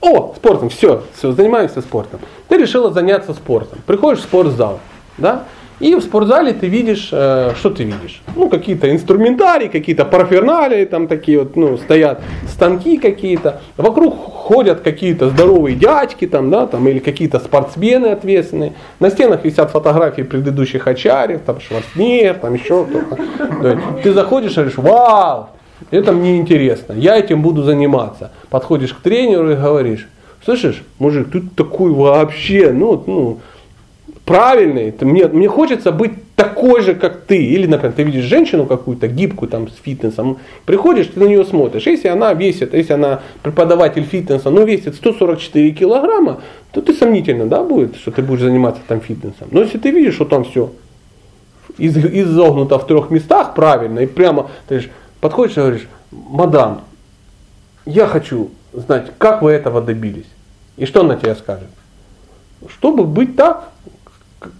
О, спортом, все, все, занимаешься спортом. Ты решила заняться спортом. Приходишь в спортзал, да? И в спортзале ты видишь, э, что ты видишь? Ну, какие-то инструментарии, какие-то парферналии, там такие вот, ну, стоят станки какие-то. Вокруг ходят какие-то здоровые дядьки, там, да, там, или какие-то спортсмены ответственные. На стенах висят фотографии предыдущих очарев, там, Шварценеггер, там еще кто-то. Ты заходишь и говоришь, вау, это мне интересно, я этим буду заниматься. Подходишь к тренеру и говоришь, слышишь, мужик, ты такой вообще, ну, ну, правильный, мне, мне хочется быть такой же, как ты. Или, например, ты видишь женщину какую-то гибкую там с фитнесом, приходишь, ты на нее смотришь. Если она весит, если она преподаватель фитнеса, ну весит 144 килограмма, то ты сомнительно, да, будет, что ты будешь заниматься там фитнесом. Но если ты видишь, что там все из, изогнуто в трех местах правильно, и прямо, ты говоришь, подходишь и говоришь, мадам, я хочу знать, как вы этого добились. И что она тебе скажет? Чтобы быть так,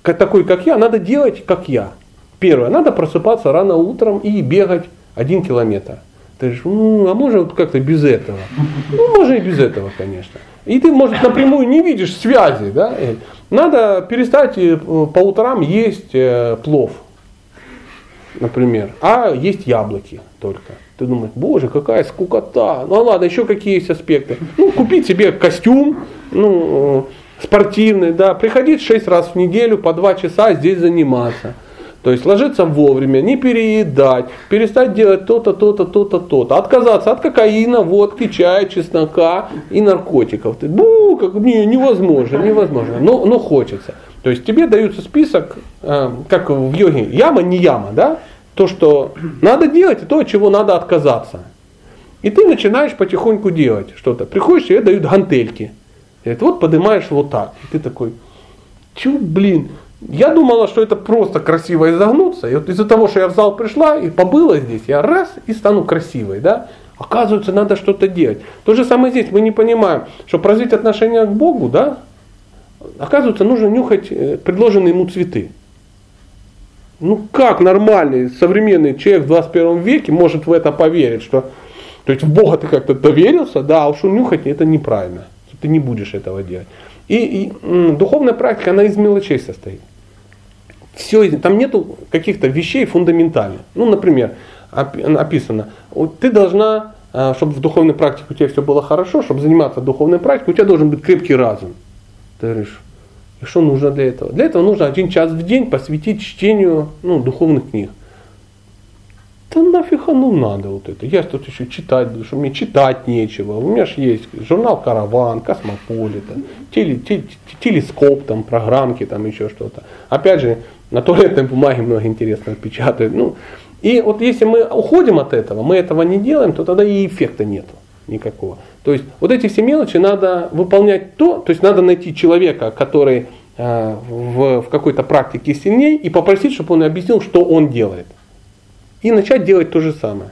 такой как я, надо делать как я. Первое, надо просыпаться рано утром и бегать один километр. Ты говоришь, ну, а можно вот как-то без этого? Ну, можно и без этого, конечно. И ты, может, напрямую не видишь связи, да? Надо перестать э, по утрам есть э, плов, например, а есть яблоки только. Ты думаешь, боже, какая скукота. Ну ладно, еще какие есть аспекты. Ну, купить себе костюм, ну, э, спортивный, да, приходить 6 раз в неделю по 2 часа здесь заниматься. То есть ложиться вовремя, не переедать, перестать делать то-то, то-то, то-то, то-то. Отказаться от кокаина, водки, чая, чеснока и наркотиков. Ты, бу, как мне невозможно, невозможно. Но, но хочется. То есть тебе даются список, э, как в йоге, яма не яма, да? То, что надо делать, и то, от чего надо отказаться. И ты начинаешь потихоньку делать что-то. Приходишь, тебе дают гантельки. Говорят, вот поднимаешь вот так. И ты такой, чё, блин, я думала, что это просто красиво изогнуться. И вот из-за того, что я в зал пришла и побыла здесь, я раз и стану красивой. Да? Оказывается, надо что-то делать. То же самое здесь. Мы не понимаем, что развить отношения к Богу, да, оказывается, нужно нюхать э, предложенные ему цветы. Ну как нормальный современный человек в 21 веке может в это поверить, что то есть в Бога ты как-то доверился, да, а уж нюхать это неправильно. Ты не будешь этого делать. И, и духовная практика, она из мелочей состоит все, там нету каких-то вещей фундаментальных. Ну, например, описано, ты должна, а, чтобы в духовной практике у тебя все было хорошо, чтобы заниматься духовной практикой, у тебя должен быть крепкий разум. Ты говоришь, и что нужно для этого? Для этого нужно один час в день посвятить чтению ну, духовных книг. Да нафиг оно надо вот это. Я тут еще читать буду, что мне читать нечего. У меня же есть журнал «Караван», «Космополита», телескоп, там, программки, там еще что-то. Опять же, на туалетной бумаге много интересного печатают. Ну, и вот если мы уходим от этого, мы этого не делаем, то тогда и эффекта нету никакого. То есть вот эти все мелочи надо выполнять то, то есть надо найти человека, который э, в, в какой-то практике сильнее, и попросить, чтобы он объяснил, что он делает. И начать делать то же самое.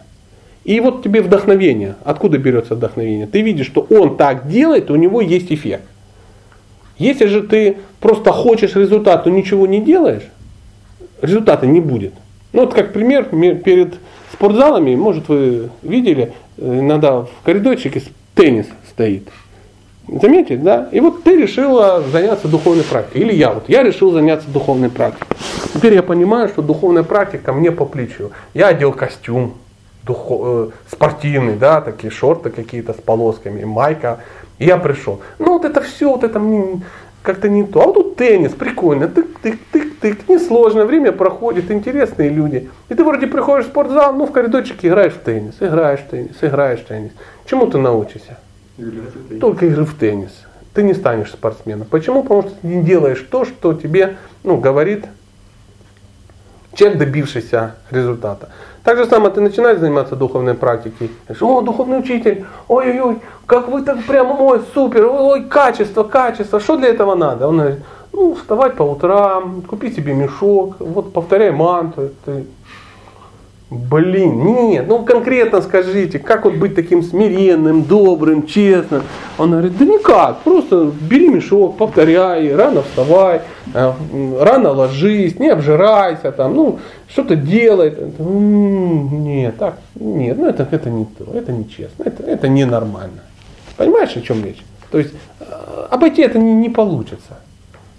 И вот тебе вдохновение. Откуда берется вдохновение? Ты видишь, что он так делает, у него есть эффект. Если же ты просто хочешь результат, но ничего не делаешь, результата не будет. Ну вот как пример, перед спортзалами, может вы видели, э, иногда в коридорчике теннис стоит. Заметили, да? И вот ты решила заняться духовной практикой. Или я вот, я решил заняться духовной практикой. Теперь я понимаю, что духовная практика мне по плечу. Я одел костюм духов, э, спортивный, да, такие шорты какие-то с полосками, майка. И я пришел. Ну вот это все, вот это мне как-то не то. А вот тут теннис, прикольно, тык-тык-тык-тык, несложно, время проходит, интересные люди. И ты вроде приходишь в спортзал, ну в коридорчике играешь в теннис, играешь в теннис, играешь в теннис. Чему ты научишься? Только игры в теннис. Ты не станешь спортсменом. Почему? Потому что ты не делаешь то, что тебе ну, говорит человек, добившийся результата. Так же самое ты начинаешь заниматься духовной практикой. Говоришь, о, духовный учитель, ой-ой-ой, как вы так прямо, ой, супер, ой, качество, качество, что для этого надо? Он говорит, ну, вставать по утрам, купить себе мешок, вот повторяй мантру. Ты... Блин, нет, ну конкретно скажите, как вот быть таким смиренным, добрым, честным? Он говорит, да никак, просто бери мешок, повторяй, рано вставай, э, рано ложись, не обжирайся, там, ну, что-то делай. Нет, так, нет, ну это, это не то, это нечестно, это, это ненормально. Понимаешь, о чем речь? То есть э, обойти это не, не получится.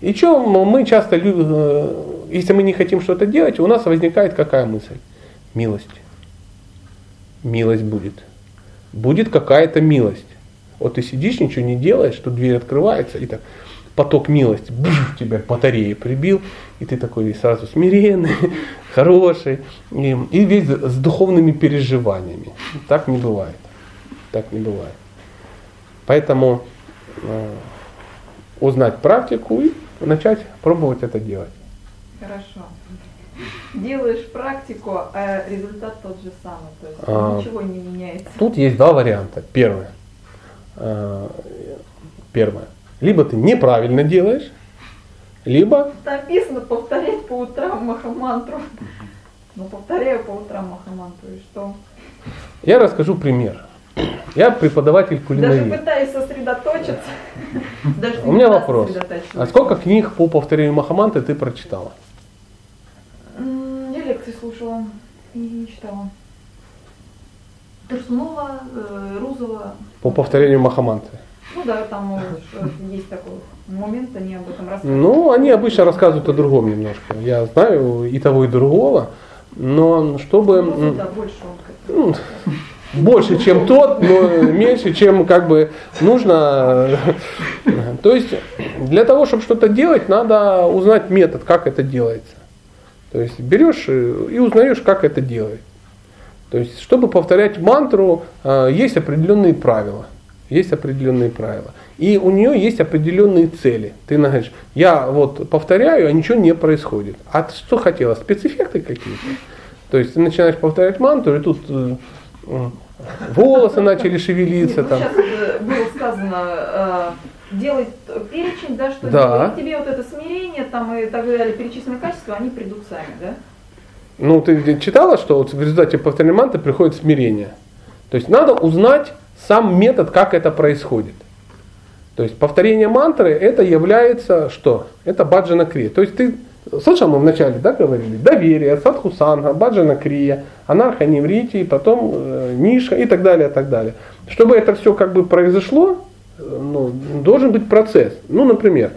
И чем мы часто э, если мы не хотим что-то делать, у нас возникает какая мысль? Милость. Милость будет. Будет какая-то милость. Вот ты сидишь, ничего не делаешь, что дверь открывается, и так поток милости, бф, тебя батареи прибил, и ты такой сразу смиренный, хороший, и, и весь с духовными переживаниями. Так не бывает. Так не бывает. Поэтому э, узнать практику и начать пробовать это делать. Хорошо. Делаешь практику, а результат тот же самый, то есть А. ничего не меняется. Тут есть два варианта. Первое. Э, Первое. Либо ты неправильно делаешь, либо Написано повторять по утрам махамантру. Ну, повторяю по утрам махамантру, и что? я расскажу пример. Я преподаватель Даже кулинарии. пытаюсь сосредоточиться. Даже У меня вопрос. А сколько книг по повторению Махаманты ты прочитала? Лекции слушала и читала. Торсунова, э, Рузова. По повторению Махаманты? Ну да, там э, есть такой момент, они об этом рассказывают. Ну, они обычно рассказывают о другом немножко. Я знаю и того, и другого. Но чтобы Ну, да, больше он ну, больше, чем тот, но меньше, чем как бы нужно. То есть для того, чтобы что-то делать, надо узнать метод, как это делается. То есть берешь и узнаешь, как это делать. То есть, чтобы повторять мантру, э, есть определенные правила. Есть определенные правила. И у нее есть определенные цели. Ты говоришь, я вот повторяю, а ничего не происходит. А ты что хотела? Спецэффекты какие-то? То есть ты начинаешь повторять мантру, и тут э, волосы начали шевелиться. Нет, Там. ну сейчас вот, э, было сказано, делай т- перечень, да, что Да. делать. тебе вот это смирение там и так далее, перечисленные качества, они придут сами, да? Ну, ты читала, что вот в результате повторения мантры приходит смирение. То есть надо узнать сам метод, как это происходит. То есть повторение мантры это является что? Это баджана крия. То есть ты слышал, мы вначале да, говорили, доверие, садхусанга, баджана крия, анарха неврити, потом э, ниша и так далее, так далее. Чтобы это все как бы произошло, ну, должен быть процесс. Ну, например,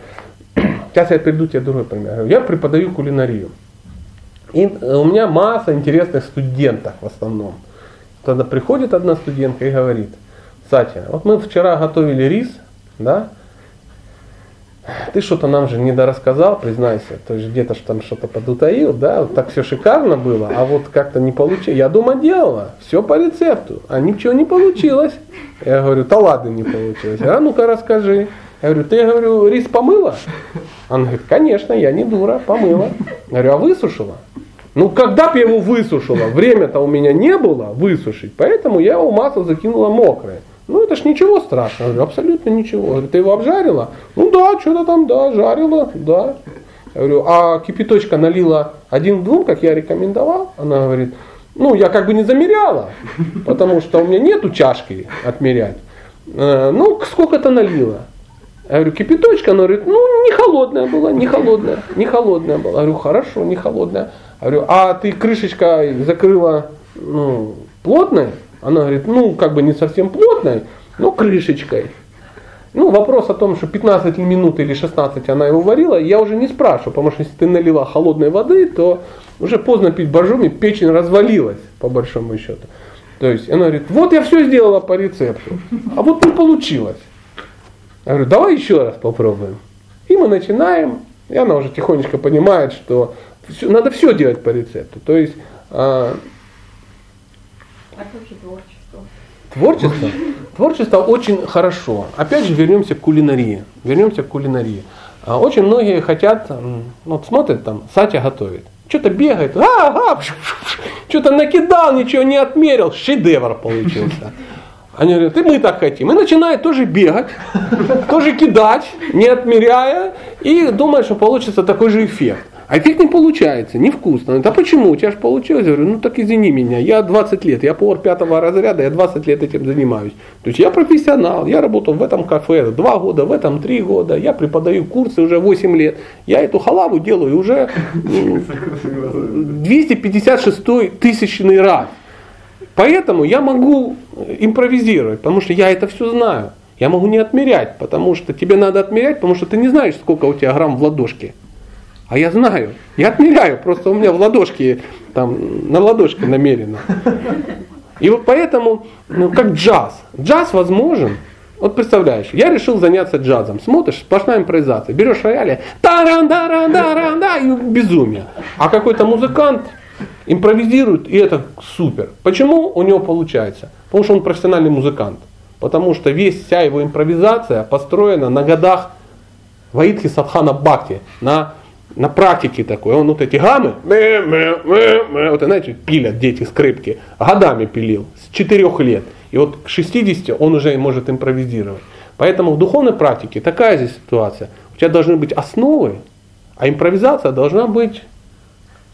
сейчас я приведу тебе другой пример. Я преподаю кулинарию. И э, у меня масса интересных студенток в основном. Тогда приходит одна студентка и говорит, Сатя, вот мы вчера готовили рис, да, ты что-то нам же не дорассказал, признайся, то есть где-то ж там что-то подутаил, да, вот так все шикарно было, а вот как-то не получилось. Я дома делала, все по рецепту, а ничего не получилось. Я говорю, да ладно, не получилось. А ну-ка расскажи. Я говорю, ты, говорю, рис помыла? Она говорит, конечно, я не дура, помыла. Я говорю, а высушила? Ну, когда бы я его высушила? Время-то у меня не было высушить, поэтому я его масло закинула мокрое. Ну, это ж ничего страшного. Я говорю, абсолютно ничего. Я говорю, ты его обжарила? Ну да, что-то там, да, жарила, да. Я говорю, а кипяточка налила один двум, как я рекомендовал? Она говорит, ну, я как бы не замеряла, потому что у меня нету чашки отмерять. «Э, Ну, сколько-то налила. Я говорю, кипяточка? Она говорит, ну, не холодная была, не холодная, не холодная была. Я говорю, хорошо, не холодная. Я говорю, а ты крышечкой закрыла ну, плотной? Она говорит, ну, как бы не совсем плотной, но крышечкой. Ну, вопрос о том, что 15 минут или 16 она его варила, я уже не спрашиваю, потому что если ты налила холодной воды, то уже поздно пить боржоми, печень развалилась, по большому счету. То есть она говорит, вот я все сделала по рецепту, а вот не получилось. Я говорю, давай еще раз попробуем. И мы начинаем, и она уже тихонечко понимает, что надо все делать по рецепту. То есть а, творчество? Творчество? Очень хорошо. Опять же вернемся к кулинарии. Вернемся к кулинарии. А, Очень многие хотят, вот смотрят там, Сатя готовит. Что-то бегает, а, что-то накидал, ничего не отмерил, шедевр получился. Они говорят, и мы так хотим. И начинают тоже бегать, тоже кидать, не отмеряя, и думают, что получится такой же эффект. А эффект не получается, невкусно. Да почему? У тебя же получилось. Я говорю, ну так извини меня, я 20 лет, я повар пятого разряда, я 20 лет этим занимаюсь. То есть я профессионал, я работал в этом кафе 2 года, в этом 3 года, я преподаю курсы уже 8 лет. Я эту халаву делаю уже м, 256 тысячный раз. Поэтому я могу импровизировать, потому что я это все знаю. Я могу не отмерять, потому что тебе надо отмерять, потому что ты не знаешь, сколько у тебя грамм в ладошке. А я знаю, я отмеряю, просто у меня в ладошке, там, на ладошке намерено. И вот поэтому, ну, как джаз. Джаз возможен. Вот представляешь, я решил заняться джазом. Смотришь, сплошная импровизация. Берешь рояли, таран даран даран да и безумие. А какой-то музыкант импровизирует, и это супер. Почему у него получается? Потому что он профессиональный музыкант. Потому что весь вся его импровизация построена на годах Ваидхи Садхана Бхакти, на, на практике такой. Он вот эти гаммы, мэ, мэ, мэ, мэ, вот знаете, пилят дети скрипки, годами пилил, с 4 лет. И вот к 60 он уже может импровизировать. Поэтому в духовной практике такая здесь ситуация. У тебя должны быть основы, а импровизация должна быть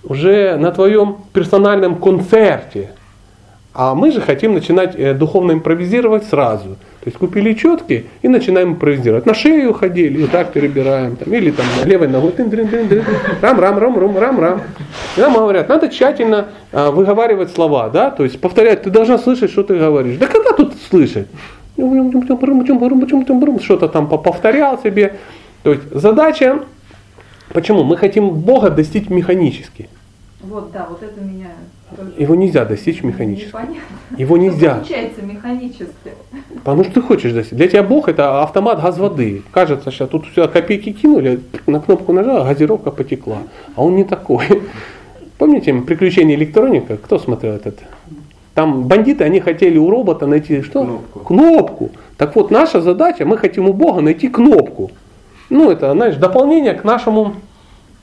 уже на твоем персональном концерте. А мы же хотим начинать э, духовно импровизировать сразу. То есть купили четки и начинаем импровизировать. На шею ходили и так перебираем. Там, или там на левой ногой. Рам, рам, рам, рам, рам, рам. И нам говорят, надо тщательно а, выговаривать слова. Да? То есть повторять, ты должна слышать, что ты говоришь. Да когда тут слышать? Что-то там повторял себе. То есть задача, почему? Мы хотим Бога достичь механически. Вот, да, вот это меня Его нельзя достичь механически. непонятно. Его Что нельзя. Получается механически. Потому что ты хочешь достичь. Для тебя Бог это автомат газ воды. Кажется, сейчас тут сюда копейки кинули, на кнопку нажал, газировка потекла. А он не такой. Помните приключения электроника? Кто смотрел этот? Там бандиты, они хотели у робота найти что? Кнопку. Кнопку. Так вот, наша задача, мы хотим у Бога найти кнопку. Ну, это, знаешь, дополнение к нашему,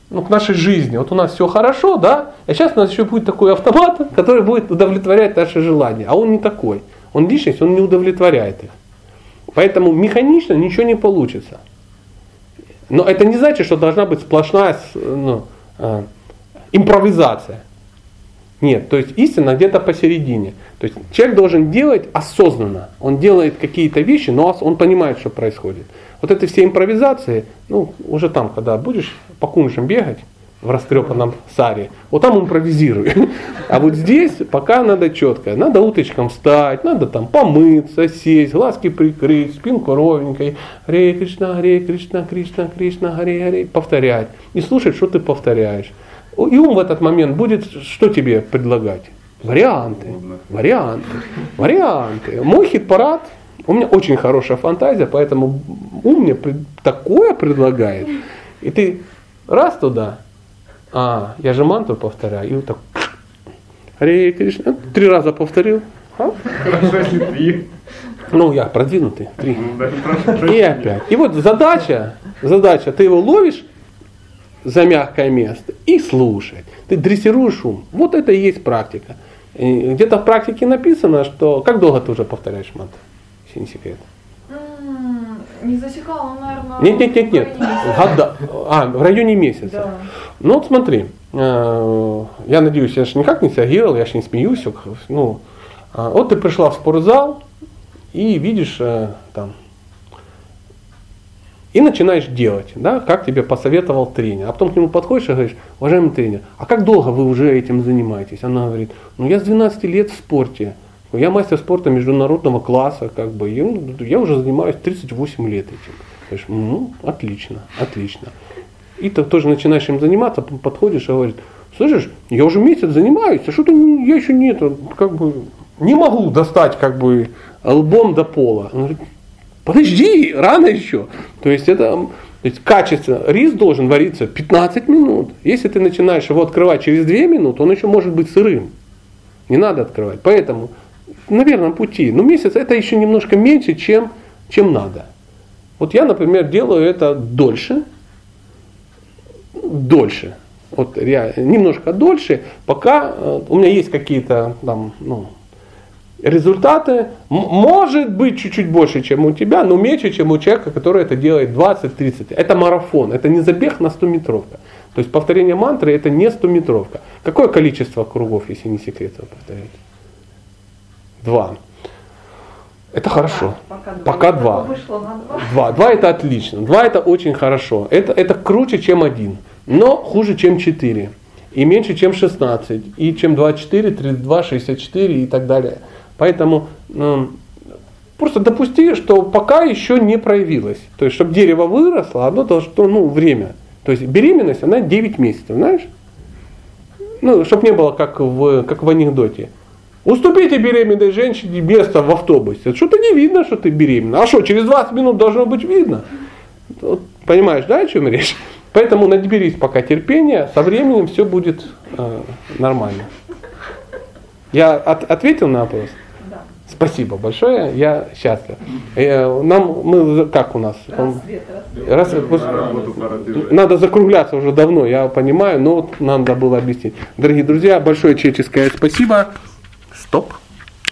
ну, к нашей жизни. Вот у нас все хорошо, да? А сейчас у нас еще будет такой автомат, который будет удовлетворять наши желания. А он не такой. Он личность, он не удовлетворяет их. Поэтому механично ничего не получится. Но это не значит, что должна быть сплошная ну, э, импровизация. Нет, то есть истина где-то посередине. То есть человек должен делать осознанно. Он делает какие-то вещи, но он понимает, что происходит. Вот это все импровизации, ну, уже там, когда будешь по кунжам бегать в растрепанном саре, вот там импровизируй. А вот здесь пока надо четко. Надо уточком встать, надо там помыться, сесть, глазки прикрыть, спинку ровненькой. Харе Кришна, Харе Кришна, Кришна, Кришна, Харе Харе. Повторять. И слушать, что ты повторяешь. И ум в этот момент будет что тебе предлагать? Варианты, варианты, варианты. Мой хит-парад, у меня очень хорошая фантазия, поэтому ум мне такое предлагает. И ты раз туда, а, я же манту повторяю, и вот так, Харе Кришна, три раза повторил, а? Хорошо, если три. ну я продвинутый, три. Ну, И опять. И вот задача, задача, ты его ловишь за мягкое место и слушать. Ты дрессируешь ум. Вот это и есть практика. Где-то в практике написано, что... Как долго ты уже повторяешь мантру? Не секрет. Не засекала, ну, наверное. Нет, нет, нет, нет. Года. А, в районе месяца. Да. Ну вот смотри, э, я надеюсь, я же никак не среагировал, я же не смеюсь. Ну, а, вот ты пришла в спортзал и видишь э, там и начинаешь делать, да, как тебе посоветовал тренер. А потом к нему подходишь и говоришь, уважаемый тренер, а как долго вы уже этим занимаетесь? Она говорит, ну я с 12 лет в спорте. Я мастер спорта международного класса, как бы, ну, я уже занимаюсь 38 лет этим. Говоришь, ну, отлично, отлично. И ты тоже начинаешь им заниматься, п- подходишь и говоришь, слышишь, я уже месяц занимаюсь, а что-то я еще нет, как бы не могу достать как бы лбом до пола. Он говорит, подожди, рано еще. То есть это то есть качество, рис должен вариться 15 минут. Если ты начинаешь его открывать через 2 минуты, он еще может быть сырым. Не надо открывать. Поэтому на верном пути. Но месяц это еще немножко меньше, чем, чем надо. Вот я, например, делаю это дольше, дольше, вот реально, немножко дольше, пока э, у меня есть какие-то там, ну, результаты, может быть чуть-чуть больше, чем у тебя, но меньше, чем у человека, который это делает 20-30. Это марафон, это не забег на 100 метровка. То есть повторение мантры это не 100 метровка. Какое количество кругов, если не секрет, вы повторяете? Два. Это хорошо. Пока два. Пока Я два. Вышло на два. Два. Два это отлично. Два это очень хорошо. Это, это круче, чем один. Но хуже, чем 4. И меньше, чем 16. И чем 24, 32, 64 и так далее. Поэтому ну, просто допусти, что пока еще не проявилось. То есть, чтобы дерево выросло, оно должно, ну, время. То есть беременность, она 9 месяцев, знаешь? Ну, чтобы не было как в, как в анекдоте. Уступите беременной женщине место в автобусе. Что-то не видно, что ты беременна. А что, через 20 минут должно быть видно? Вот, понимаешь, да, о чем речь? Поэтому наберись пока терпения, со временем все будет э, нормально. Я от, ответил на вопрос? Да. Спасибо большое, я счастлив. Э, нам, мы, как у нас? Он- Рассвет, рассвет. Бежать. надо закругляться уже давно, я понимаю, но вот надо было объяснить. Дорогие друзья, большое человеческое спасибо. stop.